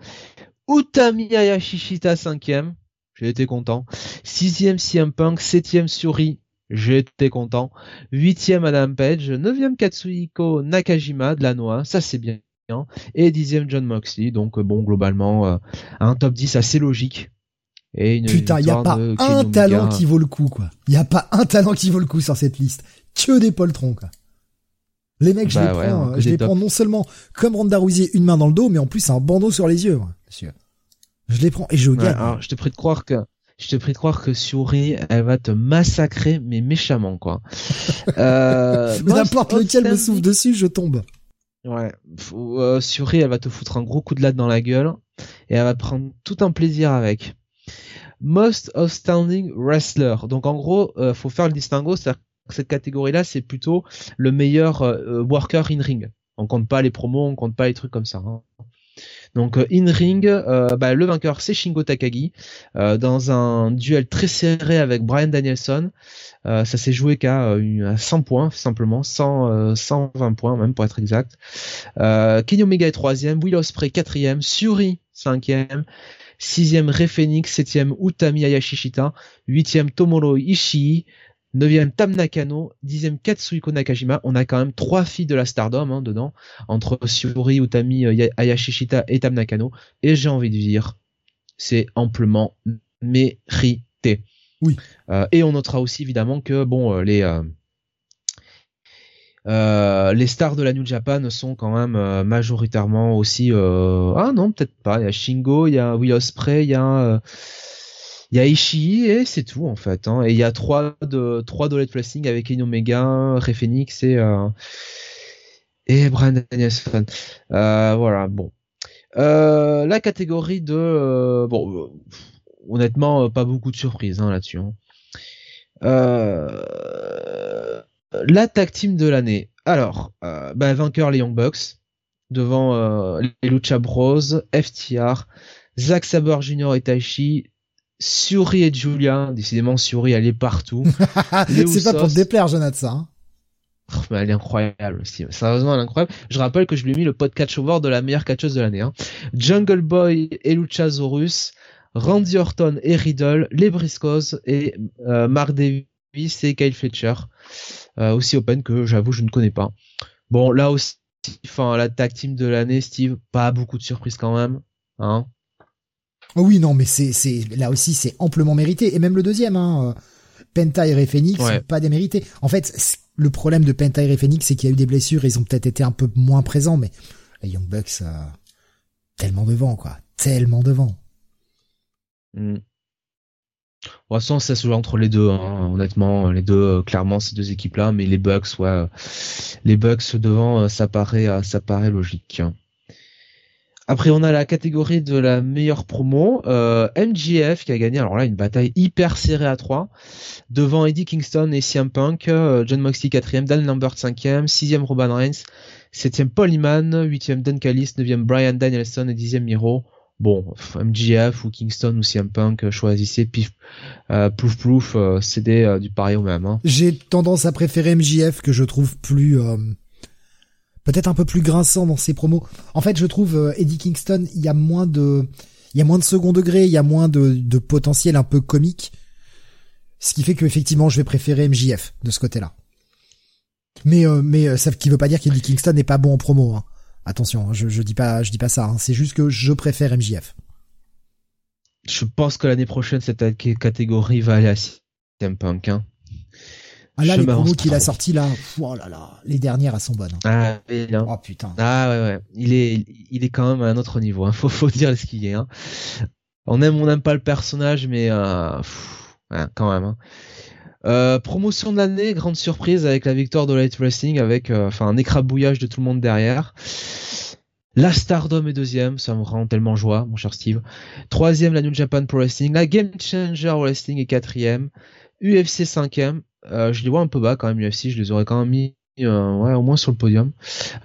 Speaker 3: Utami Hayashishita cinquième, j'ai été content, sixième CM Punk, septième Suri, j'ai été content, huitième Adam Page, neuvième Katsuhiko Nakajima de la Noix, ça c'est bien et dixième John Moxley. Donc euh, bon, globalement, euh, un top 10 assez logique.
Speaker 2: Et une Putain, y a pas un talent qui vaut le coup, quoi. Y a pas un talent qui vaut le coup sur cette liste. Que des poltrons, quoi. Les mecs, je bah les prends, euh, je les prends non seulement comme Ronda Rousey, une main dans le dos, mais en plus un bandeau sur les yeux, monsieur. Je les prends et je gagne.
Speaker 3: alors, je te prie de croire que je te prie de croire que Suri, elle va te massacrer, mais méchamment, quoi.
Speaker 2: euh, N'importe lequel me souffle dessus, je tombe.
Speaker 3: Ouais, euh, Suri, elle va te foutre un gros coup de latte dans la gueule et elle va prendre tout un plaisir avec. Most Outstanding Wrestler. Donc en gros, euh, faut faire le distinguo, c'est-à-dire cette catégorie-là, c'est plutôt le meilleur euh, worker in ring. On compte pas les promos, on compte pas les trucs comme ça. Hein. Donc euh, in ring, euh, bah, le vainqueur c'est Shingo Takagi euh, dans un duel très serré avec Brian Danielson. ça s'est joué qu'à 100 points simplement, 100, 120 points même pour être exact. Kenny Omega est troisième, Will Ospreay quatrième, Suri cinquième. Sixième Rey Phoenix, septième Utami Hayashishita, huitième Tomoro Ishii, 9 Tam Nakano, 10 Katsuhiko Nakajima. On a quand même trois filles de la Stardom hein, dedans, entre Suri, Utami, euh, Ayashishita et Tam Nakano. Et j'ai envie de dire, c'est amplement mérité.
Speaker 2: Oui.
Speaker 3: Euh, et on notera aussi évidemment que bon, euh, les les stars de la New Japan sont quand même majoritairement aussi. ah non, peut-être pas. Il y a Shingo, il y a Will Ospreay, il y a il y a Ishii et c'est tout en fait. Hein. Et il y a trois de trois Dollet Wrestling avec Kenny Omega, Rey Fenix et euh, et Brian Danielson. Euh, voilà, bon. Euh, la catégorie de euh, bon, euh, honnêtement, pas beaucoup de surprises hein, là-dessus. Hein. la tag team de l'année. Alors, bah, vainqueur les Young Bucks devant les Lucha Bros, FTR, Zack Saber Jr. et Taichi, Suri et Julia, décidément Suri elle est partout.
Speaker 2: c'est pas pour te déplaire Jonathan. Hein.
Speaker 3: Oh, mais elle est incroyable aussi. Sérieusement, elle est incroyable. Je rappelle que je lui ai mis le catch over de la meilleure catcheuse de l'année. Hein. Jungle Boy et Luchasaurus, Randy Orton et Riddle, les Briscoes et euh, Mark Davis et Kyle Fletcher. Euh, aussi open que j'avoue je ne connais pas. Bon, là aussi, enfin la tag team de l'année, Steve, pas beaucoup de surprises quand même. Hein
Speaker 2: oui, non, mais c'est, c'est là aussi c'est amplement mérité. Et même le deuxième, hein, euh, Penta et Phoenix, pas démérité. En fait, le problème de Penta et Phoenix, c'est qu'il y a eu des blessures, ils ont peut-être été un peu moins présents, mais les Young Bucks, euh, tellement devant, quoi, tellement devant.
Speaker 3: Mm. Toute façon, ça se joue entre les deux, hein. honnêtement, les deux, euh, clairement, ces deux équipes-là, mais les Bucks, ouais, les Bucks devant, ça paraît, ça paraît logique. Après, on a la catégorie de la meilleure promo. Euh, MGF qui a gagné, alors là, une bataille hyper serrée à 3. Devant Eddie Kingston et CM Punk. Euh, John Moxley 4ème, Dan Lambert 5ème, 6ème Robin Reigns, 7ème Paul Heyman, 8ème Dan Callis, 9ème Brian Danielson et 10ème Miro. Bon, MGF ou Kingston ou CM Punk, euh, choisissez, pif, euh, plouf plouf, c'est du pareil au même. Hein.
Speaker 2: J'ai tendance à préférer MJF que je trouve plus peut-être un peu plus grinçant dans ses promos. En fait, je trouve euh, Eddie Kingston, il y a moins de, il y a moins de second degré, il y a moins de, potentiel un peu comique. Ce qui fait que effectivement, je vais préférer MJF de ce côté-là. Mais euh, mais euh, ça qui veut pas dire qu'Eddie Kingston n'est pas bon en promo. Hein. Attention, je, je dis pas je dis pas ça. Hein. C'est juste que je préfère MJF.
Speaker 3: Je pense que l'année prochaine cette catégorie va aller à CM Punk. Hein.
Speaker 2: Ah là, les promos qu'il a sorti là, oh là là, les dernières elles sont bonnes.
Speaker 3: Hein. Ah,
Speaker 2: oh putain.
Speaker 3: Ah ouais ouais, il est, il est quand même à un autre niveau. Hein. Faut, faut dire ce qu'il est. Hein. On aime, on n'aime pas le personnage, mais euh, quand même. Hein. Euh, promotion de l'année, grande surprise avec la victoire de Light Wrestling, avec euh, enfin un écrabouillage de tout le monde derrière. La Stardom est deuxième, ça me rend tellement joie, mon cher Steve. Troisième, la New Japan Pro Wrestling. La Game Changer Wrestling est quatrième. UFC cinquième. Euh, je les vois un peu bas quand même UFC, je les aurais quand même mis euh, au moins sur le podium.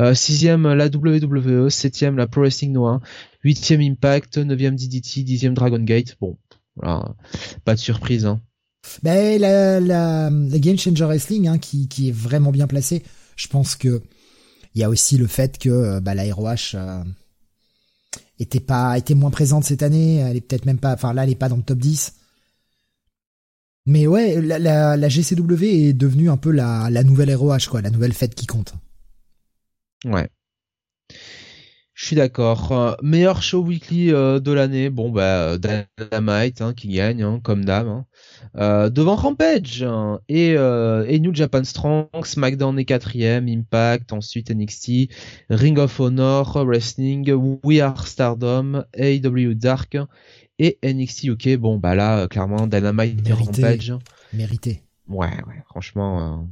Speaker 3: Euh, sixième la WWE, septième la Pro Wrestling Noah, huitième Impact, neuvième DDT, dixième Dragon Gate. Bon, pas de surprise. Hein.
Speaker 2: Ben, la, Game Changer Wrestling hein, qui, qui est vraiment bien placée. Je pense que il y a aussi le fait que bah, la ROH était pas était moins présente cette année. Elle est peut-être même pas. Enfin là, elle est pas dans le top 10. Mais ouais, la, la, la, GCW est devenue un peu la, nouvelle ROH, quoi, la nouvelle fête qui compte.
Speaker 3: Ouais. Je suis d'accord. Euh, meilleur show weekly euh, de l'année, bon bah Dynamite hein, qui gagne hein, comme dame. Hein. Euh, devant Rampage hein, et, et New Japan Strong, SmackDown est quatrième, Impact, ensuite NXT, Ring of Honor, Wrestling, We Are Stardom, AEW Dark et NXT UK. Bon, bah là, euh, clairement, Dynamite et Rampage.
Speaker 2: Mérité.
Speaker 3: Ouais, ouais, franchement.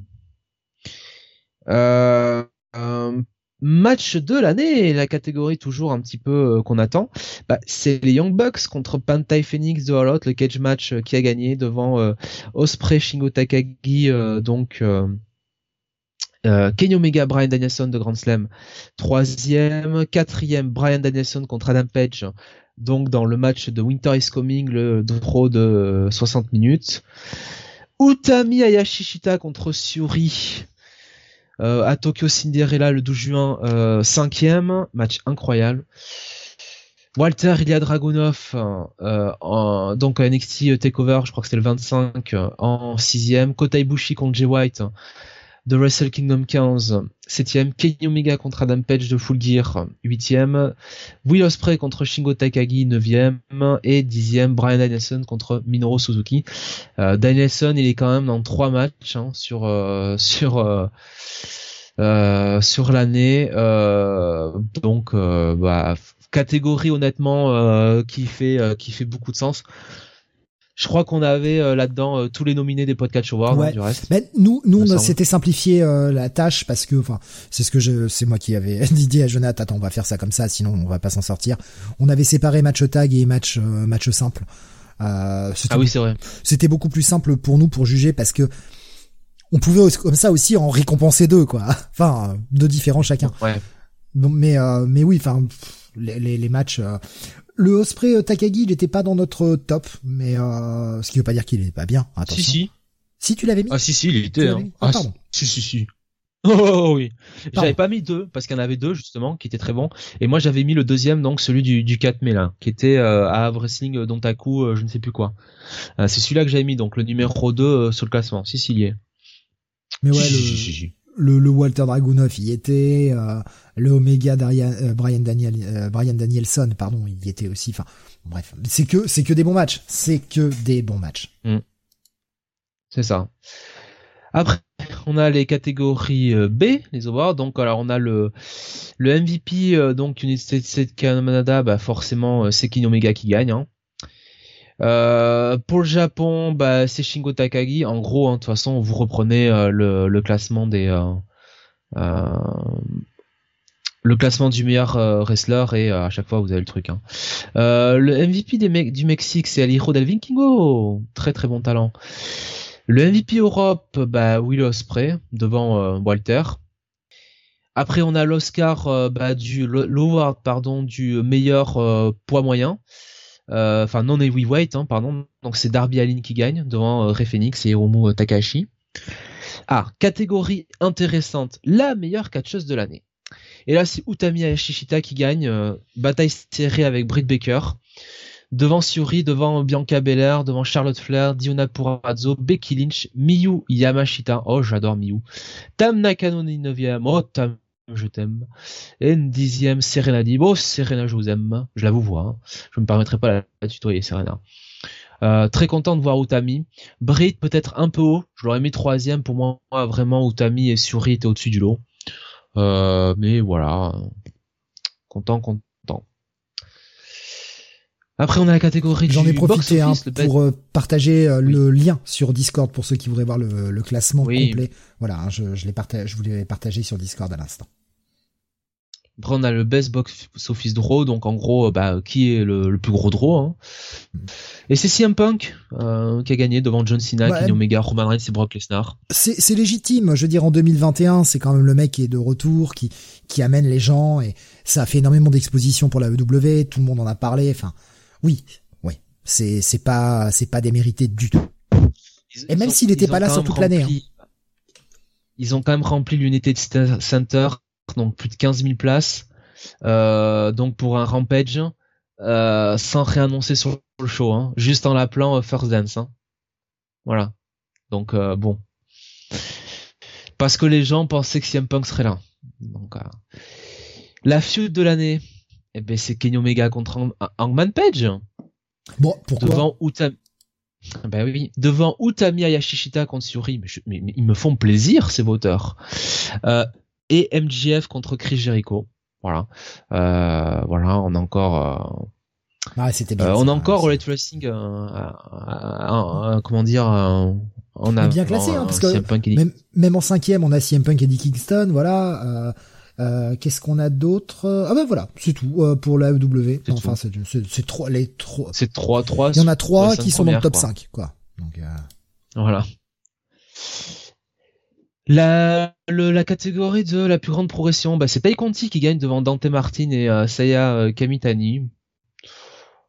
Speaker 3: Euh... Euh, match de l'année, la catégorie toujours un petit peu euh, qu'on attend, bah, c'est les Young Bucks contre Pantai Phoenix de All le cage match qui a gagné devant Osprey Shingo Takagi, donc Kenny Omega, Brian Danielson de Grand Slam, troisième, quatrième Brian Danielson contre Adam Page donc dans le match de Winter is Coming, le draw de 60 minutes. Utami Ayashishita contre Suri euh, à Tokyo Cinderella le 12 juin, euh, cinquième, match incroyable. Walter Ilya Dragunov, euh, donc à NXT Takeover, je crois que c'était le 25, en sixième. Kota Ibushi contre Jay White de Wrestle Kingdom 15, 7ème, Kenny Omega contre Adam Page de Full Gear, 8ème, Will Ospreay contre Shingo Takagi, 9ème, et 10ème, Brian Danielson contre Minoru Suzuki. Euh, Danielson, il est quand même dans trois matchs hein, sur euh, sur euh, euh, sur l'année, euh, donc bah, catégorie honnêtement qui fait qui fait beaucoup de sens. Je crois qu'on avait euh, là-dedans euh, tous les nominés des podcasts Awards hein, du reste.
Speaker 2: Mais nous, nous, on s'était simplifié euh, la tâche parce que, enfin, c'est ce que je, c'est moi qui avais dit à Jonathan, attends, on va faire ça comme ça, sinon on va pas s'en sortir. On avait séparé match tag et match match simple.
Speaker 3: ah oui, c'est vrai.
Speaker 2: C'était beaucoup plus simple pour nous pour juger parce que on pouvait comme ça aussi en récompenser deux, quoi. Enfin, deux différents chacun.
Speaker 3: Ouais.
Speaker 2: Donc, mais mais oui, enfin. Les, les, les, matchs le Osprey euh, Takagi, il n'était pas dans notre top, mais euh, ce qui veut pas dire qu'il est pas bien. Attention.
Speaker 3: Si si.
Speaker 2: Si tu l'avais mis.
Speaker 3: Ah si si, il était. Hein. Ah, pardon. Si si si. Oh, oh, oh, oui. J'avais pas mis deux parce qu'il y en avait deux justement qui étaient très bons et moi j'avais mis le deuxième donc celui du, du 4 mai là qui était euh, à Wrestling euh, Dontaku euh, je ne sais plus quoi. c'est celui-là que j'avais mis donc le numéro 2 sur le classement. Si si il y est.
Speaker 2: Mais ouais le le, Walter Dragunov y était, euh, le Omega euh, Brian euh, Brian Danielson, pardon, il y était aussi. Enfin, bref, c'est que c'est que des bons matchs, c'est que des bons matchs.
Speaker 3: Mm. C'est ça. Après, on a les catégories B, les awards. Donc, alors, on a le le MVP, donc United States Canada, bah forcément, c'est King Omega qui gagne. Hein. Euh, pour le Japon, bah, c'est Shingo Takagi. En gros, hein, de toute façon, vous reprenez euh, le, classement des euh, le classement du meilleur euh, wrestler et à chaque fois vous avez le truc. Hein. le MVP du Mexique, c'est Alijo del Vikingo, très très bon talent. Le MVP Europe, bah Will Ospreay devant Walter. Après, on a l'Oscar bah, du l'award pardon du meilleur poids moyen. Euh, enfin non heavyweight, hein, pardon. Donc c'est Darby Allin qui gagne devant euh, Rey Fenix et Hiromu Takahashi. Ah, catégorie intéressante, la meilleure catcheuse de l'année. Et là, c'est Utami Ayashishita qui gagne. Euh, bataille serrée avec Britt Baker. Devant Suri, devant Bianca Belair, devant Charlotte Flair, Diona Purazzo, Becky Lynch, Miyu Yamashita. Oh, j'adore Miyu. Tam Nakano 9 Oh, Tam je t'aime. Et une dixième, Serena dit, bon, Serena, je vous aime. Je la vous vois. Hein. Je me permettrai pas la, la tutoyer, Serena. Euh, très content de voir Utami. Brit peut-être un peu haut. Je l'aurais mis troisième. Pour moi, vraiment, Utami et Suri étaient au-dessus du lot. Euh, mais voilà. Content, content. Après, on a la catégorie
Speaker 2: J'en ai profité hein, pour euh, partager le lien sur Discord pour ceux qui voudraient voir le, classement complet. Voilà, hein, je, je vous l'ai partagé sur Discord à l'instant.
Speaker 3: Après, on a le best box office draw, donc en gros, bah, qui est le, plus gros draw. Hein. Et c'est CM Punk euh, qui a gagné devant John Cena, Kenny Omega, Roman Reigns et Brock Lesnar.
Speaker 2: C'est légitime, je veux dire, en 2021, c'est quand même le mec qui est de retour, qui, qui amène les gens, et ça a fait énormément d'expositions pour la EW, tout le monde en a parlé, enfin, oui, oui, c'est pas pas démérité du tout. et même s'il n'était pas là sur toute l'année. Hein.
Speaker 3: Ils ont quand même rempli l'unité de Center donc plus de 15 000 places. Euh, donc pour un Rampage, euh, sans réannoncer sur le show, hein, juste en l'appelant euh, First Dance. Hein. Voilà. Donc bon. Parce que les gens pensaient que CM Punk serait là. Donc la feud de l'année, eh ben c'est Kenny Omega contre Hangman Page.
Speaker 2: Bon, pourquoi?
Speaker 3: Devant Utami. Ben oui, devant Utami Ayashishita contre Suri, mais, ils me font plaisir ces voteurs. Euh, et MGF contre Chris Jericho. Voilà, euh, voilà, on a encore.
Speaker 2: Euh, ah, c'était bien.
Speaker 3: Euh, on a encore Relate Wrestling, comment dire, on a
Speaker 2: bien classé, hein, parce que même, même, en cinquième, on a CM Punk et Eddie Kingston, voilà. Euh, qu'est-ce qu'on a d'autre? Ah ben voilà, c'est tout euh, pour la EW. Enfin, c'est trois les trois.
Speaker 3: C'est trois trois.
Speaker 2: Il y en a trois qui sont dans le top 5 quoi. Donc euh...
Speaker 3: voilà. La, la catégorie de la plus grande progression, bah, c'est Tay Conti qui gagne devant Dante Martin et euh, Saya euh, Kamitani.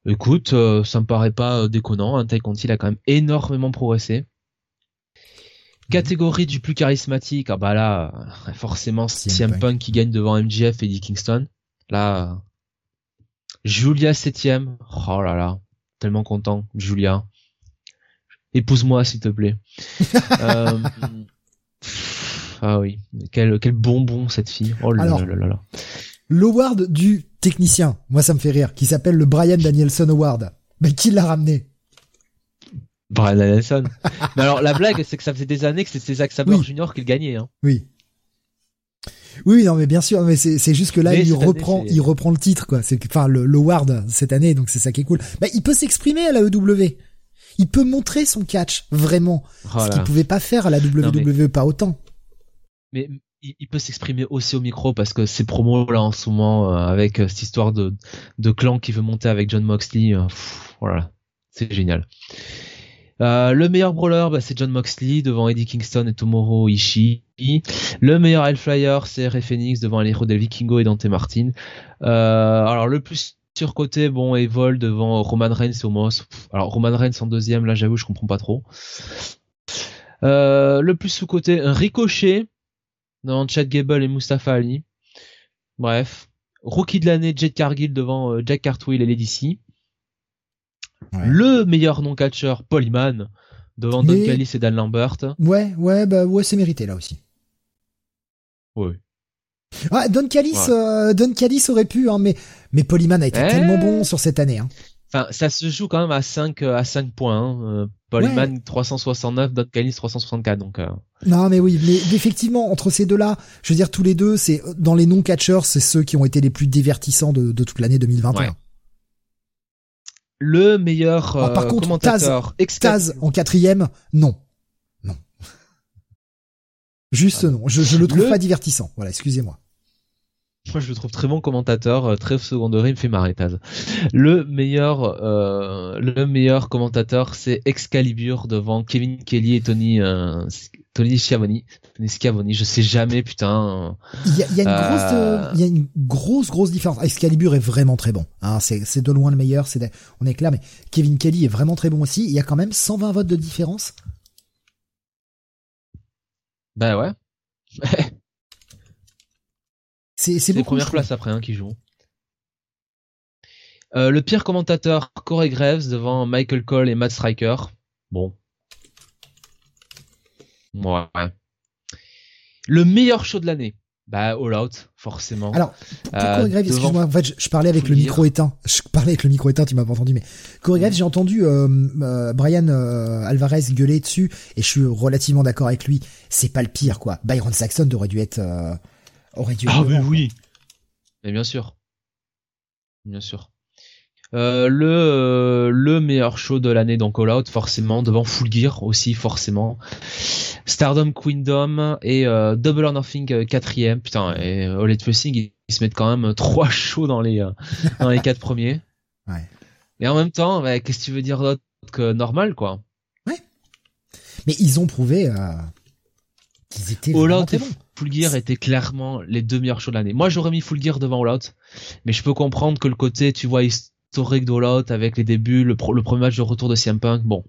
Speaker 3: Écoute, euh, ça me paraît pas déconnant. Hein. Conti il a quand même énormément progressé. Catégorie du plus charismatique, ah bah là, forcément CM Punk qui gagne devant MJF et Eddie Kingston. Là, Julia septième. Oh là là, tellement content, Julia. Épouse-moi s'il te plaît. euh, ah oui, quel, quel bonbon cette fille. Oh là là là là.
Speaker 2: L'award du technicien, moi ça me fait rire, qui s'appelle le Brian Danielson Award. Mais qui l'a ramené?
Speaker 3: Brian Danielson. mais alors la blague, c'est que ça faisait des années que c'était Zack Sabre Junior qui le gagnait. Hein.
Speaker 2: Oui. Oui, non, mais bien sûr, mais c'est juste que là, il reprend, il reprend le titre, quoi. C'est enfin le l'award cette année, donc c'est ça qui est cool. Bah, il peut s'exprimer à la EW. Il peut montrer son catch vraiment, ce qu'il pouvait pas faire à la WWE, pas autant
Speaker 3: mais il, peut s'exprimer aussi au micro parce que ces promos là en ce moment euh, avec euh, cette histoire de, clan qui veut monter avec John Moxley, euh, voilà, c'est génial. le meilleur brawler, bah, c'est John Moxley devant Eddie Kingston et Tomoro Ishii. Le meilleur Hellflyer, c'est Rey Phoenix devant Alejandro Del Vikingo et Dante Martin. alors le plus surcoté, bon, Evol devant Roman Reigns et Omos. Alors Roman Reigns en deuxième, là j'avoue je comprends pas trop. le plus sous-côté, Ricochet devant Chad Gable et Mustafa Ali. Bref. Rookie de l'année, Jet Cargill devant euh, Jack Cartwheel et Lady C. Le meilleur non-catcheur, Paul devant Don Callis et Dan Lambert.
Speaker 2: Ouais, ouais, bah ouais, c'est mérité là aussi.
Speaker 3: Oui.
Speaker 2: Ah, Don Callis, euh, Don Callis aurait pu, hein, mais mais a été eh tellement bon sur cette année. Hein.
Speaker 3: Enfin, ça se joue quand même à 5 euh, à 5 points. Hein. Polyman 369, Don Callis 364. Donc.
Speaker 2: Non, mais oui, mais effectivement, entre ces deux-là, je veux dire, tous les deux, c'est dans les non-catcheurs, c'est ceux qui ont été les plus divertissants de, toute l'année 2021.
Speaker 3: Le meilleur euh, par contre, commentateur
Speaker 2: Taz, en quatrième, non, non, juste non. Je, je le trouve pas divertissant. Voilà, excusez-moi.
Speaker 3: Moi, je le trouve très bon commentateur, euh, très secondaire, il me fait marrer, Taz. Le meilleur, euh, le meilleur commentateur, c'est Excalibur devant Kevin Kelly et Tony, euh, Tony Schiavoni. Tony Schiavoni, je sais jamais, putain.
Speaker 2: Il y a, il y a une grosse,
Speaker 3: Euh,
Speaker 2: il y a une grosse, grosse différence. Excalibur est vraiment très bon. Hein, c'est, c'est de loin le meilleur. C'est, on est clair, mais Kevin Kelly est vraiment très bon aussi. Il y a quand même 120 votes de différence.
Speaker 3: Ben ouais.
Speaker 2: C'est,
Speaker 3: les premières places après hein, qui jouent. Euh, le pire commentateur, Corey Graves devant Michael Cole et Matt Striker. Bon. Ouais. Le meilleur show de l'année. Bah, All Out, forcément.
Speaker 2: Alors, pour, pour
Speaker 3: Euh,
Speaker 2: Corey Graves,
Speaker 3: devant-
Speaker 2: excuse-moi, en fait, je, je parlais avec le micro éteint. Je parlais avec le micro éteint, tu m'as pas entendu, mais Corey Graves, j'ai entendu euh, Brian Alvarez gueuler dessus, et je suis relativement d'accord avec lui. C'est pas le pire, quoi. Byron Saxon aurait dû être, aurait dû être.
Speaker 3: Ah
Speaker 2: quoi.
Speaker 3: oui. Mais bien sûr. Bien sûr. Euh, le euh, le meilleur show de l'année donc All Out forcément devant Full Gear aussi forcément Stardom Queendom et euh, Double or Nothing euh, quatrième putain et euh, All Elite Wrestling ils, se mettent quand même trois shows dans les euh, dans les quatre premiers
Speaker 2: Ouais.
Speaker 3: et en même temps bah, qu'est-ce que tu veux dire d'autre que normal quoi?
Speaker 2: Mais ils ont prouvé euh, qu'ils étaient
Speaker 3: All Out et. Full Gear étaient clairement les deux meilleurs shows de l'année. Moi, j'aurais mis Full Gear devant All Out, mais je peux comprendre que le côté, tu vois, historique d'All Out avec les débuts, le, pro- le premier match de retour de CM Punk, bon.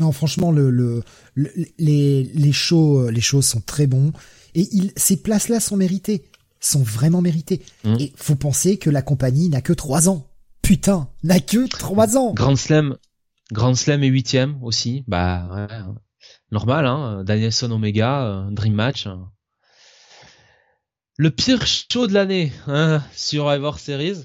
Speaker 2: Non, franchement, le, le, le- les, les shows, euh, les shows sont très bons. Et ils, ces places-là sont méritées. Sont vraiment méritées.
Speaker 3: Mhm.
Speaker 2: Et faut penser que la compagnie n'a que trois ans. Putain, n'a que trois ans.
Speaker 3: Grand Slam, Grand Slam est huitième aussi, bah, ouais, hein. Normal, hein, Danielson Omega, euh, Dream Match. hein. Le pire show de l'année, hein, Survivor Series,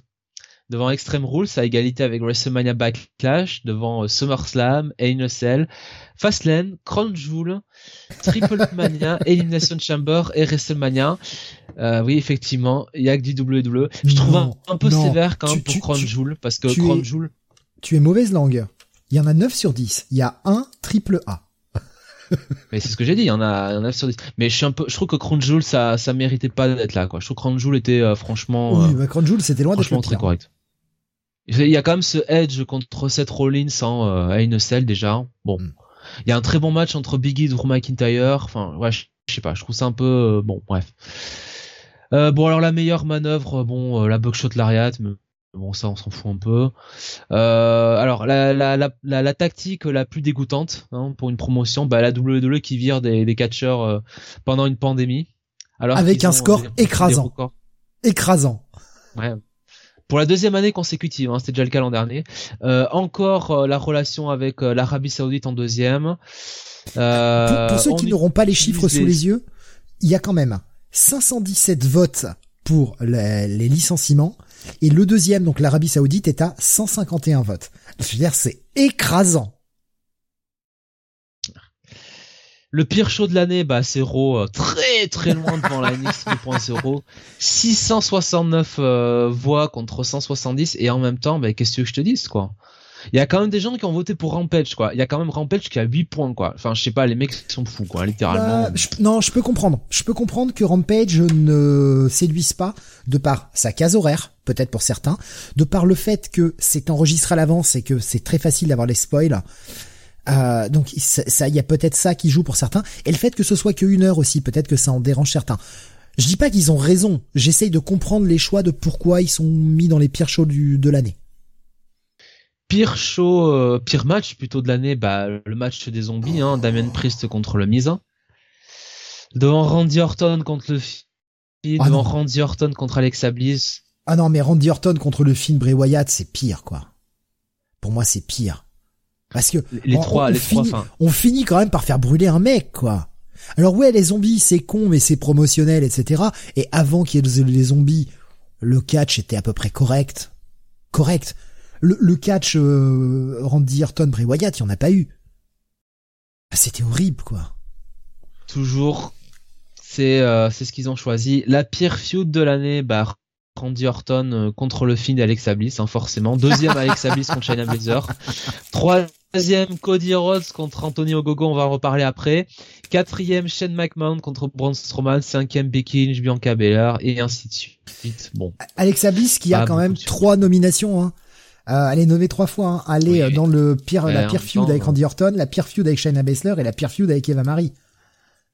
Speaker 3: devant Extreme Rules à égalité avec WrestleMania Backlash, devant euh, SummerSlam, Hell in a Cell, Fastlane, Crown Jewel, Triple Mania, Elimination Chamber et WrestleMania. Euh, oui, effectivement, il y a que du WWE. Je trouve un,
Speaker 2: Non,
Speaker 3: un peu
Speaker 2: non,
Speaker 3: sévère quand même
Speaker 2: tu-
Speaker 3: pour Crown Jewel, parce que
Speaker 2: tu
Speaker 3: Crown
Speaker 2: es-
Speaker 3: Jewel,
Speaker 2: Tu es mauvaise langue. Il y en a 9 sur 10. Il y a un triple A.
Speaker 3: Mais c'est ce que j'ai dit, il y en a, il y en a 9 sur 10. Mais je suis un peu, je trouve que Crown Jewel, ça, ça méritait pas d'être là, quoi. Je trouve que était, euh, franchement,
Speaker 2: Oui,
Speaker 3: euh,
Speaker 2: bah, Crown Jewel, c'était loin d'être
Speaker 3: très correct. Il y a quand même ce edge contre Seth Rollins en euh, Hell in a Cell, déjà. Bon.
Speaker 2: Mm.
Speaker 3: Il y a un très bon match entre Biggie et Drew McIntyre. Enfin, ouais, je je sais pas, je trouve ça un peu, euh, bon, bref. Euh, bon, alors la meilleure manœuvre, euh, bon, euh, la Buckshot Lariat, mais bon, ça, on s'en fout un peu. Euh, alors, la, la, la, la, la tactique la plus dégoûtante hein, pour une promotion, bah, la WWE qui vire des, des catcheurs euh, pendant une pandémie. Alors
Speaker 2: Avec un
Speaker 3: ont
Speaker 2: score
Speaker 3: des-
Speaker 2: écrasant. Écrasant.
Speaker 3: Ouais. Pour la deuxième année consécutive, hein, c'était déjà le cas l'an dernier. Euh, encore la relation avec l'Arabie Saoudite en deuxième.
Speaker 2: Pour, pour ceux qui n'auront pas les chiffres sous
Speaker 3: les-
Speaker 2: les yeux, il y a quand même 517 votes pour les, les licenciements et le deuxième, donc l'Arabie Saoudite, est à 151 votes. Je veux dire, c'est écrasant.
Speaker 3: Le pire show de l'année, bah c'est euh, très très loin devant la NXT 2.0. 669 euh, voix contre 170 et en même temps, bah, qu'est-ce que je te dise quoi? Il y a quand même des gens qui ont voté pour Rampage quoi. Il y a quand même Rampage qui a 8 points quoi. Enfin je sais pas, les mecs sont fous quoi, littéralement.
Speaker 2: Bah, je- non, je peux comprendre. Je peux comprendre que Rampage ne séduise pas de par sa case horaire, peut-être pour certains, de par le fait que c'est enregistré à l'avance et que c'est très facile d'avoir les spoils. Euh, donc ça, il y a peut-être ça qui joue pour certains, et le fait que ce soit que une heure aussi, peut-être que ça en dérange certains. Je dis pas qu'ils ont raison. J'essaye de comprendre les choix de pourquoi ils sont mis dans les pires shows du, de l'année.
Speaker 3: Pire show, euh, pire match plutôt de l'année, bah le match des zombies, hein, Damien Priest contre le Miz. Devant Randy Orton contre le Fiend,
Speaker 2: Ah
Speaker 3: devant
Speaker 2: non.
Speaker 3: Randy Orton contre Alexa Bliss.
Speaker 2: Ah non, mais Randy Orton contre le film Bray Wyatt, c'est pire, quoi. Pour moi, c'est pire. Parce que
Speaker 3: Les
Speaker 2: on-
Speaker 3: trois,
Speaker 2: on
Speaker 3: les trois, enfin.
Speaker 2: on finit quand même par faire brûler un mec, quoi. Alors ouais, les zombies, c'est con, mais c'est promotionnel, etc. Et avant qu'il y ait les zombies, le catch était à peu près correct. Correct. Le, le catch euh, Randy Orton, Bray Wyatt, il y en a pas eu. Ah, C'était horrible, quoi.
Speaker 3: Toujours, c'est euh, c'est ce qu'ils ont choisi. La pire feud de l'année, bah Randy Orton euh, contre le et Alexa Bliss, hein, forcément. Deuxième Alexa Bliss contre Shayna. Trois, Troisième, Cody Rhodes contre Anthony Ogogo, on va en reparler après. Quatrième, Shane McMahon contre Braun Strowman. Cinquième, Becky Lynch, Bianca Belair, et ainsi de suite. Bon.
Speaker 2: Alexa Bliss qui a quand même trois nominations. Hein. Euh, elle est nommée trois fois. Hein. Elle est euh, dans le pire, la pire feud avec Randy Orton, la pire feud avec Shayna Baszler et la pire feud avec Eva Marie.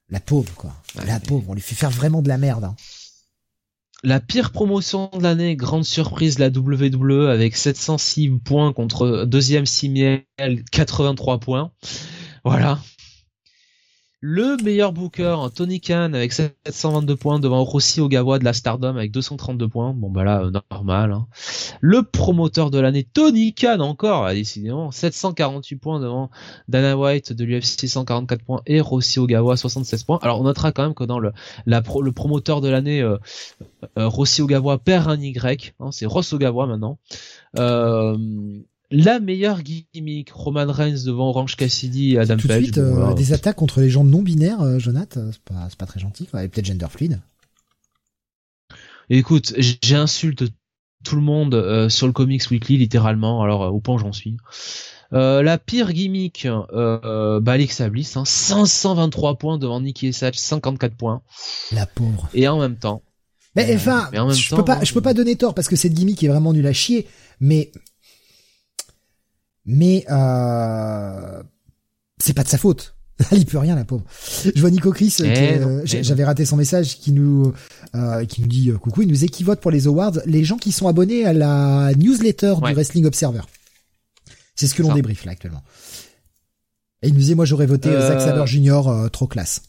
Speaker 2: La pauvre, quoi. la pauvre. On lui fait faire vraiment de la merde. Hein.
Speaker 3: La pire promotion de l'année, grande surprise, la WWE avec 706 points contre deuxième Simiel, 83 points. Voilà. Le meilleur booker, Tony Khan avec 722 points devant Rossi Ogawa de la Stardom avec 232 points. Bon bah là, euh, normal. Hein. Le promoteur de l'année, Tony Khan encore, décidément, 748 points devant Dana White de l'UFC 144 points et Rossi Ogawa 76 points. Alors on notera quand même que dans le, le promoteur de l'année, euh, euh, Rossi Ogawa perd un Y, hein, c'est Ross Ogawa maintenant. La meilleure gimmick, Roman Reigns devant Orange Cassidy et Adam
Speaker 2: Tout
Speaker 3: Page.
Speaker 2: De suite, euh, des attaques contre les gens non binaires, euh, Jonathan, euh, c'est pas, pas très gentil, quoi. Et peut-être Gender Fluid.
Speaker 3: Écoute, j'insulte tout le monde euh, sur le Comics Weekly, littéralement, alors au point j'en suis. la pire gimmick, euh, bah Alexa Bliss, hein, 523 points devant Nikki Sage, 54 points.
Speaker 2: La pauvre.
Speaker 3: Et en même temps.
Speaker 2: Mais enfin, je peux pas, je peux pas donner tort parce que cette gimmick est vraiment nulle à chier, mais mais euh, c'est pas de sa faute. Il peut rien la pauvre. Je vois Nico Chris, eh euh, eh j'avais raté son message qui nous euh, qui nous dit euh, coucou, il nous équivoque pour les awards les gens qui sont abonnés à la newsletter du Wrestling Observer. C'est ce que l'on débrief là actuellement. Et il nous disait moi j'aurais voté Zack Saber Jr. trop classe.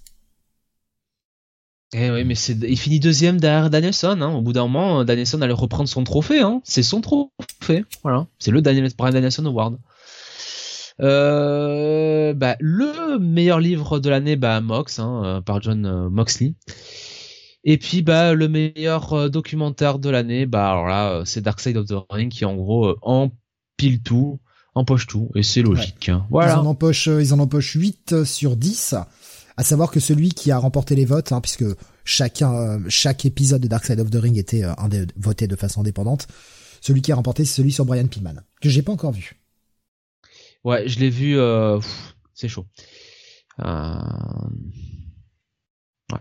Speaker 3: Eh oui, mais c'est, il finit deuxième derrière Danielson. Hein. Au bout d'un moment, Danielson allait reprendre son trophée. Hein. C'est son trophée. Voilà. C'est le Daniel, Brian Danielson Award. Euh, bah, le meilleur livre de l'année, bah, Mox, hein, euh, par John euh, Moxley. Et puis, bah, le meilleur euh, documentaire de l'année, bah, alors là, c'est Dark Side of the Ring qui, en gros, empile tout, empoche tout, et c'est logique. Hein. Voilà.
Speaker 2: Ils en empochent, ils en empochent 8 sur 10. À savoir que celui qui a remporté les votes, hein, puisque chacun, chaque épisode de Dark Side of the Ring était voté de façon indépendante, celui qui a remporté, c'est celui sur Brian Pillman, que j'ai pas encore vu.
Speaker 3: Ouais, je l'ai vu, euh, c'est chaud. Euh... Ouais.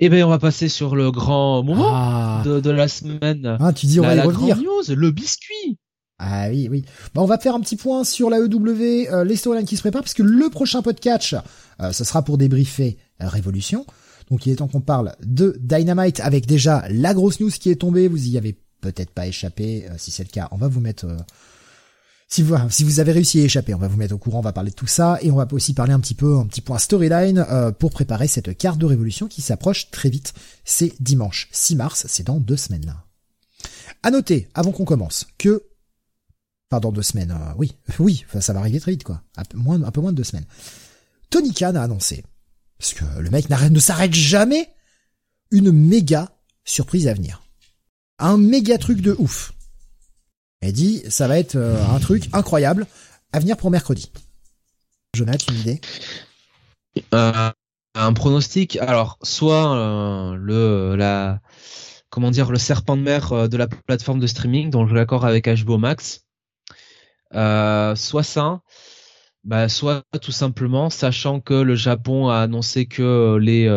Speaker 3: Eh ben, on va passer sur le grand moment ah. de, la semaine.
Speaker 2: Ah, tu dis on va y revenir.
Speaker 3: news, le biscuit.
Speaker 2: Ah oui, oui. Bon, on va faire un petit point sur la EW, euh, les storylines qui se préparent, parce que le prochain podcast, euh, ce sera pour débriefer Révolution. Donc il est temps qu'on parle de Dynamite avec déjà la grosse news qui est tombée. Vous y avez peut-être pas échappé. Euh, si c'est le cas, on va vous mettre... si vous, avez réussi à échapper, on va vous mettre au courant, on va parler de tout ça. Et on va aussi parler un petit peu, un petit point storyline pour préparer cette carte de Révolution qui s'approche très vite. C'est dimanche 6 mars, c'est dans deux semaines. À noter, avant qu'on commence, que dans deux semaines. Euh, oui, oui, ça va arriver très vite, quoi. Un peu moins, un peu moins de deux semaines. Tony Khan a annoncé, parce que le mec ne s'arrête jamais, une méga surprise à venir. Un méga truc de ouf. Elle dit, ça va être euh, un truc incroyable à venir pour mercredi. Jonathan, une idée?
Speaker 3: Euh, Un pronostic. Alors, soit le la comment dire le serpent de mer de la plateforme de streaming dont je l'accord avec HBO Max euh, soit ça, bah, soit tout simplement, sachant que le Japon a annoncé que les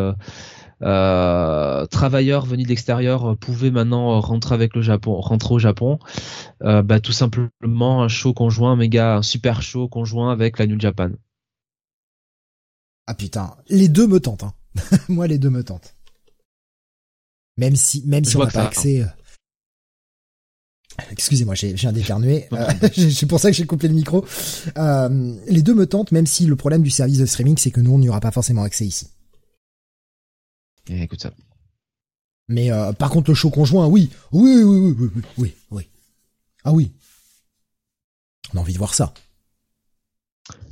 Speaker 3: euh, euh, travailleurs venus d'extérieur pouvaient maintenant rentrer avec le Japon, rentrer au Japon, bah, tout simplement un show conjoint, méga, un super show conjoint avec la New Japan.
Speaker 2: Ah putain, les deux me tentent. Hein. Moi, les deux me tentent. Même si, même si on n'a pas accès. Excusez-moi, j'ai un d'éternuer. Euh, c'est pour ça que j'ai coupé le micro. Euh, les deux me tentent, même si le problème du service de streaming, c'est que nous, on n'y aura pas forcément accès ici.
Speaker 3: Eh, écoute ça.
Speaker 2: Mais euh, par contre, le show conjoint, oui. Oui, oui, oui, oui, oui, oui. Ah oui. On a envie de voir ça.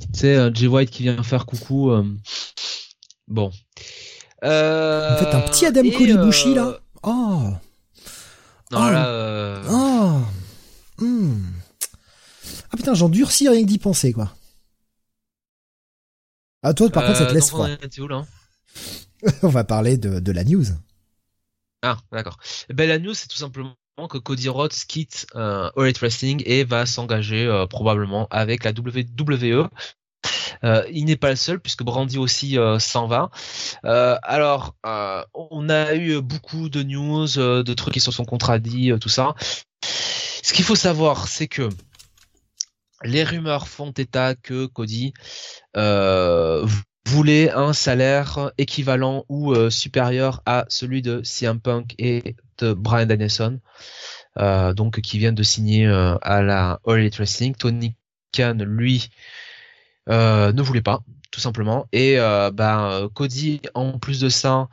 Speaker 3: Tu sais, Jay White qui vient faire coucou. Bon.
Speaker 2: En fait, un petit Adam Kolibushi, là. Oh
Speaker 3: non, oh. là. Euh...
Speaker 2: Oh. Hmm. Ah putain, j'en durcis rien que d'y penser, quoi. Ah toi, par contre, ça te euh, laisse froid. On va parler de, la news.
Speaker 3: Ah, d'accord. Eh ben, la news, c'est tout simplement que Cody Rhodes quitte euh, All Wrestling et va s'engager euh, probablement avec la WWE. Euh, il n'est pas le seul puisque Brandy aussi euh, s'en va. Alors, on a eu beaucoup de news, de trucs qui se sont contradits, tout ça. Ce qu'il faut savoir, c'est que les rumeurs font état que Cody voulait un salaire équivalent ou supérieur à celui de CM Punk et de Brian Danielson, donc qui viennent de signer à la All Elite Wrestling. Tony Khan, lui, euh, ne voulait pas tout simplement et euh, ben Cody en plus de ça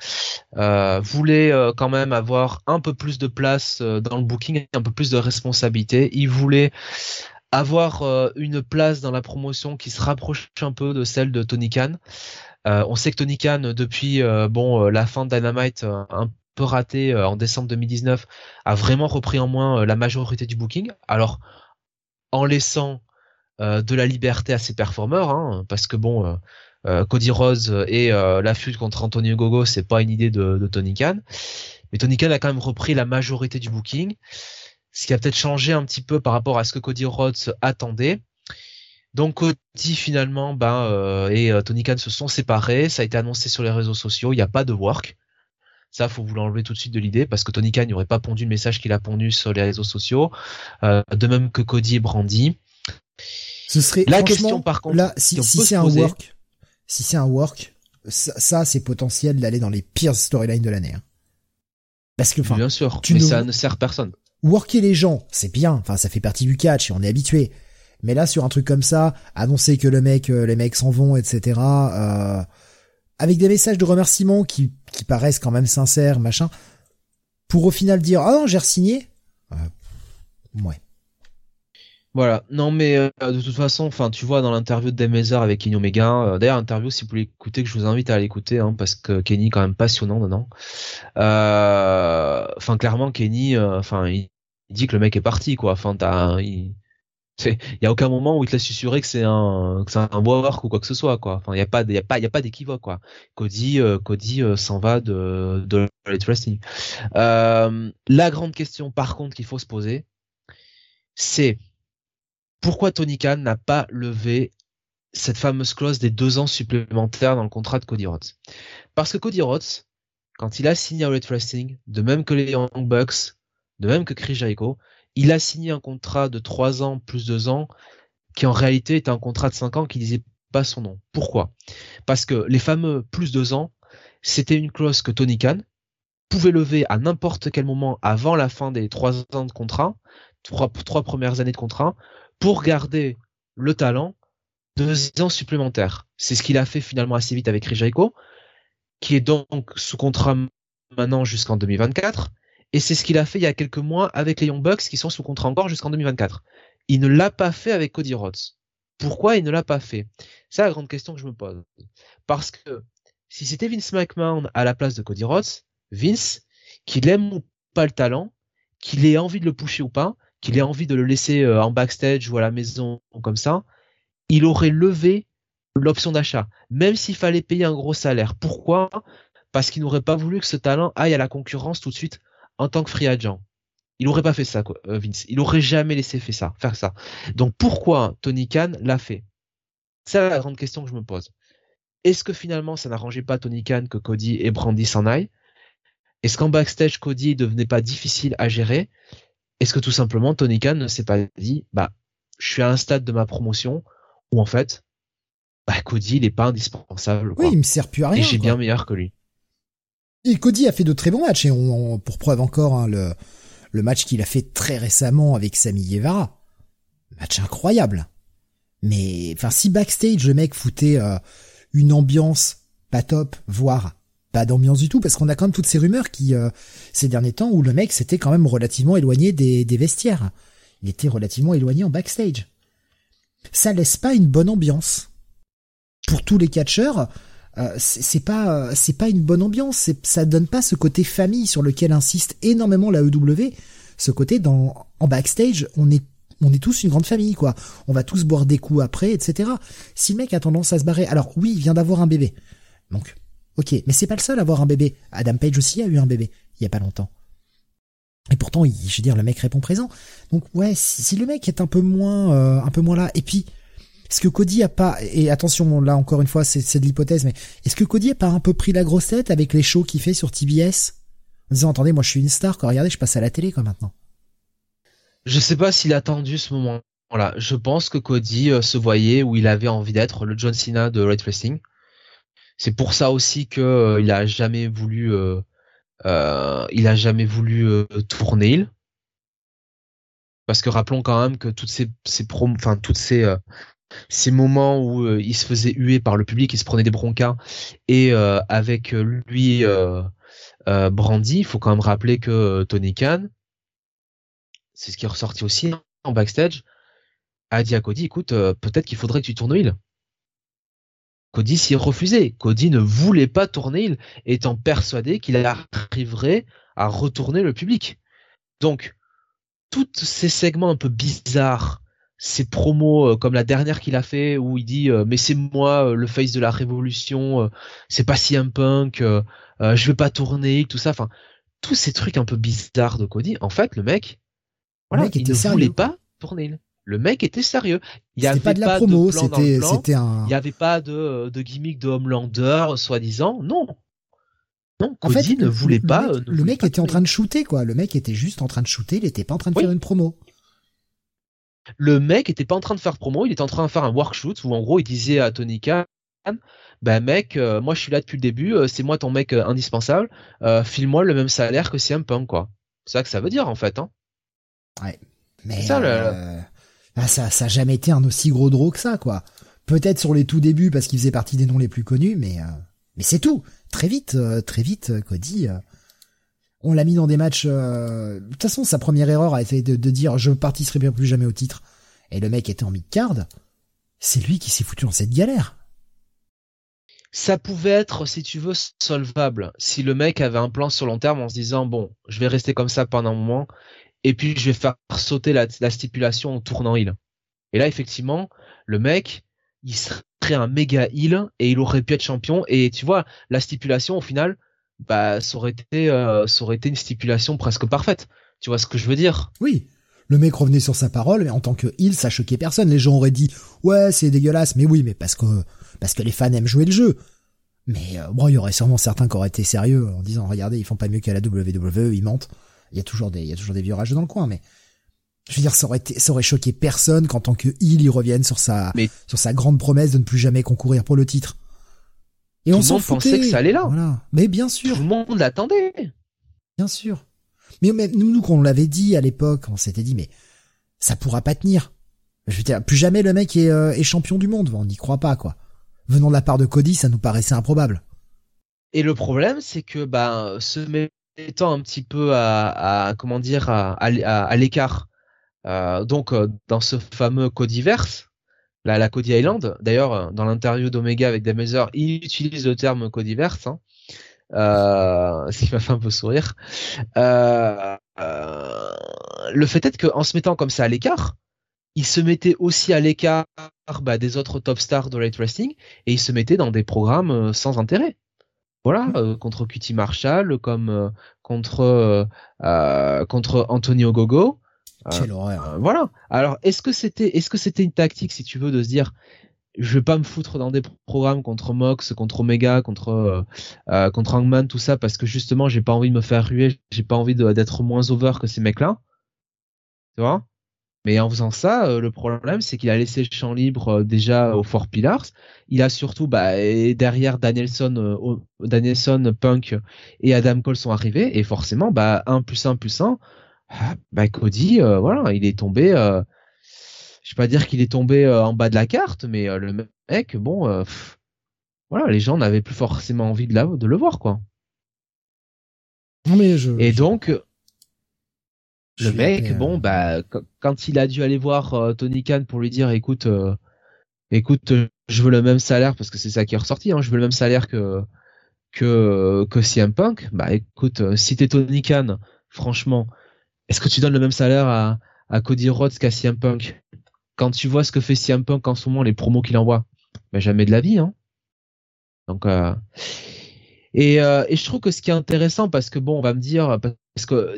Speaker 3: euh, voulait euh, quand même avoir un peu plus de place dans le booking un peu plus de responsabilité il voulait avoir une place dans la promotion qui se rapproche un peu de celle de Tony Khan. On sait que Tony Khan depuis bon la fin de Dynamite un peu raté en décembre 2019 a vraiment repris en main la majorité du booking. Alors en laissant euh, de la liberté à ses performeurs, hein, parce que bon, euh, euh, Cody Rose et la fuite contre Antonio Gogo, c'est pas une idée de, Tony Khan, mais Tony Khan a quand même repris la majorité du booking, ce qui a peut-être changé un petit peu par rapport à ce que Cody Rhodes attendait. Donc Cody finalement ben, et Tony Khan se sont séparés, ça a été annoncé sur les réseaux sociaux, il n'y a pas de work. Ça, faut vous l'enlever tout de suite de l'idée parce que Tony Khan n'aurait pas pondu le message qu'il a pondu sur les réseaux sociaux, de même que Cody et Brandy.
Speaker 2: Ce serait la question par contre. Là, si, c'est un work, si c'est un work, ça, c'est potentiel d'aller dans les pires storylines de l'année. Hein. Parce que enfin,
Speaker 3: bien sûr, mais ça ne sert personne.
Speaker 2: Worker les gens, c'est bien. Enfin, ça fait partie du catch et on est habitué. Mais là, sur un truc comme ça, annoncer que le mec, euh, les mecs s'en vont, etc. Euh, avec des messages de remerciement qui, qui paraissent quand même sincères, machin, pour au final dire ah non j'ai signé. Euh, ouais.
Speaker 3: Voilà. Non, mais euh, de toute façon, enfin, tu vois, dans l'interview de Demezer avec Kenny Omega, euh, d'ailleurs, interview, si vous voulez écouter, que je vous invite à l'écouter, hein, parce que Kenny est quand même passionnant dedans. Enfin, clairement, Kenny, enfin, il, dit que le mec est parti, quoi. Enfin, t'as, il, il y a aucun moment où il te laisse susurrer que c'est un, que c'est un work ou quoi que ce soit, quoi. Enfin, il y a pas, il y a pas, il y a pas d'équivoque, quoi. Cody, Cody s'en va de, de Wrestling. la grande question, par contre, qu'il faut se poser, c'est pourquoi Tony Khan n'a pas levé cette fameuse clause des deux ans supplémentaires dans le contrat de Cody Rhodes? Parce que Cody Rhodes, quand il a signé à Red Wrestling, de même que les Young Bucks, de même que Chris il a signé un contrat de trois ans plus deux ans, qui en réalité était un contrat de cinq ans qui disait pas son nom. Pourquoi? Parce que les fameux plus deux ans, c'était une clause que Tony Khan pouvait lever à n'importe quel moment avant la fin des trois ans de contrat, trois, trois premières années de contrat, pour garder le talent deux ans supplémentaires. C'est ce qu'il a fait finalement assez vite avec Rijaiko, qui est donc sous contrat maintenant jusqu'en 2024. Et c'est ce qu'il a fait il y a quelques mois avec les Young Bucks qui sont sous contrat encore jusqu'en 2024. Il ne l'a pas fait avec Cody Rhodes. Pourquoi il ne l'a pas fait? C'est la grande question que je me pose. Parce que si c'était Vince McMahon à la place de Cody Rhodes, Vince, qu'il aime ou pas le talent, qu'il ait envie de le pousser ou pas, qu'il ait envie de le laisser euh, en backstage ou à la maison comme ça, il aurait levé l'option d'achat, même s'il fallait payer un gros salaire. Pourquoi? Parce qu'il n'aurait pas voulu que ce talent aille à la concurrence tout de suite en tant que free agent. Il n'aurait pas fait ça, quoi, euh, Vince. Il aurait jamais laissé faire ça, faire ça. Donc pourquoi Tony Khan l'a fait? C'est la grande question que je me pose. Est-ce que finalement ça n'arrangeait pas Tony Khan que Cody et Brandy s'en aillent? Est-ce qu'en backstage Cody devenait pas difficile à gérer? Est-ce que tout simplement Tony Khan ne s'est pas dit, bah, je suis à un stade de ma promotion où en fait, bah, Cody, il n'est pas indispensable.
Speaker 2: Oui, il me sert plus à rien.
Speaker 3: Et j'ai bien meilleur que lui.
Speaker 2: Et Cody a fait de très bons matchs et on, pour preuve encore hein, le match qu'il a fait très récemment avec Sami Guevara, match incroyable. Mais enfin, si backstage le mec foutait euh, une ambiance pas top, voire pas d'ambiance du tout parce qu'on a quand même toutes ces rumeurs qui euh, ces derniers temps où le mec s'était quand même relativement éloigné des, des vestiaires. Il était relativement éloigné en backstage. Ça laisse pas une bonne ambiance. Pour tous les catcheurs, euh, c'est pas c'est pas une bonne ambiance, ça donne pas ce côté famille sur lequel insiste énormément la EW, ce côté dans en backstage, on est on est tous une grande famille, quoi. On va tous boire des coups après, etc. Si le mec a tendance à se barrer, alors oui, il vient d'avoir un bébé. Donc, Ok, mais c'est pas le seul à avoir un bébé. Adam Page aussi a eu un bébé, il y a pas longtemps. Et pourtant, il, je veux dire, le mec répond présent. Donc ouais, si, le mec est un peu moins, euh, un peu moins là, et puis est-ce que Cody a pas, et attention, là encore une fois, c'est de l'hypothèse, mais est-ce que Cody a pas un peu pris la grosse tête avec les shows qu'il fait sur TBS en disant attendez, moi je suis une star, quoi, regardez, je passe à la télé quoi maintenant.
Speaker 3: Je sais pas s'il a attendu ce moment. Voilà, je pense que Cody euh, se voyait où il avait envie d'être le John Cena de Red Wrestling. C'est pour ça aussi que euh, il a jamais voulu, euh, il a jamais voulu tourner. Parce que rappelons quand même que toutes ces, ces enfin toutes ces ces moments où il se faisait huer par le public, il se prenait des broncas et avec lui Brandy, il faut quand même rappeler que Tony Khan, c'est ce qui est ressorti aussi en backstage, a dit à Cody, écoute, euh, peut-être qu'il faudrait que tu tournes il. Cody s'y refusait. Cody ne voulait pas tourner il, étant persuadé qu'il arriverait à retourner le public. Donc, tous ces segments un peu bizarres, ces promos euh, comme la dernière qu'il a fait où il dit euh, mais c'est moi le face de la révolution, c'est pas si un punk, je vais pas tourner, tout ça, enfin tous ces trucs un peu bizarres de Cody. En fait, le mec, voilà, il ne voulait pas tourner. Le mec était sérieux. Il y avait
Speaker 2: pas de la promo, c'était c'était un.
Speaker 3: Il n'y avait pas de de gimmick de Homelander soi-disant. Non. Non, Cody fait, ne voulait pas.
Speaker 2: le mec, était en train de shooter quoi. Le mec était juste en train de shooter. Il était pas en train de faire une promo.
Speaker 3: Le mec était pas en train de faire promo. Il était en train de faire un workshoot où en gros il disait à Tony Khan, ben mec, euh, moi je suis là depuis le début. Euh, c'est moi ton mec euh, indispensable. file-moi le même salaire que CM Punk quoi. C'est ça que ça veut dire en fait. Hein.
Speaker 2: Ouais. Mais ça, ah, ça, ça a jamais été un aussi gros draw que ça, quoi. Peut-être sur les tout débuts parce qu'il faisait partie des noms les plus connus, mais mais c'est tout. Très vite, très vite, Cody. On l'a mis dans des matchs. De toute façon, sa première erreur a été de, dire je participerai plus jamais au titre. Et le mec était en mid-card. C'est lui qui s'est foutu dans cette galère.
Speaker 3: Ça pouvait être, si tu veux, solvable. Si le mec avait un plan sur long terme en se disant bon, je vais rester comme ça pendant un moment et puis je vais faire sauter la, stipulation en tournant il. Et là, effectivement, le mec, il serait un méga heal et il aurait pu être champion. Et tu vois, la stipulation, au final, bah, ça aurait été, euh, ça aurait été une stipulation presque parfaite. Tu vois ce que je veux dire?
Speaker 2: Oui. Le mec revenait sur sa parole, mais en tant que heal, ça choquait personne. Les gens auraient dit, ouais, c'est dégueulasse, mais oui, mais parce que, parce que les fans aiment jouer le jeu. Mais euh, bon, il y aurait sûrement certains qui auraient été sérieux en disant, regardez, ils font pas mieux qu'à la WWE, ils mentent. Il y a toujours des, il y a toujours des vieux rageux dans le coin, mais je veux dire, ça aurait, été, ça aurait choqué personne qu'en tant que il, il revienne sur sa, sur sa grande promesse de ne plus jamais concourir pour le titre.
Speaker 3: Et Tout on s'en pensait que ça allait là.
Speaker 2: Voilà. Mais bien sûr.
Speaker 3: Tout le monde l'attendait.
Speaker 2: Bien sûr. Mais, mais nous, nous, qu'on l'avait dit à l'époque, on s'était dit, mais ça pourra pas tenir. Je veux dire, plus jamais le mec est, euh, est champion du monde. On n'y croit pas, quoi. Venant de la part de Cody, ça nous paraissait improbable.
Speaker 3: Et le problème, c'est que, bah, ce étant un petit peu à, à comment dire à, à, l'écart. Euh, donc euh, dans ce fameux Codiverse, la, la Cody Island. D'ailleurs, euh, dans l'interview d'Omega avec Demezer, il utilise le terme Codiverse, hein, euh, ce qui m'a fait un peu sourire. Euh, le fait est qu'en se mettant comme ça à l'écart, il se mettait aussi à l'écart bah, des autres top stars de Light Wrestling et il se mettait dans des programmes sans intérêt. Voilà, euh, contre Cutie Marshall, comme euh, contre euh, contre Antonio Gogo.
Speaker 2: Quelle horreur.
Speaker 3: voilà. Alors, est-ce que c'était est-ce que c'était une tactique, si tu veux, de se dire je vais pas me foutre dans des programmes contre Mox, contre Omega, contre contre Hangman, tout ça, parce que justement, j'ai pas envie de me faire ruer, j'ai pas envie d'être moins over que ces mecs-là. Tu vois? Mais en faisant ça, euh, le problème, c'est qu'il a laissé le champ libre euh, déjà aux Four Pillars. Il a surtout, bah, derrière Danielson, euh, Danielson, Punk et Adam Cole sont arrivés, et forcément, bah, 1 plus 1 plus 1, ah, bah, Cody, voilà, il est tombé, je vais pas dire qu'il est tombé en bas de la carte, mais le mec, bon, voilà, les gens n'avaient plus forcément envie de, la, de le voir, quoi.
Speaker 2: mais je,
Speaker 3: et donc, le mec, bon, euh, bah, quand il a dû aller voir euh, Tony Khan pour lui dire, écoute, euh, écoute, je veux le même salaire parce que c'est ça qui est ressorti, hein, je veux le même salaire que que que CM Punk. Bah, écoute, si t'es Tony Khan, franchement, est-ce que tu donnes le même salaire à Cody Rhodes qu'à CM Punk? Quand tu vois ce que fait CM Punk en ce moment, les promos qu'il envoie, bah, jamais de la vie, hein. Donc et, et je trouve que ce qui est intéressant, parce que bon, on va me dire, Parce que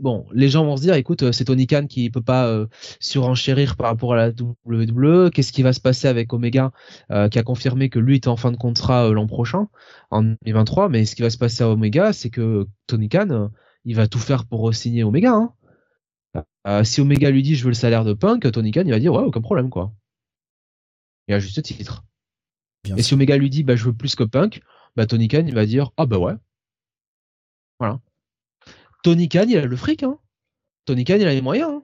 Speaker 3: bon, les gens vont se dire, écoute, euh, c'est Tony Khan qui peut pas euh, surenchérir par rapport à la WWE. Qu'est-ce qui va se passer avec Omega, euh, qui a confirmé que lui est en fin de contrat l'an prochain, en 2023. Mais ce qui va se passer à Omega, c'est que Tony Khan, il va tout faire pour signer Omega. Hein. si Omega lui dit, je veux le salaire de Punk, Tony Khan, il va dire, ouais, aucun problème, quoi. Et à juste titre. et si Omega lui dit, bah, je veux plus que Punk, bah, Tony Khan, il va dire, ah bah ouais. Voilà. Tony Khan, il a le fric, hein. Tony Khan, il a les moyens. Hein.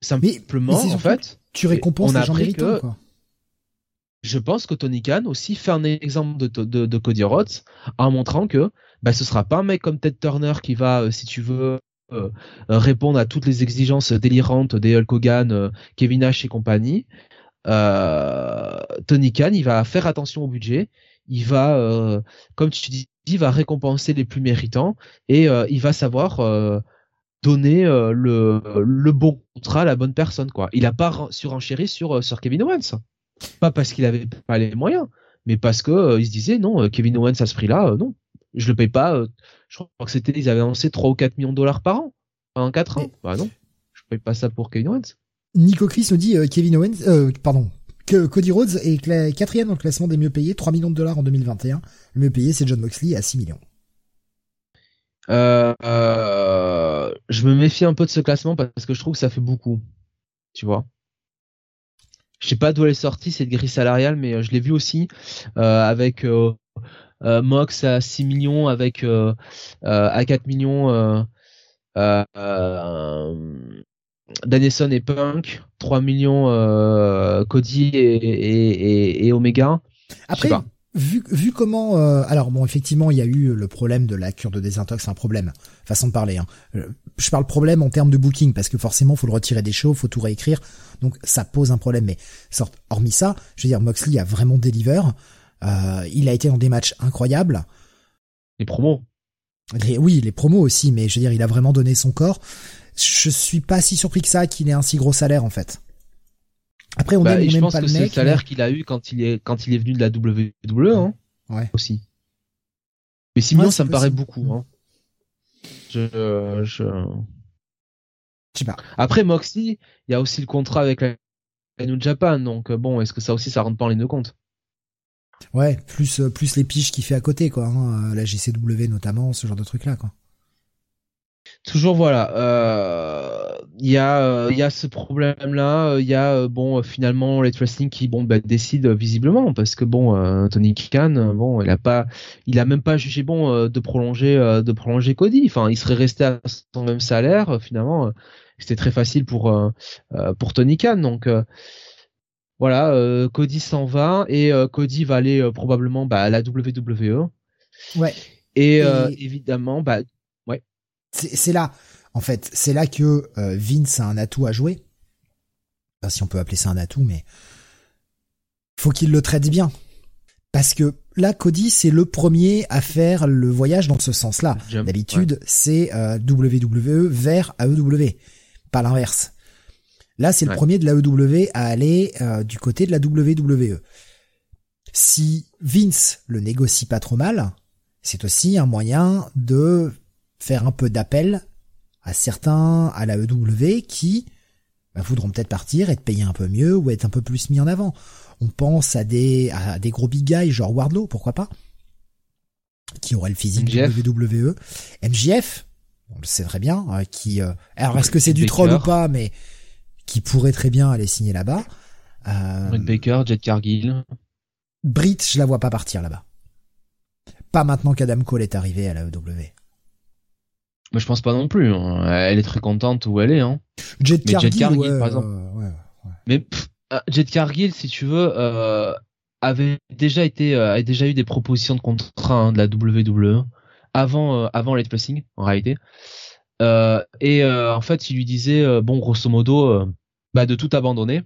Speaker 3: Simplement, en fait.
Speaker 2: Tu récompenses les gens méritants, quoi.
Speaker 3: Je pense que Tony Khan aussi fait un exemple de, de, Cody Rhodes en montrant que bah, ce sera pas un mec comme Ted Turner qui va, euh, si tu veux, euh, répondre à toutes les exigences délirantes des Hulk Hogan, euh, Kevin Nash et compagnie. Tony Khan, il va faire attention au budget. Il va, comme tu dis, va récompenser les plus méritants et il va savoir donner le, bon contrat à la bonne personne quoi. Il a pas surenchéri sur sur Kevin Owens. Pas parce qu'il avait pas les moyens, mais parce que il se disait non, Kevin Owens à ce prix-là, non, je le paye pas. je crois que c'était ils avaient annoncé 3 ou 4 millions de dollars par an pendant 4 ans. Bah non, je paye pas ça pour Kevin Owens.
Speaker 2: Nico Chris nous dit Kevin Owens, pardon, que Cody Rhodes est quatrième dans le classement des mieux payés, 3 millions de dollars en 2021. Le mieux payé, c'est John Moxley à 6 millions.
Speaker 3: Euh, euh, je me méfie un peu de ce classement parce que je trouve que ça fait beaucoup. Tu vois. Je sais pas d'où elle est sortie cette grille salariale, mais euh, je l'ai vu aussi avec Mox à 6 millions, avec à 4 millions Danielson et Punk, 3 millions euh, Cody et, Omega.
Speaker 2: Après, vu, vu comment, euh, alors bon, effectivement, il y a eu le problème de la cure de désintox, un problème, façon de parler. Hein. Euh, je parle problème en termes de booking parce que forcément, faut le retirer des shows, faut tout réécrire, donc ça pose un problème. Mais hormis ça, je veux dire, Moxley a vraiment deliver. Il a été dans des matchs incroyables.
Speaker 3: Les promos.
Speaker 2: oui, les promos aussi, mais je veux dire, il a vraiment donné son corps je suis pas si surpris que ça qu'il ait un si gros salaire en fait.
Speaker 3: Après, on bah, je pense que c'est le salaire qu'il a eu quand il est quand il est venu de la WWE, hein.
Speaker 2: Ouais.
Speaker 3: Aussi. Mais 6 millions, ça me paraît beaucoup. Hein. Je, je.
Speaker 2: sais pas.
Speaker 3: Après Moxley, il y a aussi le contrat avec la, New Japan, donc euh, bon, est-ce que ça aussi, ça rentre pas en ligne de compte
Speaker 2: Ouais, plus euh, plus les piges qu'il fait à côté, quoi. Hein, la GCW notamment, ce genre de truc là, quoi
Speaker 3: toujours voilà euh, il y a euh, y a ce problème là il y a euh, bon finalement les wrestling qui bon bah, visiblement parce que bon Tony Khan bon il a pas il a même pas jugé bon de prolonger de prolonger Cody enfin il serait resté à son même salaire finalement c'était très facile pour pour Tony Khan donc voilà Cody s'en va et Cody va aller probablement bah, à la WWE
Speaker 2: ouais
Speaker 3: et, évidemment bah
Speaker 2: c'est là, en fait, c'est là que euh, Vince a un atout à jouer. Pas si on peut appeler ça un atout, mais faut qu'il le traite bien. Parce que là, Cody, c'est le premier à faire le voyage dans ce sens-là. D'habitude, c'est euh, WWE vers AEW, pas l'inverse. Là, c'est le premier de l'AEW à aller euh, du côté de la WWE. Si Vince le négocie pas trop mal, c'est aussi un moyen de faire un peu d'appel à certains à la EW qui bah, voudront peut-être partir, être payés un peu mieux ou être un peu plus mis en avant. On pense à des à des gros big guys genre Wardlow, pourquoi pas, qui auraient le physique de WWE, MJF, on le sait très bien, euh, qui euh, alors est-ce que c'est du troll ou pas, mais qui pourrait très bien aller signer là-bas.
Speaker 3: Euh, Baker, Jet Cargill.
Speaker 2: Britt, je la vois pas partir là-bas. Pas maintenant qu'Adam Cole est arrivé à la EW.
Speaker 3: Mais je pense pas non plus. Hein. Elle est très contente où elle est. Hein.
Speaker 2: Jet Cargill, par exemple.
Speaker 3: Mais euh, Jet Cargill, si tu veux, euh, avait déjà été, euh, avait déjà eu des propositions de contrat hein, de la WWE avant, euh, avant Late Pressing, en réalité. Et en fait, il lui disait, bon, grosso modo, bah, de tout abandonner.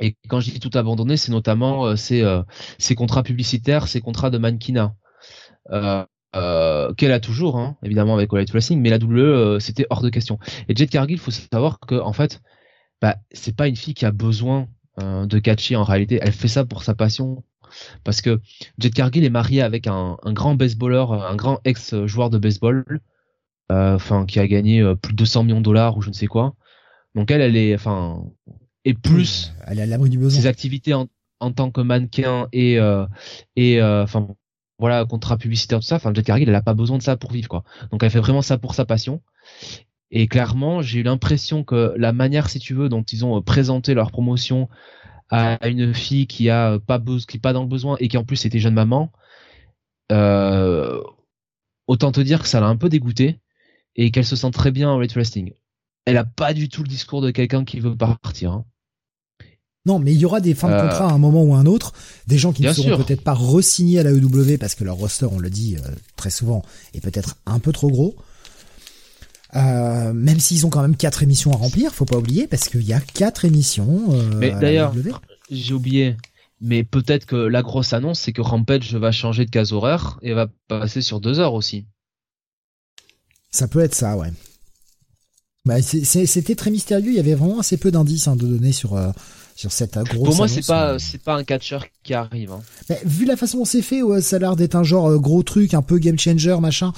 Speaker 3: Et quand je dis tout abandonner, c'est notamment ses, ses contrats publicitaires, ses contrats de mannequinat. Euh, euh, qu'elle a toujours, hein, évidemment avec All Wrestling, mais la WWE euh, c'était hors de question. Et Jet Cargill, faut savoir que en fait, bah c'est pas une fille qui a besoin euh, de catcher en réalité. Elle fait ça pour sa passion, parce que Jet Cargill est mariée avec un, un grand baseballeur, un grand ex joueur de baseball. Enfin qui a gagné plus de 200 millions de dollars ou je ne sais quoi. Donc elle, elle est, enfin, et plus
Speaker 2: elle est à l'abri du besoin.
Speaker 3: Ses activités en, en tant que mannequin et et enfin voilà contrat publicitaire tout ça. Enfin, Jet Cargill, elle a pas besoin de ça pour vivre quoi. Donc elle fait vraiment ça pour sa passion. Et clairement, j'ai eu l'impression que la manière, si tu veux, dont ils ont présenté leur promotion à une fille qui a pas qui pas dans le besoin et qui en plus était jeune maman, euh, autant te dire que ça l'a un peu dégoûté et qu'elle se sent très bien en weight wrestling. Elle a pas du tout le discours de quelqu'un qui veut partir. Hein.
Speaker 2: Non, mais il y aura des fins de euh, contrat à un moment ou à un autre, des gens qui ne seront peut-être pas re-signés à la EW parce que leur roster, on le dit euh, très souvent, est peut-être un peu trop gros. Euh, même s'ils ont quand même quatre émissions à remplir, faut pas oublier, parce qu'il y a quatre émissions. Euh,
Speaker 3: mais d'ailleurs, j'ai oublié. Mais peut-être que la grosse annonce, c'est que Rampage va changer de case horaire et va passer sur deux heures aussi.
Speaker 2: Ça peut être ça, ouais. Bah, c'était très mystérieux. Il y avait vraiment assez peu d'indices hein, de données sur euh, sur cette grosse.
Speaker 3: Pour moi, c'est pas c'est pas un catcheur qui arrive. Hein.
Speaker 2: vu la façon dont c'est fait, ça a l'air d'être un genre gros truc, un peu game changer, machin.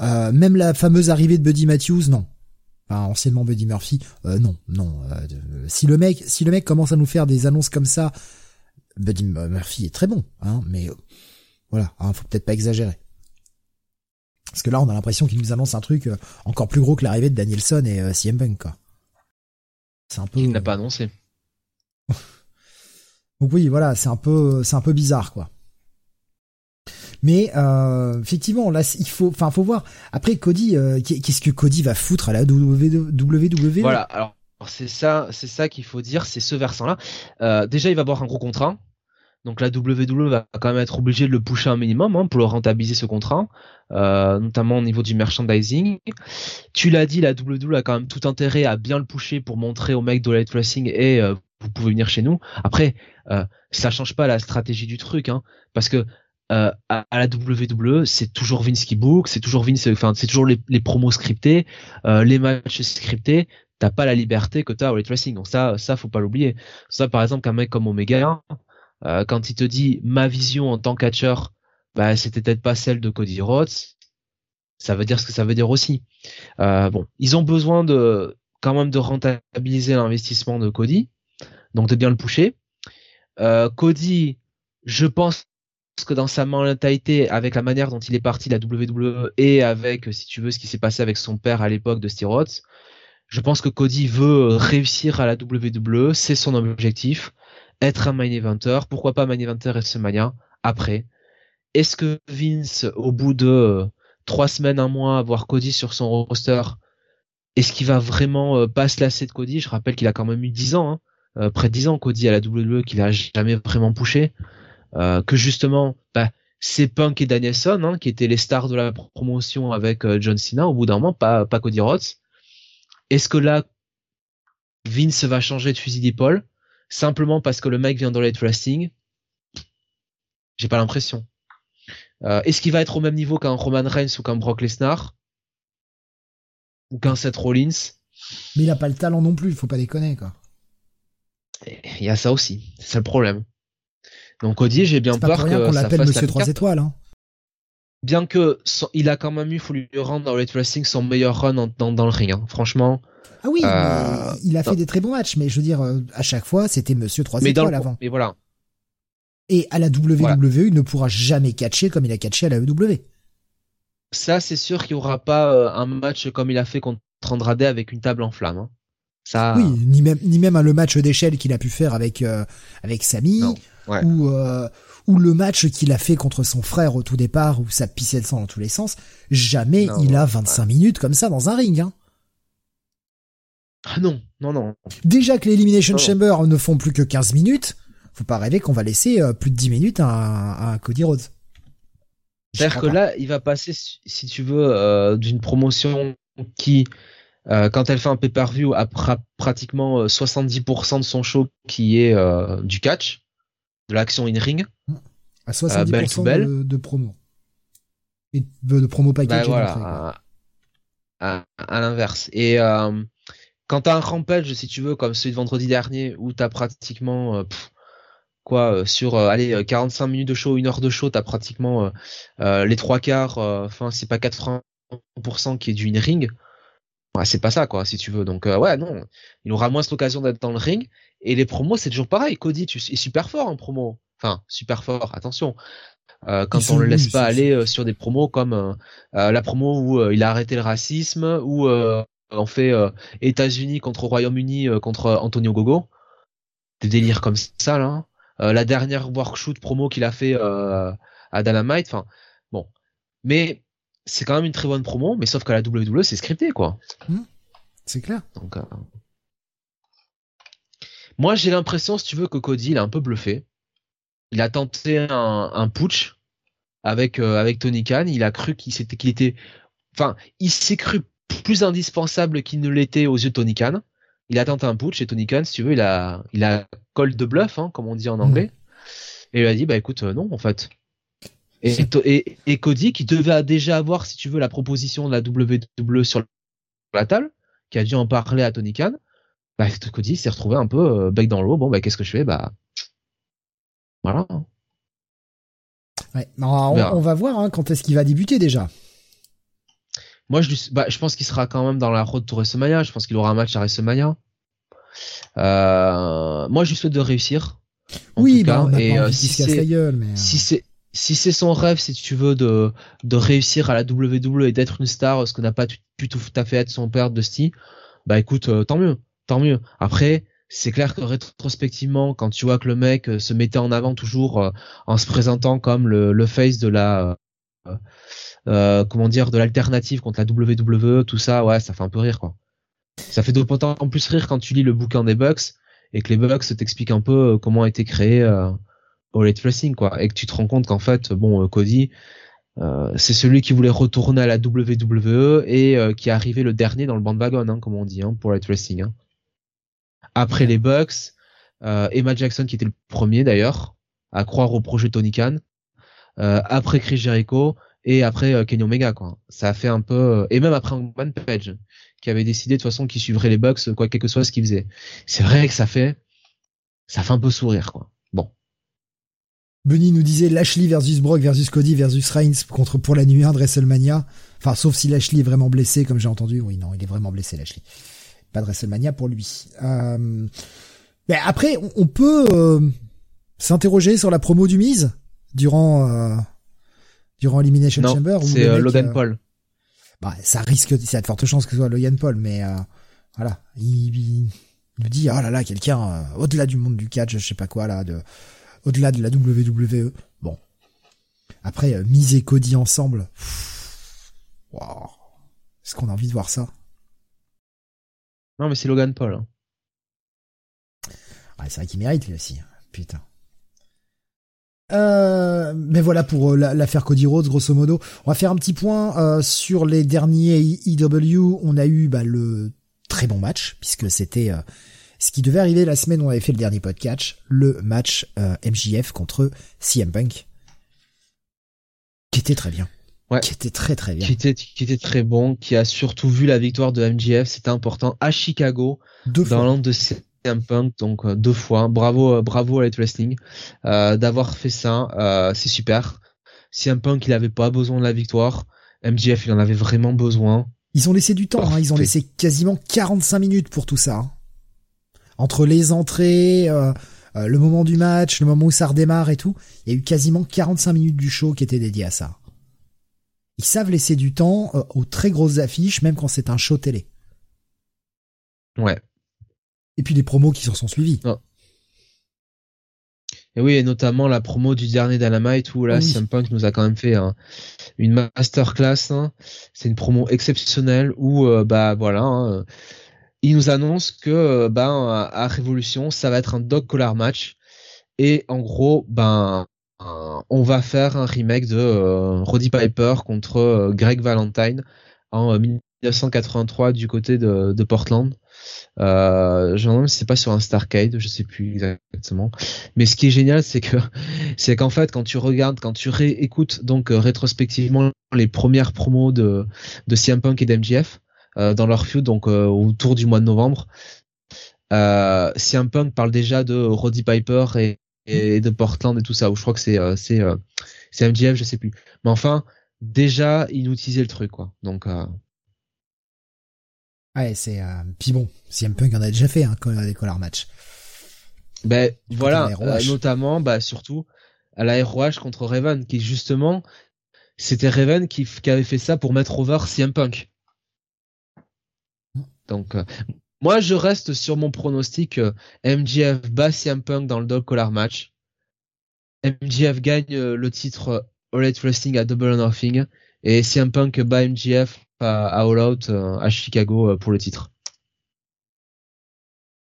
Speaker 2: Euh, même la fameuse arrivée de Buddy Matthews, non. Enfin, anciennement Buddy Murphy, euh, non, non. Euh, si le mec, si le mec commence à nous faire des annonces comme ça, Buddy Murphy est très bon, hein, mais voilà, hein, faut peut-être pas exagérer. Parce que là, on a l'impression qu'il nous annonce un truc encore plus gros que l'arrivée de Danielson et CM Punk, quoi.
Speaker 3: C'est un peu. Il n'a pas annoncé.
Speaker 2: Donc oui, voilà, c'est un peu, c'est un peu bizarre, quoi. Mais euh, effectivement, là, il faut, enfin, faut voir. Après, Cody, euh, qu'est-ce que Cody va foutre à la WWE
Speaker 3: Voilà. Alors, c'est ça, c'est ça qu'il faut dire, c'est ce versant-là. Euh, déjà, il va avoir un gros contrat. Donc la WWE va quand même être obligée de le pousser un minimum hein, pour le rentabiliser ce contrat, euh, notamment au niveau du merchandising. Tu l'as dit, la WWE a quand même tout intérêt à bien le pousser pour montrer aux mecs de Light Wrestling et euh, vous pouvez venir chez nous. Après, euh, ça change pas la stratégie du truc, hein, parce que euh, à, la WWE, c'est toujours Vince qui book, c'est toujours Vince, enfin c'est toujours les, promos scriptés, euh, les matchs scriptés. T'as pas la liberté que t'as au wrestling. Donc ça, ça faut pas l'oublier. Ça, par exemple, qu'un mec comme Omega, euh, quand il te dit ma vision en tant qu'atcheur, bah c'était peut-être pas celle de Cody Rhodes. Ça veut dire ce que ça veut dire aussi. bon, ils ont besoin de quand même de rentabiliser l'investissement de Cody, donc de bien le pousser. Cody, je pense que dans sa mentalité, avec la manière dont il est parti de la WWE et avec, si tu veux, ce qui s'est passé avec son père à l'époque de Styrots, je pense que Cody veut réussir à la WWE, c'est son objectif, être un main eventer, pourquoi pas main eventer et WrestleMania après? Est-ce que Vince, au bout de trois semaines, un mois, avoir Cody sur son roster, est-ce qu'il va vraiment euh, pas se lasser de Cody? Je rappelle qu'il a quand même eu dix ans, hein, euh, près de dix ans Cody à la WWE, qu'il a jamais vraiment poussé. Euh, que justement, bah, c'est Punk et Danielson hein, qui étaient les stars de la promotion avec euh, John Cena au bout d'un moment, pas, pas Cody Rhodes. Est-ce que là, Vince va changer de fusil d'épaule? Simplement parce que le mec vient dans le wrestling J'ai pas l'impression. Euh, Est-ce qu'il va être au même niveau qu'un Roman Reigns ou qu'un Brock Lesnar ou qu'un Seth Rollins?
Speaker 2: Mais il a pas le talent non plus, il faut pas déconner quoi.
Speaker 3: Il y a ça aussi, c'est le problème. Donc Cody, j'ai bien peur que
Speaker 2: qu'on l'appelle Monsieur 3 étoiles. Hein.
Speaker 3: Bien que il a quand même eu, faut lui rendre dans le wrestling son meilleur run dans, dans, le ring. Hein. Franchement.
Speaker 2: Ah oui, euh, il a fait des très bons matchs, mais je veux dire, euh, à chaque fois, c'était Monsieur 3 étoiles avant.
Speaker 3: Mais voilà.
Speaker 2: Et à la WWE, il ne pourra jamais catcher comme il a catché à la WWE.
Speaker 3: Ça, c'est sûr qu'il n'y aura pas euh, un match comme il a fait contre Andrade avec une table en flamme. Hein. Ça...
Speaker 2: Oui, ni même ni même le match d'échelle qu'il a pu faire avec avec Samy ou euh, ou le match qu'il a fait contre son frère au tout départ où ça pissait le sang dans tous les sens, jamais il a 25 minutes comme ça dans un ring. Hein.
Speaker 3: Ah non, non, non.
Speaker 2: Déjà que les Elimination Chamber ne font plus que 15 minutes, faut pas rêver qu'on va laisser euh, plus de 10 minutes à, à Cody Rhodes.
Speaker 3: C'est-à-dire que là, il va passer, si tu veux, euh, d'une promotion qui, quand elle fait un pay-per-view, a pratiquement 70% de son show qui est du catch de l'action in-ring.
Speaker 2: À 70% euh, de, promo. Et de, promo package.
Speaker 3: Bah, à, l'inverse. Et euh, quand t'as un rampage, si tu veux, comme celui de vendredi dernier, où t'as pratiquement... Euh, quoi sur allez 45 minutes de show une heure de show t'as pratiquement les trois quarts enfin c'est pas 80 100% qui est du in-ring, ouais, c'est pas ça, quoi, si tu veux. Donc, ouais, non, il aura moins l'occasion d'être dans le ring. Et les promos, c'est toujours pareil. Cody, tu es super fort en promo. Enfin, super fort, attention. Euh, quand on le laisse pas aller euh, sur des promos comme euh, la promo où il a arrêté le racisme, ou on fait États-Unis contre Royaume-Uni contre Antonio Gogo, des délires comme ça là. la dernière workshoot promo qu'il a fait à Dynamite, enfin bon, mais c'est quand même une très bonne promo, mais sauf qu'à la WWE c'est scripté quoi.
Speaker 2: Mmh. c'est clair.
Speaker 3: Donc moi j'ai l'impression, si tu veux, que Cody il a un peu bluffé il a tenté un, un putsch avec euh, avec Tony Khan. Il a cru qu'il s'était qu'il était, enfin, il s'est cru plus indispensable qu'il ne l'était aux yeux de Tony Khan. Il a tenté un putsch et Tony Khan, si tu veux, il a il a call de bluff, hein, comme on dit en anglais. Et il a dit bah écoute euh, non en fait. Et, et, et, Cody qui devait déjà avoir, si tu veux, la proposition de la WWE sur la table, qui a dû en parler à Tony Khan, bah, Cody s'est retrouvé un peu euh, bec dans l'eau. Bon, bah, qu'est-ce que je fais? Bah, voilà.
Speaker 2: Ouais, on, va voir hein, quand est-ce qu'il va débuter déjà.
Speaker 3: Moi, je, bah, je pense qu'il sera quand même dans la road to WrestleMania. Je pense qu'il aura un match à WrestleMania. Euh, moi, je lui souhaite de réussir.
Speaker 2: oui, bah, et euh, si c'est euh.
Speaker 3: si son rêve, si tu veux, de de réussir à la WWE et d'être une star, ce que n'a pas pu tout à fait être son père Dusty, bah écoute, tant mieux, tant mieux. Après, c'est clair que rétrospectivement, quand tu vois que le mec euh, se mettait en avant toujours euh, en se présentant comme le, face de la euh, comment dire de l'alternative contre la WWE, tout ça, ouais, ça fait un peu rire quoi. Ça fait d'autant plus rire quand tu lis le bouquin des Bucks et que les Bucks t'expliquent un peu comment a été créé euh, All quoi, et que tu te rends compte qu'en fait, bon, Cody, c'est celui qui voulait retourner à la WWE et qui est arrivé le dernier dans le bandwagon, hein, comme on dit, hein, pour All. Hein après les Bucks, euh, Emma Jackson qui était le premier d'ailleurs à croire au projet Tony Khan, euh, après Chris Jericho et après euh, Kenny Omega quoi. Ça a fait un peu euh, et même après Hangman Page qui avait décidé de toute façon qu'il suivrait les Bucks quoi quel que soit ce qu'il faisait. C'est vrai que ça fait ça fait un peu sourire quoi. Bon.
Speaker 2: Benny nous disait Lashley versus Brock versus Cody versus Reigns contre pour la nuit 1 de WrestleMania. Enfin, sauf si Lashley est vraiment blessé, comme j'ai entendu. Oui, non, il est vraiment blessé, Lashley pas de WrestleMania pour lui. Euh, mais après, on, peut euh, s'interroger sur la promo du Miz durant euh, durant Elimination Chamber.
Speaker 3: C'est Logan Paul.
Speaker 2: Bah, ça risque, c'est de forte chance que ce soit Logan Paul, mais voilà, il, il, dit oh là là, quelqu'un au-delà du monde du catch, je sais pas quoi là, de au-delà de la WWE. Bon, après Miz et Cody ensemble. Wow. Est-ce qu'on a envie de voir ça?
Speaker 3: Non, mais c'est Logan Paul. Hein.
Speaker 2: c'est vrai qu'il mérite lui aussi. Putain. Euh, mais voilà pour euh, l'affaire Cody Rhodes, grosso modo. On va faire un petit point euh, sur les derniers EW. On a eu bah, le très bon match, puisque c'était ce qui devait arriver la semaine où on avait fait le dernier podcast, le match MJF contre CM Punk, qui était très bien qui était très très bien.
Speaker 3: Qui était, qui était très bon, qui a surtout vu la victoire de MJF, c'était important, à Chicago, deux dans l'an de CM Punk, donc euh, deux fois. Bravo, euh, bravo à Light Wrestling euh, d'avoir fait ça, euh, c'est super. CM Punk, il avait pas besoin de la victoire. MJF, il en avait vraiment besoin.
Speaker 2: Ils ont laissé du temps, hein, ils ont laissé quasiment 45 minutes pour tout ça. Hein. Entre les entrées, le moment du match, le moment où ça redémarre et tout, il y a eu quasiment 45 minutes du show qui étaient dédiées à ça ils savent laisser du temps euh, aux très grosses affiches, même quand c'est un show télé.
Speaker 3: Ouais.
Speaker 2: Et puis les promos qui s'en sont suivis.
Speaker 3: Et oui, et notamment la promo du dernier Dynamite où là, oui. Punk nous a quand même fait une masterclass. Hein. C'est une promo exceptionnelle où, euh, bah voilà, hein, il nous annonce que, euh, ben, à Révolution, ça va être un dog collar match. Et en gros, ben, on va faire un remake de euh, Roddy Piper contre euh, Greg Valentine en 1983 euh, du côté de, Portland. Euh, je me demande si pas sur un Starcade, je sais plus exactement. Mais ce qui est génial, c'est que c'est qu'en fait, quand tu regardes, quand tu réécoutes donc rétrospectivement les premières promos de de CM Punk et d'MGF dans leur feud, donc autour du mois de novembre, euh, CM Punk parle déjà de Roddy Piper et, et de Portland et tout ça. Ou je crois que c'est euh, c'est euh, c'est je sais plus. Mais enfin, déjà inutilisé le truc quoi. Donc euh...
Speaker 2: ouais, c'est puis bon, CM Punk en a déjà fait hein, des collar match.
Speaker 3: Ben voilà, notamment bah surtout à la ROH contre Raven qui justement c'était Raven qui, qui avait fait ça pour mettre over CM Punk. Donc euh, moi je reste sur mon pronostic euh, MJF bat CM Punk dans le dog collar match. MJF gagne le titre All Elite Wrestling à Double or Nothing et CM Punk bat MJF à, All Out euh, à Chicago euh, pour le titre.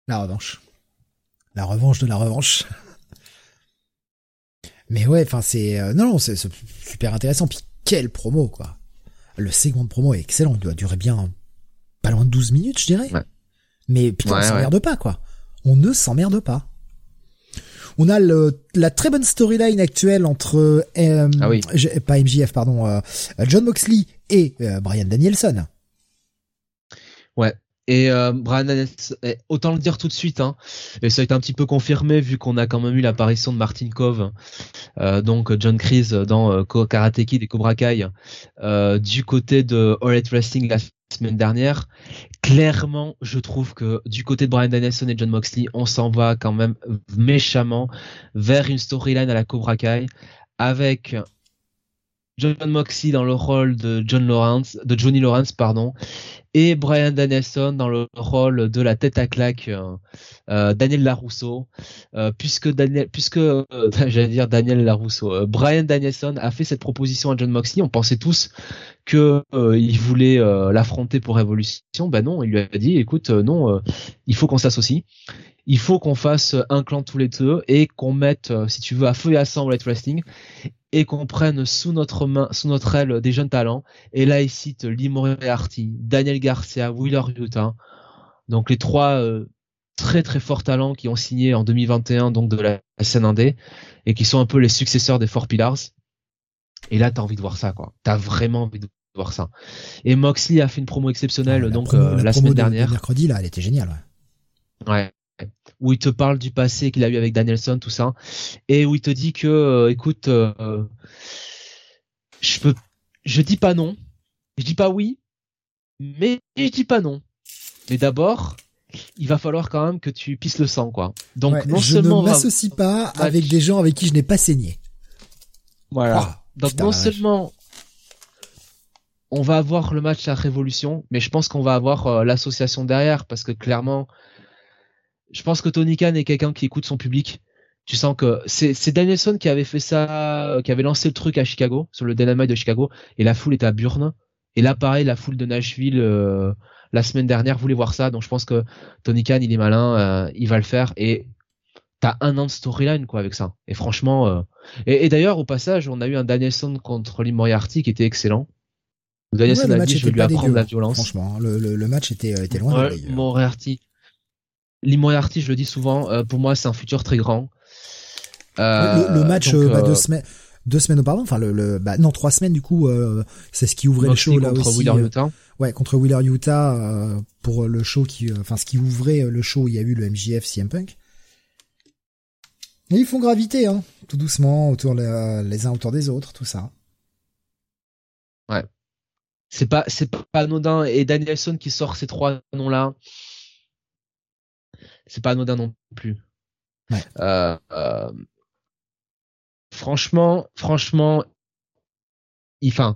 Speaker 2: La revanche. La revanche de la revanche. Mais ouais, enfin c'est euh, non, non c'est super intéressant. Puis quel promo quoi. Le segment de promo est excellent. Il doit durer bien pas loin de 12 minutes, je dirais. Mais putain, on s'emmerde pas quoi. On ne s'emmerde pas. On a le, la très bonne storyline actuelle entre euh, ah oui. pas MJF pardon euh, John Moxley et euh, Brian Danielson.
Speaker 3: Ouais. Et Brian Danielson, eh, autant le dire tout de suite, hein, et ça a été un petit peu confirmé vu qu'on a quand même eu l'apparition de Martin Cove, donc John Kreese dans Karate Kid et Cobra Kai, du côté de All Wrestling la semaine dernière. Clairement, je trouve que du côté de Brian Danielson et John Moxley, on s'en va quand même méchamment vers une storyline à la Cobra Kai avec John Moxley dans le rôle de John Lawrence, de Johnny Lawrence, pardon, et Brian Danielson dans le rôle de la tête à claque euh, euh Daniel Larousseau, euh, puisque Daniel, puisque j'allais dire Daniel Larousseau, Brian Danielson a fait cette proposition à John Moxley, on pensait tous que il voulait l'affronter pour Révolution, ben non, il lui a dit, écoute, non, il faut qu'on s'associe il faut qu'on fasse un clan tous les deux et qu'on mette, si tu veux, à feu et à sang White Wrestling et qu'on prenne sous notre main, sous notre aile des jeunes talents. Et là, il cite Lee Moriarty, Daniel Garcia, Wheeler Utah. Donc les trois euh, très très forts talents qui ont signé en 2021 donc de la scène indé et qui sont un peu les successeurs des Four Pillars. Et là, t'as envie de voir ça, quoi. T'as vraiment envie de voir ça. Et Moxley a fait une promo exceptionnelle donc euh, la, semaine dernière.
Speaker 2: mercredi là, elle était géniale.
Speaker 3: Ouais. ouais où il te parle du passé qu'il a eu avec Danielson, tout ça, et où il te dit que, euh, écoute, euh, je peux, je dis pas non, je dis pas oui, mais je dis pas non. Mais d'abord, il va falloir quand même que tu pisses le sang, quoi.
Speaker 2: Donc non je seulement ne m'associe pas avec des gens avec qui je n'ai pas saigné.
Speaker 3: Voilà. Ah, Donc non seulement on va avoir le match à Révolution, mais je pense qu'on va avoir euh, l'association derrière parce que clairement, je pense que Tony Khan est quelqu'un qui écoute son public. Tu sens que c'est Danielson qui avait fait ça, qui avait lancé le truc à Chicago, sur le Dynamite de Chicago, et la foule était à Burn. Et là, pareil, la foule de Nashville euh, la semaine dernière voulait voir ça. Donc je pense que Tony Khan, il est malin, euh, il va le faire. Et t'as un an de storyline quoi avec ça. Et franchement, euh, et, d'ailleurs au passage, on a eu un Danielson contre Lee Moriarty qui était excellent.
Speaker 2: Danielson a dit je vais lui apprendre la violence. Franchement, le, le, match était, était loin.
Speaker 3: Ouais, Moriarty. Lee Moriarty, je le dis souvent, euh, pour moi, c'est un futur très grand.
Speaker 2: Euh, le, match donc, bah, deux semaines deux semaines auparavant, enfin le, le bah, non trois semaines du coup, c'est ce qui ouvrait le show là aussi.
Speaker 3: Wheeler Utah.
Speaker 2: ouais, contre Wheeler Utah pour le show qui, enfin ce qui ouvrait le show, il y a eu le MJF CM Punk. Et ils font graviter, hein, tout doucement autour les, les uns autour des autres, tout ça.
Speaker 3: Ouais. C'est pas c'est pas anodin et Danielson qui sort ces trois noms là c'est pas anodin non plus. Euh, euh, franchement, franchement, ils, enfin,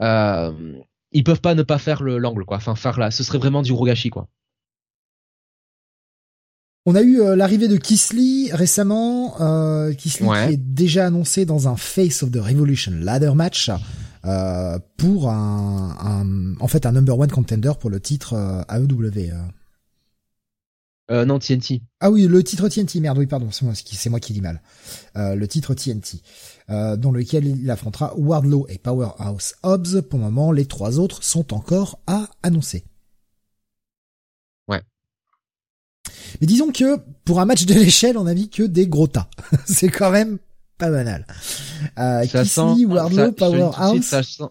Speaker 3: euh, ils peuvent pas ne pas faire le l'angle quoi. Enfin, faire là, ce serait vraiment du rogashi quoi.
Speaker 2: On a eu l'arrivée de Kisly récemment, Kisly qui est déjà annoncé dans un Face of the Revolution ladder match pour un, un, en fait un number one contender pour le titre AEW.
Speaker 3: Euh, non, TNT.
Speaker 2: Ah oui, le titre TNT, merde, oui, pardon, c'est moi, c'est moi qui dis mal. Euh, le titre TNT, euh, dans lequel il affrontera Wardlow et Powerhouse Hobbs. Pour le moment, les trois autres sont encore à annoncer.
Speaker 3: Ouais.
Speaker 2: Mais disons que pour un match de l'échelle, on a mis que des gros tas. c'est quand même pas banal. Euh, ça sent, Wardlow, Powerhouse.
Speaker 3: Ça sent,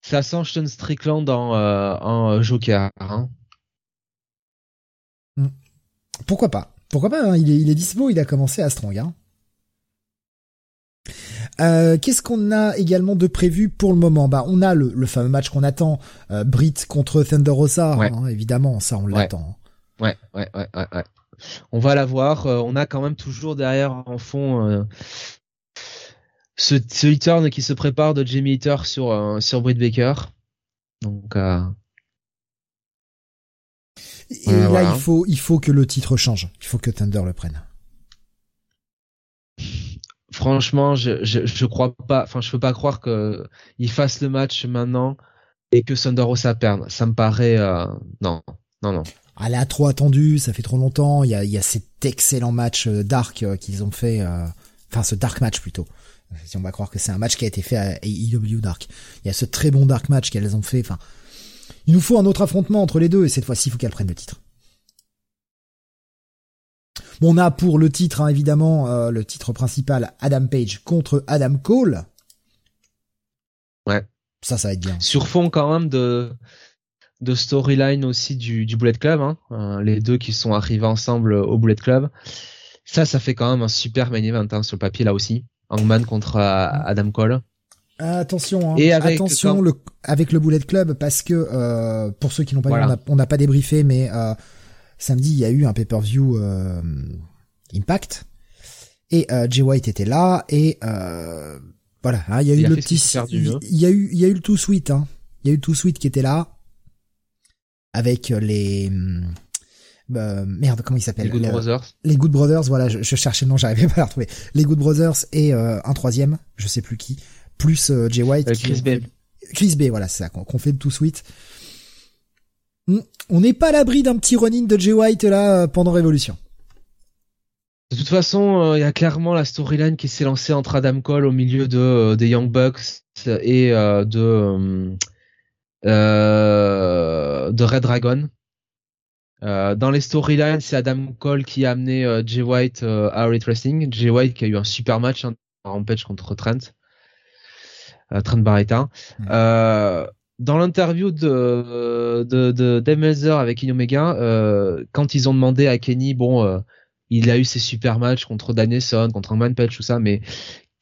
Speaker 3: ça sent Sean Strickland en, euh, en Joker. Hein.
Speaker 2: Pourquoi pas? Pourquoi pas hein, il, est, il est dispo, il a commencé à Strong. Hein. Euh, Qu'est-ce qu'on a également de prévu pour le moment? Bah, on a le, le fameux match qu'on attend, euh, Brit contre Thunder Rosa,
Speaker 3: Ouais.
Speaker 2: hein, évidemment, ça on l'attend.
Speaker 3: Ouais, ouais, ouais, ouais, ouais. On va la voir. Euh, on a quand même toujours derrière en fond ce, ce turn qui se prépare de Jamie Hitter sur sur Britt Baker. Donc
Speaker 2: Et
Speaker 3: Ouais,
Speaker 2: là,
Speaker 3: voilà.
Speaker 2: il faut, il faut que le titre change. Il faut que Thunder le prenne.
Speaker 3: franchement, je, je je crois pas. Enfin, je peux pas croire que il fasse le match maintenant et que Thunder Rosa perde. Ça me paraît euh, non, non, non.
Speaker 2: Ah, elle a trop attendu, ça fait trop longtemps. Il y a, il y a cet excellent match euh, dark euh, qu'ils ont fait, euh, enfin ce dark match plutôt. Si on va croire que c'est un match qui a été fait à AEW Dark. Il y a ce très bon dark match qu'elles ont fait. Enfin, il nous faut un autre affrontement entre les deux et cette fois-ci, il faut qu'elles prennent le titre. Bon, on a pour le titre, hein, évidemment, euh, le titre principal, Adam Page contre Adam Cole.
Speaker 3: Ouais.
Speaker 2: Ça, ça va être bien.
Speaker 3: Sur fond quand même de de storyline aussi du, du Bullet Club, hein, euh, les deux qui sont arrivés ensemble au Bullet Club. Ça, ça fait quand même un super main event hein, sur le papier là aussi. Hangman contre euh, Adam Cole.
Speaker 2: Attention, hein.
Speaker 3: Et avec
Speaker 2: attention
Speaker 3: quand-
Speaker 2: le, avec le Bullet Club parce que euh, pour ceux qui n'ont pas
Speaker 3: Voilà.
Speaker 2: vu, on a- n'a pas débriefé, mais euh, samedi il y a eu un pay-per-view euh, Impact et euh, Jay White était là et euh, voilà, hein, il y a eu
Speaker 3: Il a
Speaker 2: le
Speaker 3: ce
Speaker 2: petit, il y a eu il y a eu le Too Sweet, hein. il y a eu le Too Sweet qui était là avec les hum, euh, merde comment il s'appelle?
Speaker 3: Les Good Brothers.
Speaker 2: les Good Brothers, voilà, je, je cherchais le nom, j'arrivais pas à le retrouver. Les Good Brothers et euh, un troisième, je sais plus qui, plus euh, Jay White.
Speaker 3: Euh,
Speaker 2: qui-
Speaker 3: Chris Bay.
Speaker 2: Chris Bay, voilà, c'est ça, qu'on fait le tout suite. Hmm, On n'est pas à l'abri d'un petit running de Jay White là euh, pendant Révolution.
Speaker 3: De toute façon, euh, il y a clairement la storyline qui s'est lancée entre Adam Cole au milieu de euh, des Young Bucks et euh, de de Red Dragon. Dans les storylines, c'est Adam Cole qui a amené Jay White à Elite Wrestling. Jay White qui a eu un super match hein, en Rampage contre Trent. Euh, Trent Barretta.
Speaker 2: Mm.
Speaker 3: Euh, dans l'interview de, de, de avec Kenny Omega, euh, quand ils ont demandé à Kenny, bon, euh, il a eu ses super matchs contre Danielson, contre Hangman Page, tout ça, mais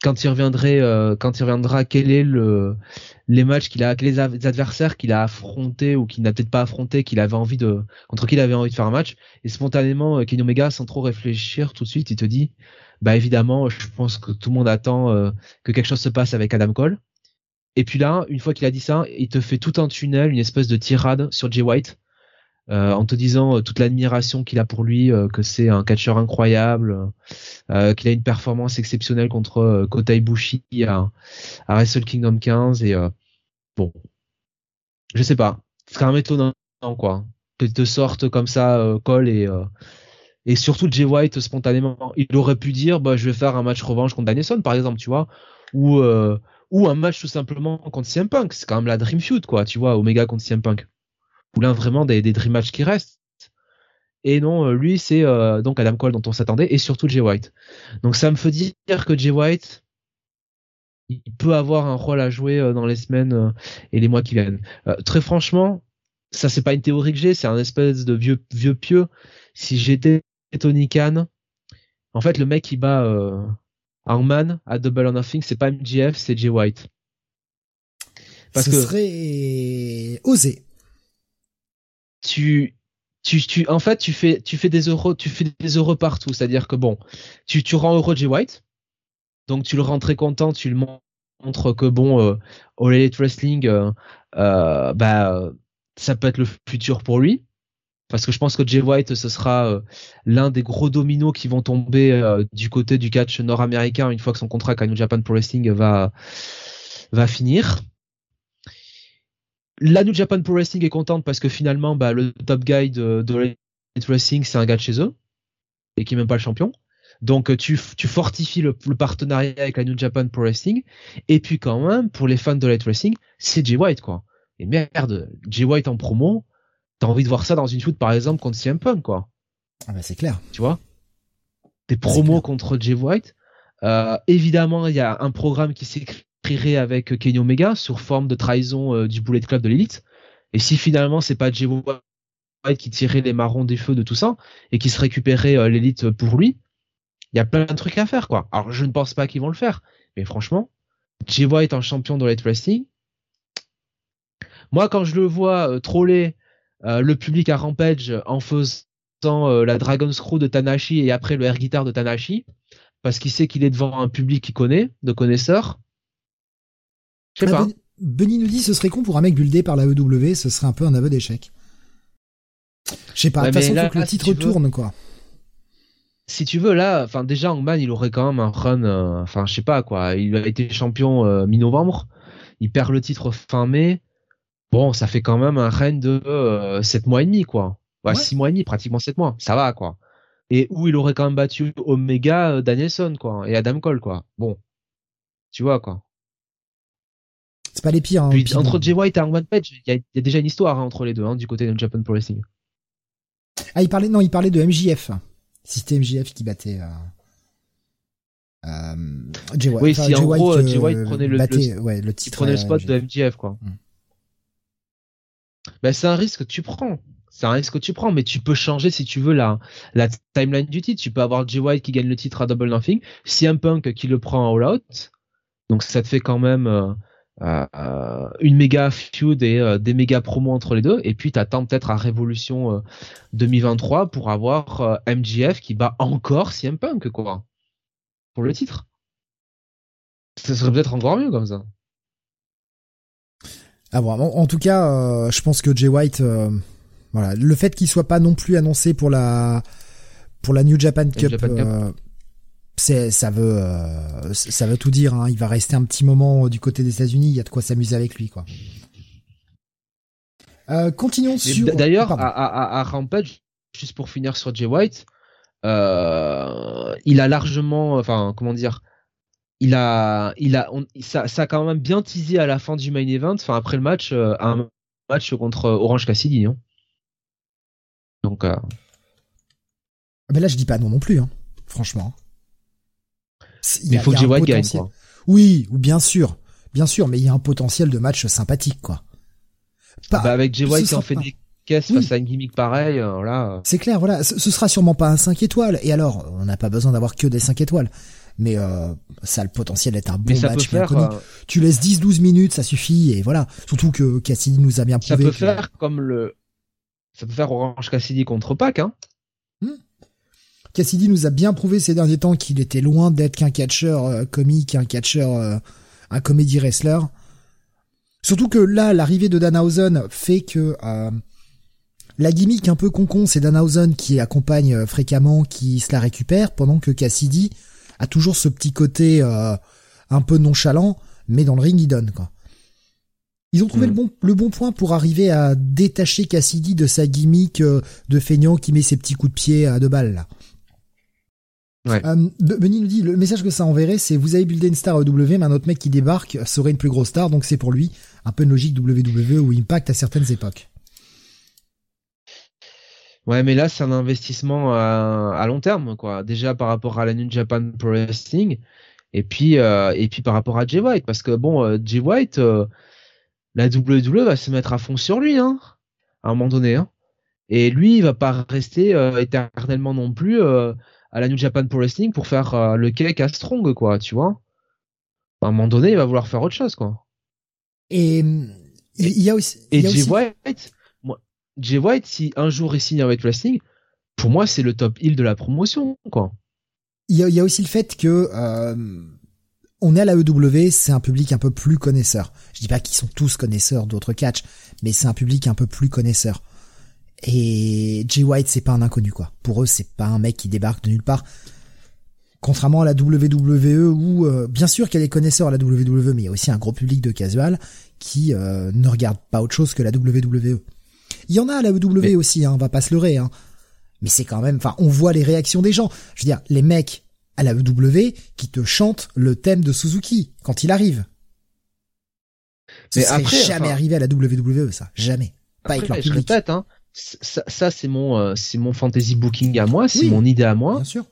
Speaker 3: quand il reviendrait, euh, quand il reviendra, quel est le les matchs qu'il a, quels les adversaires qu'il a affrontés ou qu'il n'a peut-être pas affronté, qu'il avait envie de contre qui il avait envie de faire un match, et spontanément Kenny Omega, sans trop réfléchir, tout de suite, il te dit, bah évidemment, je pense que tout le monde attend euh, que quelque chose se passe avec Adam Cole. Et puis là, une fois qu'il a dit ça, il te fait tout un tunnel, une espèce de tirade sur Jay White, euh, en te disant euh, toute l'admiration qu'il a pour lui, euh, que c'est un catcheur incroyable, euh, qu'il a une performance exceptionnelle contre euh, Kota Ibushi à, à Wrestle Kingdom 15 et euh, bon, je sais pas, c'est quand même étonnant quoi, que te sorte comme ça euh, Cole et euh, et surtout Jay White spontanément, il aurait pu dire bah je vais faire un match revanche contre Danielson par exemple, tu vois, ou euh, ou un match tout simplement contre CM Punk, c'est quand même la Dream Feud quoi, tu vois, Omega contre CM Punk, ou l'un vraiment des, Dream matchs qui restent. Et non, euh, lui c'est euh, donc Adam Cole dont on s'attendait et surtout Jay White. Donc ça me fait dire que Jay White il peut avoir un rôle à jouer euh, dans les semaines et les mois qui viennent. Très franchement, ça c'est pas une théorie que j'ai, c'est un espèce de vieux vieux pieux. Si j'étais Tony Khan, en fait le mec qui bat Hangman à Double or Nothing, c'est pas MJF, c'est Jay White. Parce
Speaker 2: Ce
Speaker 3: que
Speaker 2: serait osé.
Speaker 3: tu tu tu en fait tu fais tu fais des euros tu fais des euros partout c'est à dire que bon tu tu rends heureux Jay White donc tu le rends très content tu le montres que bon euh, All Elite Wrestling euh, euh, bah ça peut être le futur pour lui parce que je pense que Jay White ce sera euh, l'un des gros dominos qui vont tomber euh, du côté du catch nord-américain une fois que son contrat avec New Japan Pro Wrestling va va finir la New Japan Pro Wrestling est contente parce que finalement, bah, le top guy de, de Wrestling, c'est un gars de chez eux et qui est même pas le champion. Donc tu, tu fortifies le, le partenariat avec la New Japan Pro Wrestling. Et puis quand même, pour les fans de Elite Wrestling, c'est Jay White quoi. Et merde, Jay White en promo, t'as envie de voir ça dans une shoot par exemple contre CM Punk quoi.
Speaker 2: Ah bah c'est clair.
Speaker 3: Tu vois? Des promos contre Jay White. Euh, évidemment, il y a un programme qui s'écrirait avec Kenny Omega sur forme de trahison euh, du Bullet Club de l'élite. Et si finalement c'est pas Jay White qui tirait les marrons des feux de tout ça et qui se récupérait euh, l'élite pour lui, il y a plein de trucs à faire quoi. Alors je ne pense pas qu'ils vont le faire, Mais franchement, Jay White en champion de Light Wrestling, moi quand je le vois euh, troller euh, le public à Rampage en faisant euh, la Dragon Screw de Tanashi et après le air guitar de Tanashi, parce qu'il sait qu'il est devant un public qu'il connaît, de connaisseurs. Je sais ah, pas.
Speaker 2: Benny nous dit ce serait con pour un mec buildé par la EW, ce serait un peu un aveu d'échec. Je sais pas, de toute façon, faut que le titre tourne, quoi.
Speaker 3: Si tu veux, là, enfin, déjà, Hangman, il aurait quand même un run, euh, enfin, je sais pas, quoi. Il a été champion euh, mi-novembre. Il perd le titre fin mai. Bon, ça fait quand même un run de euh, 7 mois et demi, quoi. Ouais, 6 mois et demi, pratiquement 7 mois. Ça va, quoi. Et où il aurait quand même battu Omega euh, Danielson, quoi. Et Adam Cole, quoi. Bon. Tu vois, quoi.
Speaker 2: C'est pas les pires. Hein,
Speaker 3: Puis, entre Jay White et Hangman Page, il y, a déjà une histoire hein, entre les deux, hein, du côté de Japan Pro Wrestling.
Speaker 2: Ah, il parlait, non, il parlait de MJF. Si c'était MJF qui battait. Euh... Euh, Jay White.
Speaker 3: Oui, si en gros Jay White prenait le, battait, ouais, le titre, il prenait le spot de MJF, quoi. Mm. Ben, c'est un risque que tu prends. C'est un risque que tu prends, mais tu peux changer si tu veux la, la timeline du titre. Tu peux avoir Jay White qui gagne le titre à Double Nothing, CM Punk qui le prend en All Out. Donc ça te fait quand même euh, euh, une méga feud et euh, des méga promos entre les deux. Et puis t'attends peut-être à Révolution 2023 pour avoir MJF qui bat encore CM Punk, quoi. Pour le titre. Ça serait peut-être encore mieux comme ça.
Speaker 2: En, tout cas, je pense que Jay White, voilà, le fait qu'il soit pas non plus annoncé pour la pour la New Japan Cup, c'est ça veut euh, ça veut tout dire. Hein. Il va rester un petit moment du côté des États-Unis. Il y a de quoi s'amuser avec lui, quoi. Euh, continuons sur.
Speaker 3: D'ailleurs, à, à, à, Rampage, juste pour finir sur Jay White, euh, il a largement, enfin, comment dire, il a, il a, ça, ça a quand même bien teasé à la fin du main event, enfin après le match, euh, un match contre Orange Cassidy, hein. Donc. Euh...
Speaker 2: Mais là, je dis pas non non plus, hein, franchement.
Speaker 3: Il faut que Jay White gagne, quoi.
Speaker 2: Oui, bien sûr, bien sûr, mais il y a un potentiel de match sympathique, quoi.
Speaker 3: bah avec Jay White qui en fait des caisses face à une gimmick pareille, voilà.
Speaker 2: C'est clair, voilà. Ce, sera sûrement pas un 5 étoiles. Et alors, on n'a pas besoin d'avoir que des 5 étoiles. Mais euh, ça a le potentiel d'être un bon match bien connu. Euh, tu laisses 10-12 minutes, ça suffit. Et voilà. Surtout que Cassidy nous a bien prouvé.
Speaker 3: Ça peut faire comme le... Ça peut faire Orange Cassidy contre Pac, hein. Hmm.
Speaker 2: Cassidy nous a bien prouvé ces derniers temps qu'il était loin d'être qu'un catcheur euh, comique, un catcheur, euh, un comédie wrestler. Surtout que là, l'arrivée de Danhausen fait que euh, la gimmick un peu concon, c'est Danhausen qui accompagne fréquemment, qui se la récupère, pendant que Cassidy a toujours ce petit côté un peu nonchalant, mais dans le ring il donne quoi. Ils ont trouvé le, mm. bon, le bon point pour arriver à détacher Cassidy de sa gimmick de feignant qui met ses petits coups de pied à deux balles là.
Speaker 3: Ouais. Euh,
Speaker 2: Benny nous dit le message que ça enverrait, c'est vous avez buildé une star W, mais un autre mec qui débarque serait une plus grosse star, donc c'est pour lui un peu une logique WWE ou Impact à certaines époques.
Speaker 3: Ouais, mais là c'est un investissement à, long terme, quoi. Déjà par rapport à la New Japan Pro Wrestling, et puis euh, et puis par rapport à Jay White, parce que bon, euh, Jay White, euh, la WWE va se mettre à fond sur lui, hein, à un moment donné, hein. Et lui, il va pas rester éternellement non plus à la New Japan Pro Wrestling pour faire le cake à Strong, quoi, tu vois. À un moment donné, il va vouloir faire autre chose, quoi.
Speaker 2: Et il y a aussi.
Speaker 3: Et Jay White, Jay White, si un jour il signe avec Wrestling, pour moi, c'est le top heel de la promotion.
Speaker 2: Il y a, aussi le fait que euh, on est à la EW, c'est un public un peu plus connaisseur. Je dis pas qu'ils sont tous connaisseurs d'autres catch, mais c'est un public un peu plus connaisseur. Et Jay White, c'est pas un inconnu, quoi. Pour eux, c'est pas un mec qui débarque de nulle part. Contrairement à la WWE où, euh, bien sûr qu'il y a des connaisseurs à la WWE, mais il y a aussi un gros public de casual qui euh, ne regarde pas autre chose que la WWE. Il y en a à la WWE aussi, hein, on va pas se leurrer, hein. Mais c'est quand même, enfin, on voit les réactions des gens. Je veux dire, les mecs à la WWE qui te chantent le thème de Suzuki quand il arrive. Ce mais serait jamais arrivé à la WWE, ça. Jamais. Pas avec leur public.
Speaker 3: Hein, ça, c'est mon euh, c'est mon fantasy booking à moi, c'est mon idée à moi.
Speaker 2: Bien sûr.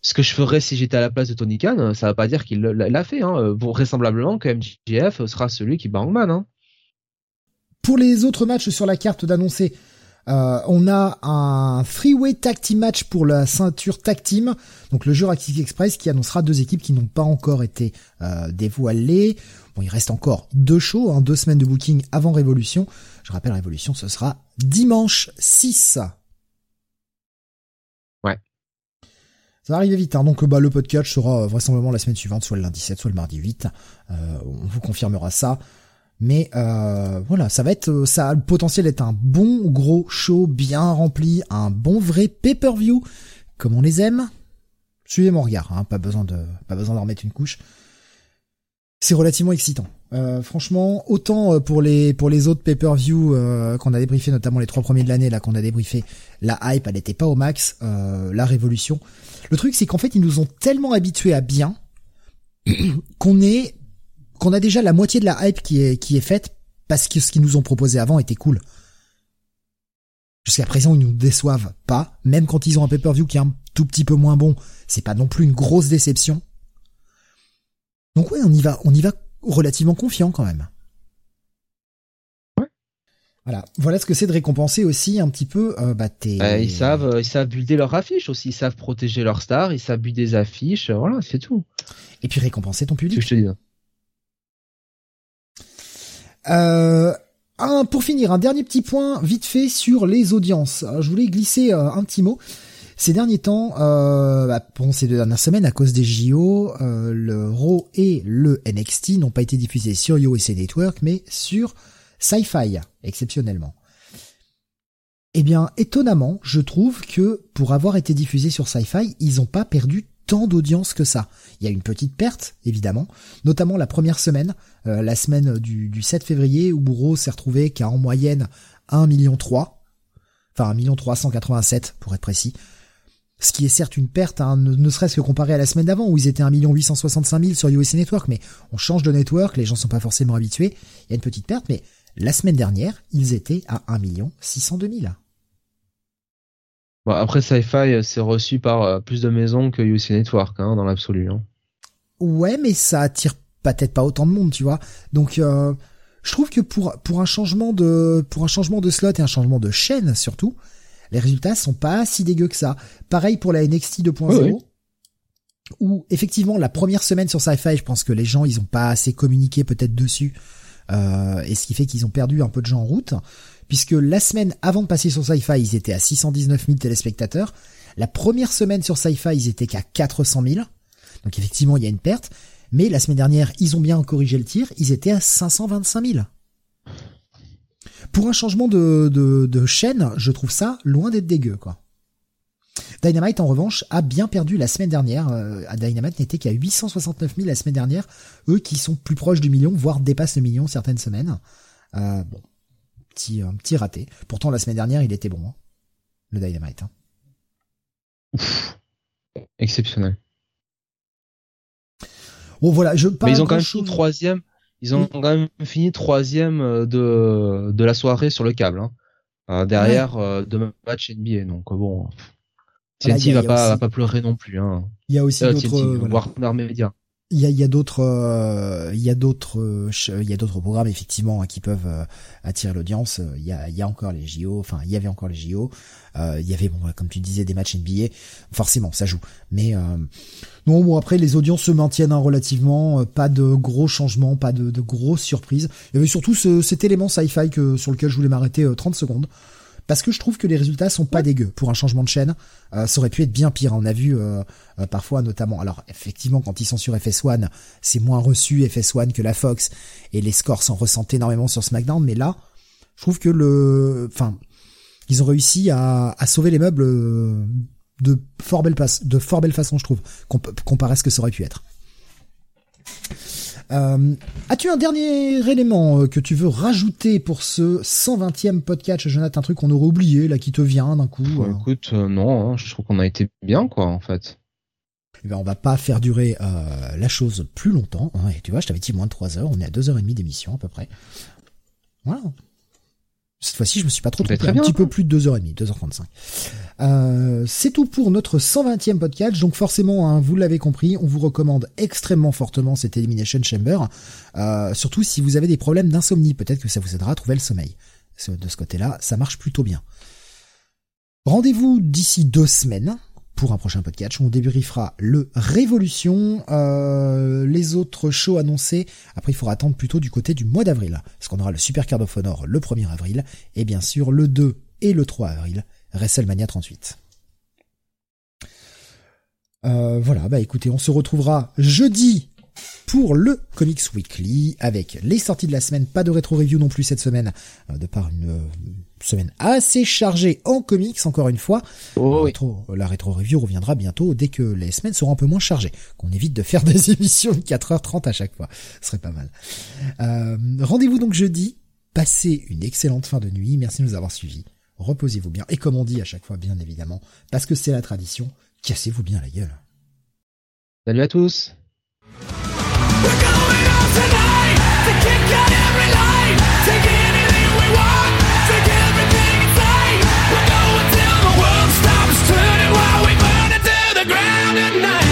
Speaker 3: Ce que je ferais si j'étais à la place de Tony Khan, ça va pas dire qu'il l'a fait. Hein. Vraisemblablement que MJF sera celui qui bat Hangman. Hein.
Speaker 2: Pour les autres matchs sur la carte d'annoncer, Euh, on a un three-way tag team match pour la ceinture tag team, donc le Jurassic Express qui annoncera deux équipes qui n'ont pas encore été euh, dévoilées. Bon, il reste encore deux shows, hein, deux semaines de booking avant Révolution. Je rappelle, Révolution, ce sera dimanche 6.
Speaker 3: Ouais.
Speaker 2: Ça va arriver vite, hein. donc bah, le podcast sera vraisemblablement la semaine suivante, soit le lundi 7, soit le mardi 8. Euh, on vous confirmera ça. Mais euh, voilà, ça va être, ça a le potentiel d'être un bon gros show bien rempli, un bon vrai pay-per-view, comme on les aime. Suivez mon regard, hein, pas besoin de, pas besoin d'en remettre une couche. C'est relativement excitant. Euh, franchement, autant euh, pour les pour les autres pay-per-view euh, qu'on a débriefé, notamment les trois premiers de l'année là qu'on a débriefé, la hype elle n'était pas au max, euh, la révolution. Le truc c'est qu'en fait ils nous ont tellement habitués à bien qu'on est qu'on a déjà la moitié de la hype qui est, qui est faite parce que ce qu'ils nous ont proposé avant était cool. Jusqu'à présent, ils nous déçoivent pas, même quand ils ont un pay-per-view qui est un tout petit peu moins bon, c'est pas non plus une grosse déception. Donc ouais, on y va, on y va relativement confiant quand même. Voilà, voilà ce que c'est de récompenser aussi un petit peu euh, bah, tes...
Speaker 3: Euh, ils savent, euh, ils savent builder leur affiche aussi, ils savent protéger leurs stars, ils savent builder des affiches, voilà, c'est tout.
Speaker 2: Et puis récompenser ton public.
Speaker 3: Ce que je te dis.
Speaker 2: Euh, un, pour finir, un dernier petit point vite fait sur les audiences. Je voulais glisser euh, un petit mot. Ces derniers temps, euh, bah, ces deux dernières semaines, à cause des JO, euh, le Raw et le NXT n'ont pas été diffusés sur USA Network, mais sur Sci-Fi, exceptionnellement. Eh bien, étonnamment, je trouve que pour avoir été diffusés sur Sci-Fi, ils n'ont pas perdu tant d'audience que ça. Il y a une petite perte, évidemment, notamment la première semaine, euh, la semaine du, du 7 février, où Bourreau s'est retrouvé qu'à en moyenne 1 million 3, enfin 1 million 387 pour être précis. Ce qui est certes une perte, hein, ne, serait-ce que comparé à la semaine d'avant où ils étaient 1 million 865 000 sur USA Network, mais on change de network, les gens sont pas forcément habitués, il y a une petite perte, mais la semaine dernière, ils étaient à 1 million 602 000.
Speaker 3: Bon, après, Sci-Fi, c'est reçu par euh, plus de maisons que USA Network, hein, dans l'absolu. Hein.
Speaker 2: Ouais, mais ça attire peut-être pas autant de monde, tu vois. Donc, euh, je trouve que pour pour un changement de pour un changement de slot et un changement de chaîne surtout, les résultats sont pas si dégueux que ça. Pareil pour la NXT 2.0.
Speaker 3: Oui, oui.
Speaker 2: Où effectivement la première semaine sur Sci-Fi, je pense que les gens ils ont pas assez communiqué peut-être dessus, euh, et ce qui fait qu'ils ont perdu un peu de gens en route puisque la semaine avant de passer sur Sci-Fi, ils étaient à 619 000 téléspectateurs. La première semaine sur Sci-Fi, ils étaient qu'à 400 000. Donc effectivement, il y a une perte. Mais la semaine dernière, ils ont bien corrigé le tir, ils étaient à 525 000. Pour un changement de, chaîne, je trouve ça loin d'être dégueu, quoi. Dynamite, en revanche, a bien perdu la semaine dernière. Euh, Dynamite n'était qu'à 869 000 la semaine dernière. Eux qui sont plus proches du million, voire dépassent le million certaines semaines. Euh, bon, petit, un petit raté. Pourtant, la semaine dernière, il était bon, hein, le Dynamite. Hein.
Speaker 3: Ouf. Exceptionnel.
Speaker 2: Bon, voilà, je pas
Speaker 3: Mais ils ont quand même fini troisième. Ils ont
Speaker 2: Oui.
Speaker 3: quand même fini troisième de, de la soirée sur le câble. Hein. Euh, derrière euh, deux matchs NBA. Donc euh, bon,
Speaker 2: Voilà,
Speaker 3: TNT va pas
Speaker 2: aussi-
Speaker 3: va pas pleurer non plus. Hein.
Speaker 2: Il y a aussi
Speaker 3: Euh,
Speaker 2: d'autres, euh, voilà.
Speaker 3: Warner Media.
Speaker 2: Il y a, d'autres, euh, il y a d'autres, euh, il y a d'autres programmes effectivement hein, qui peuvent euh, attirer l'audience. Il y a, il y a encore les JO, enfin il y avait encore les JO. Il y avait bon, voilà, comme tu disais, des matchs NBA. Forcément, ça joue. Mais non, bon après les audiences se maintiennent hein, relativement. pas de gros changements, pas de, de grosses surprises. Il y avait surtout ce, cet élément sci-fi que sur lequel je voulais m'arrêter euh, 30 secondes. Parce que je trouve que les résultats sont pas dégueux pour un changement de chaîne. Euh, ça aurait pu être bien pire. On a vu euh, euh, parfois notamment. Alors effectivement, quand ils sont sur FS1, c'est moins reçu FS1 que la Fox et les scores s'en ressentent énormément sur SmackDown. Mais là, je trouve que le, enfin, ils ont réussi à, à sauver les meubles de fort belle de fort belle façon, je trouve, comp- comparé à ce que ça aurait pu être. Euh, As-tu un dernier élément euh, que tu veux rajouter pour ce 120e podcast, Jonathan, un truc qu'on aurait oublié là qui te vient d'un coup
Speaker 3: Bah,
Speaker 2: euh
Speaker 3: écoute, euh, non, hein, je trouve qu'on a été bien quoi en fait.
Speaker 2: Eh ben, on va pas faire durer euh, la chose plus longtemps. hein. Et tu vois, je t'avais dit moins de 3 heures. On est à 2h30 d'émission à peu près. Voilà. Cette fois-ci, je me suis pas trop trompé.
Speaker 3: très
Speaker 2: un
Speaker 3: bien,
Speaker 2: petit peu
Speaker 3: quoi.
Speaker 2: plus de 2h30, 2h35. Euh, c'est tout pour notre 120e podcast. Donc forcément, hein, vous l'avez compris, on vous recommande extrêmement fortement cette Elimination Chamber. Euh, surtout si vous avez des problèmes d'insomnie. Peut-être que ça vous aidera à trouver le sommeil. De ce côté-là, ça marche plutôt bien. Rendez-vous d'ici deux semaines pour un prochain podcast on débriefera le Révolution, euh, les autres shows annoncés. Après, il faudra attendre plutôt du côté du mois d'avril, parce qu'on aura le Super Card of Honor le 1er avril, et bien sûr le 2 et le 3 avril, WrestleMania 38. Euh, voilà, bah écoutez, on se retrouvera jeudi pour le Comics Weekly avec les sorties de la semaine. Pas de rétro review non plus cette semaine, euh, de par une semaine assez chargée en comics, encore une fois.
Speaker 3: Oh,
Speaker 2: la rétro-review euh, reviendra bientôt dès que les semaines seront un peu moins chargées. Qu'on évite de faire des émissions de 4h30 à chaque fois. Ce serait pas mal. Euh, Rendez-vous donc jeudi. Passez une excellente fin de nuit. Merci de nous avoir suivis. Reposez-vous bien. Et comme on dit à chaque fois, bien évidemment, parce que c'est la tradition, cassez-vous bien la gueule.
Speaker 3: Salut à tous.
Speaker 4: We're going out tonight to kick out every anything we want. the ground at night.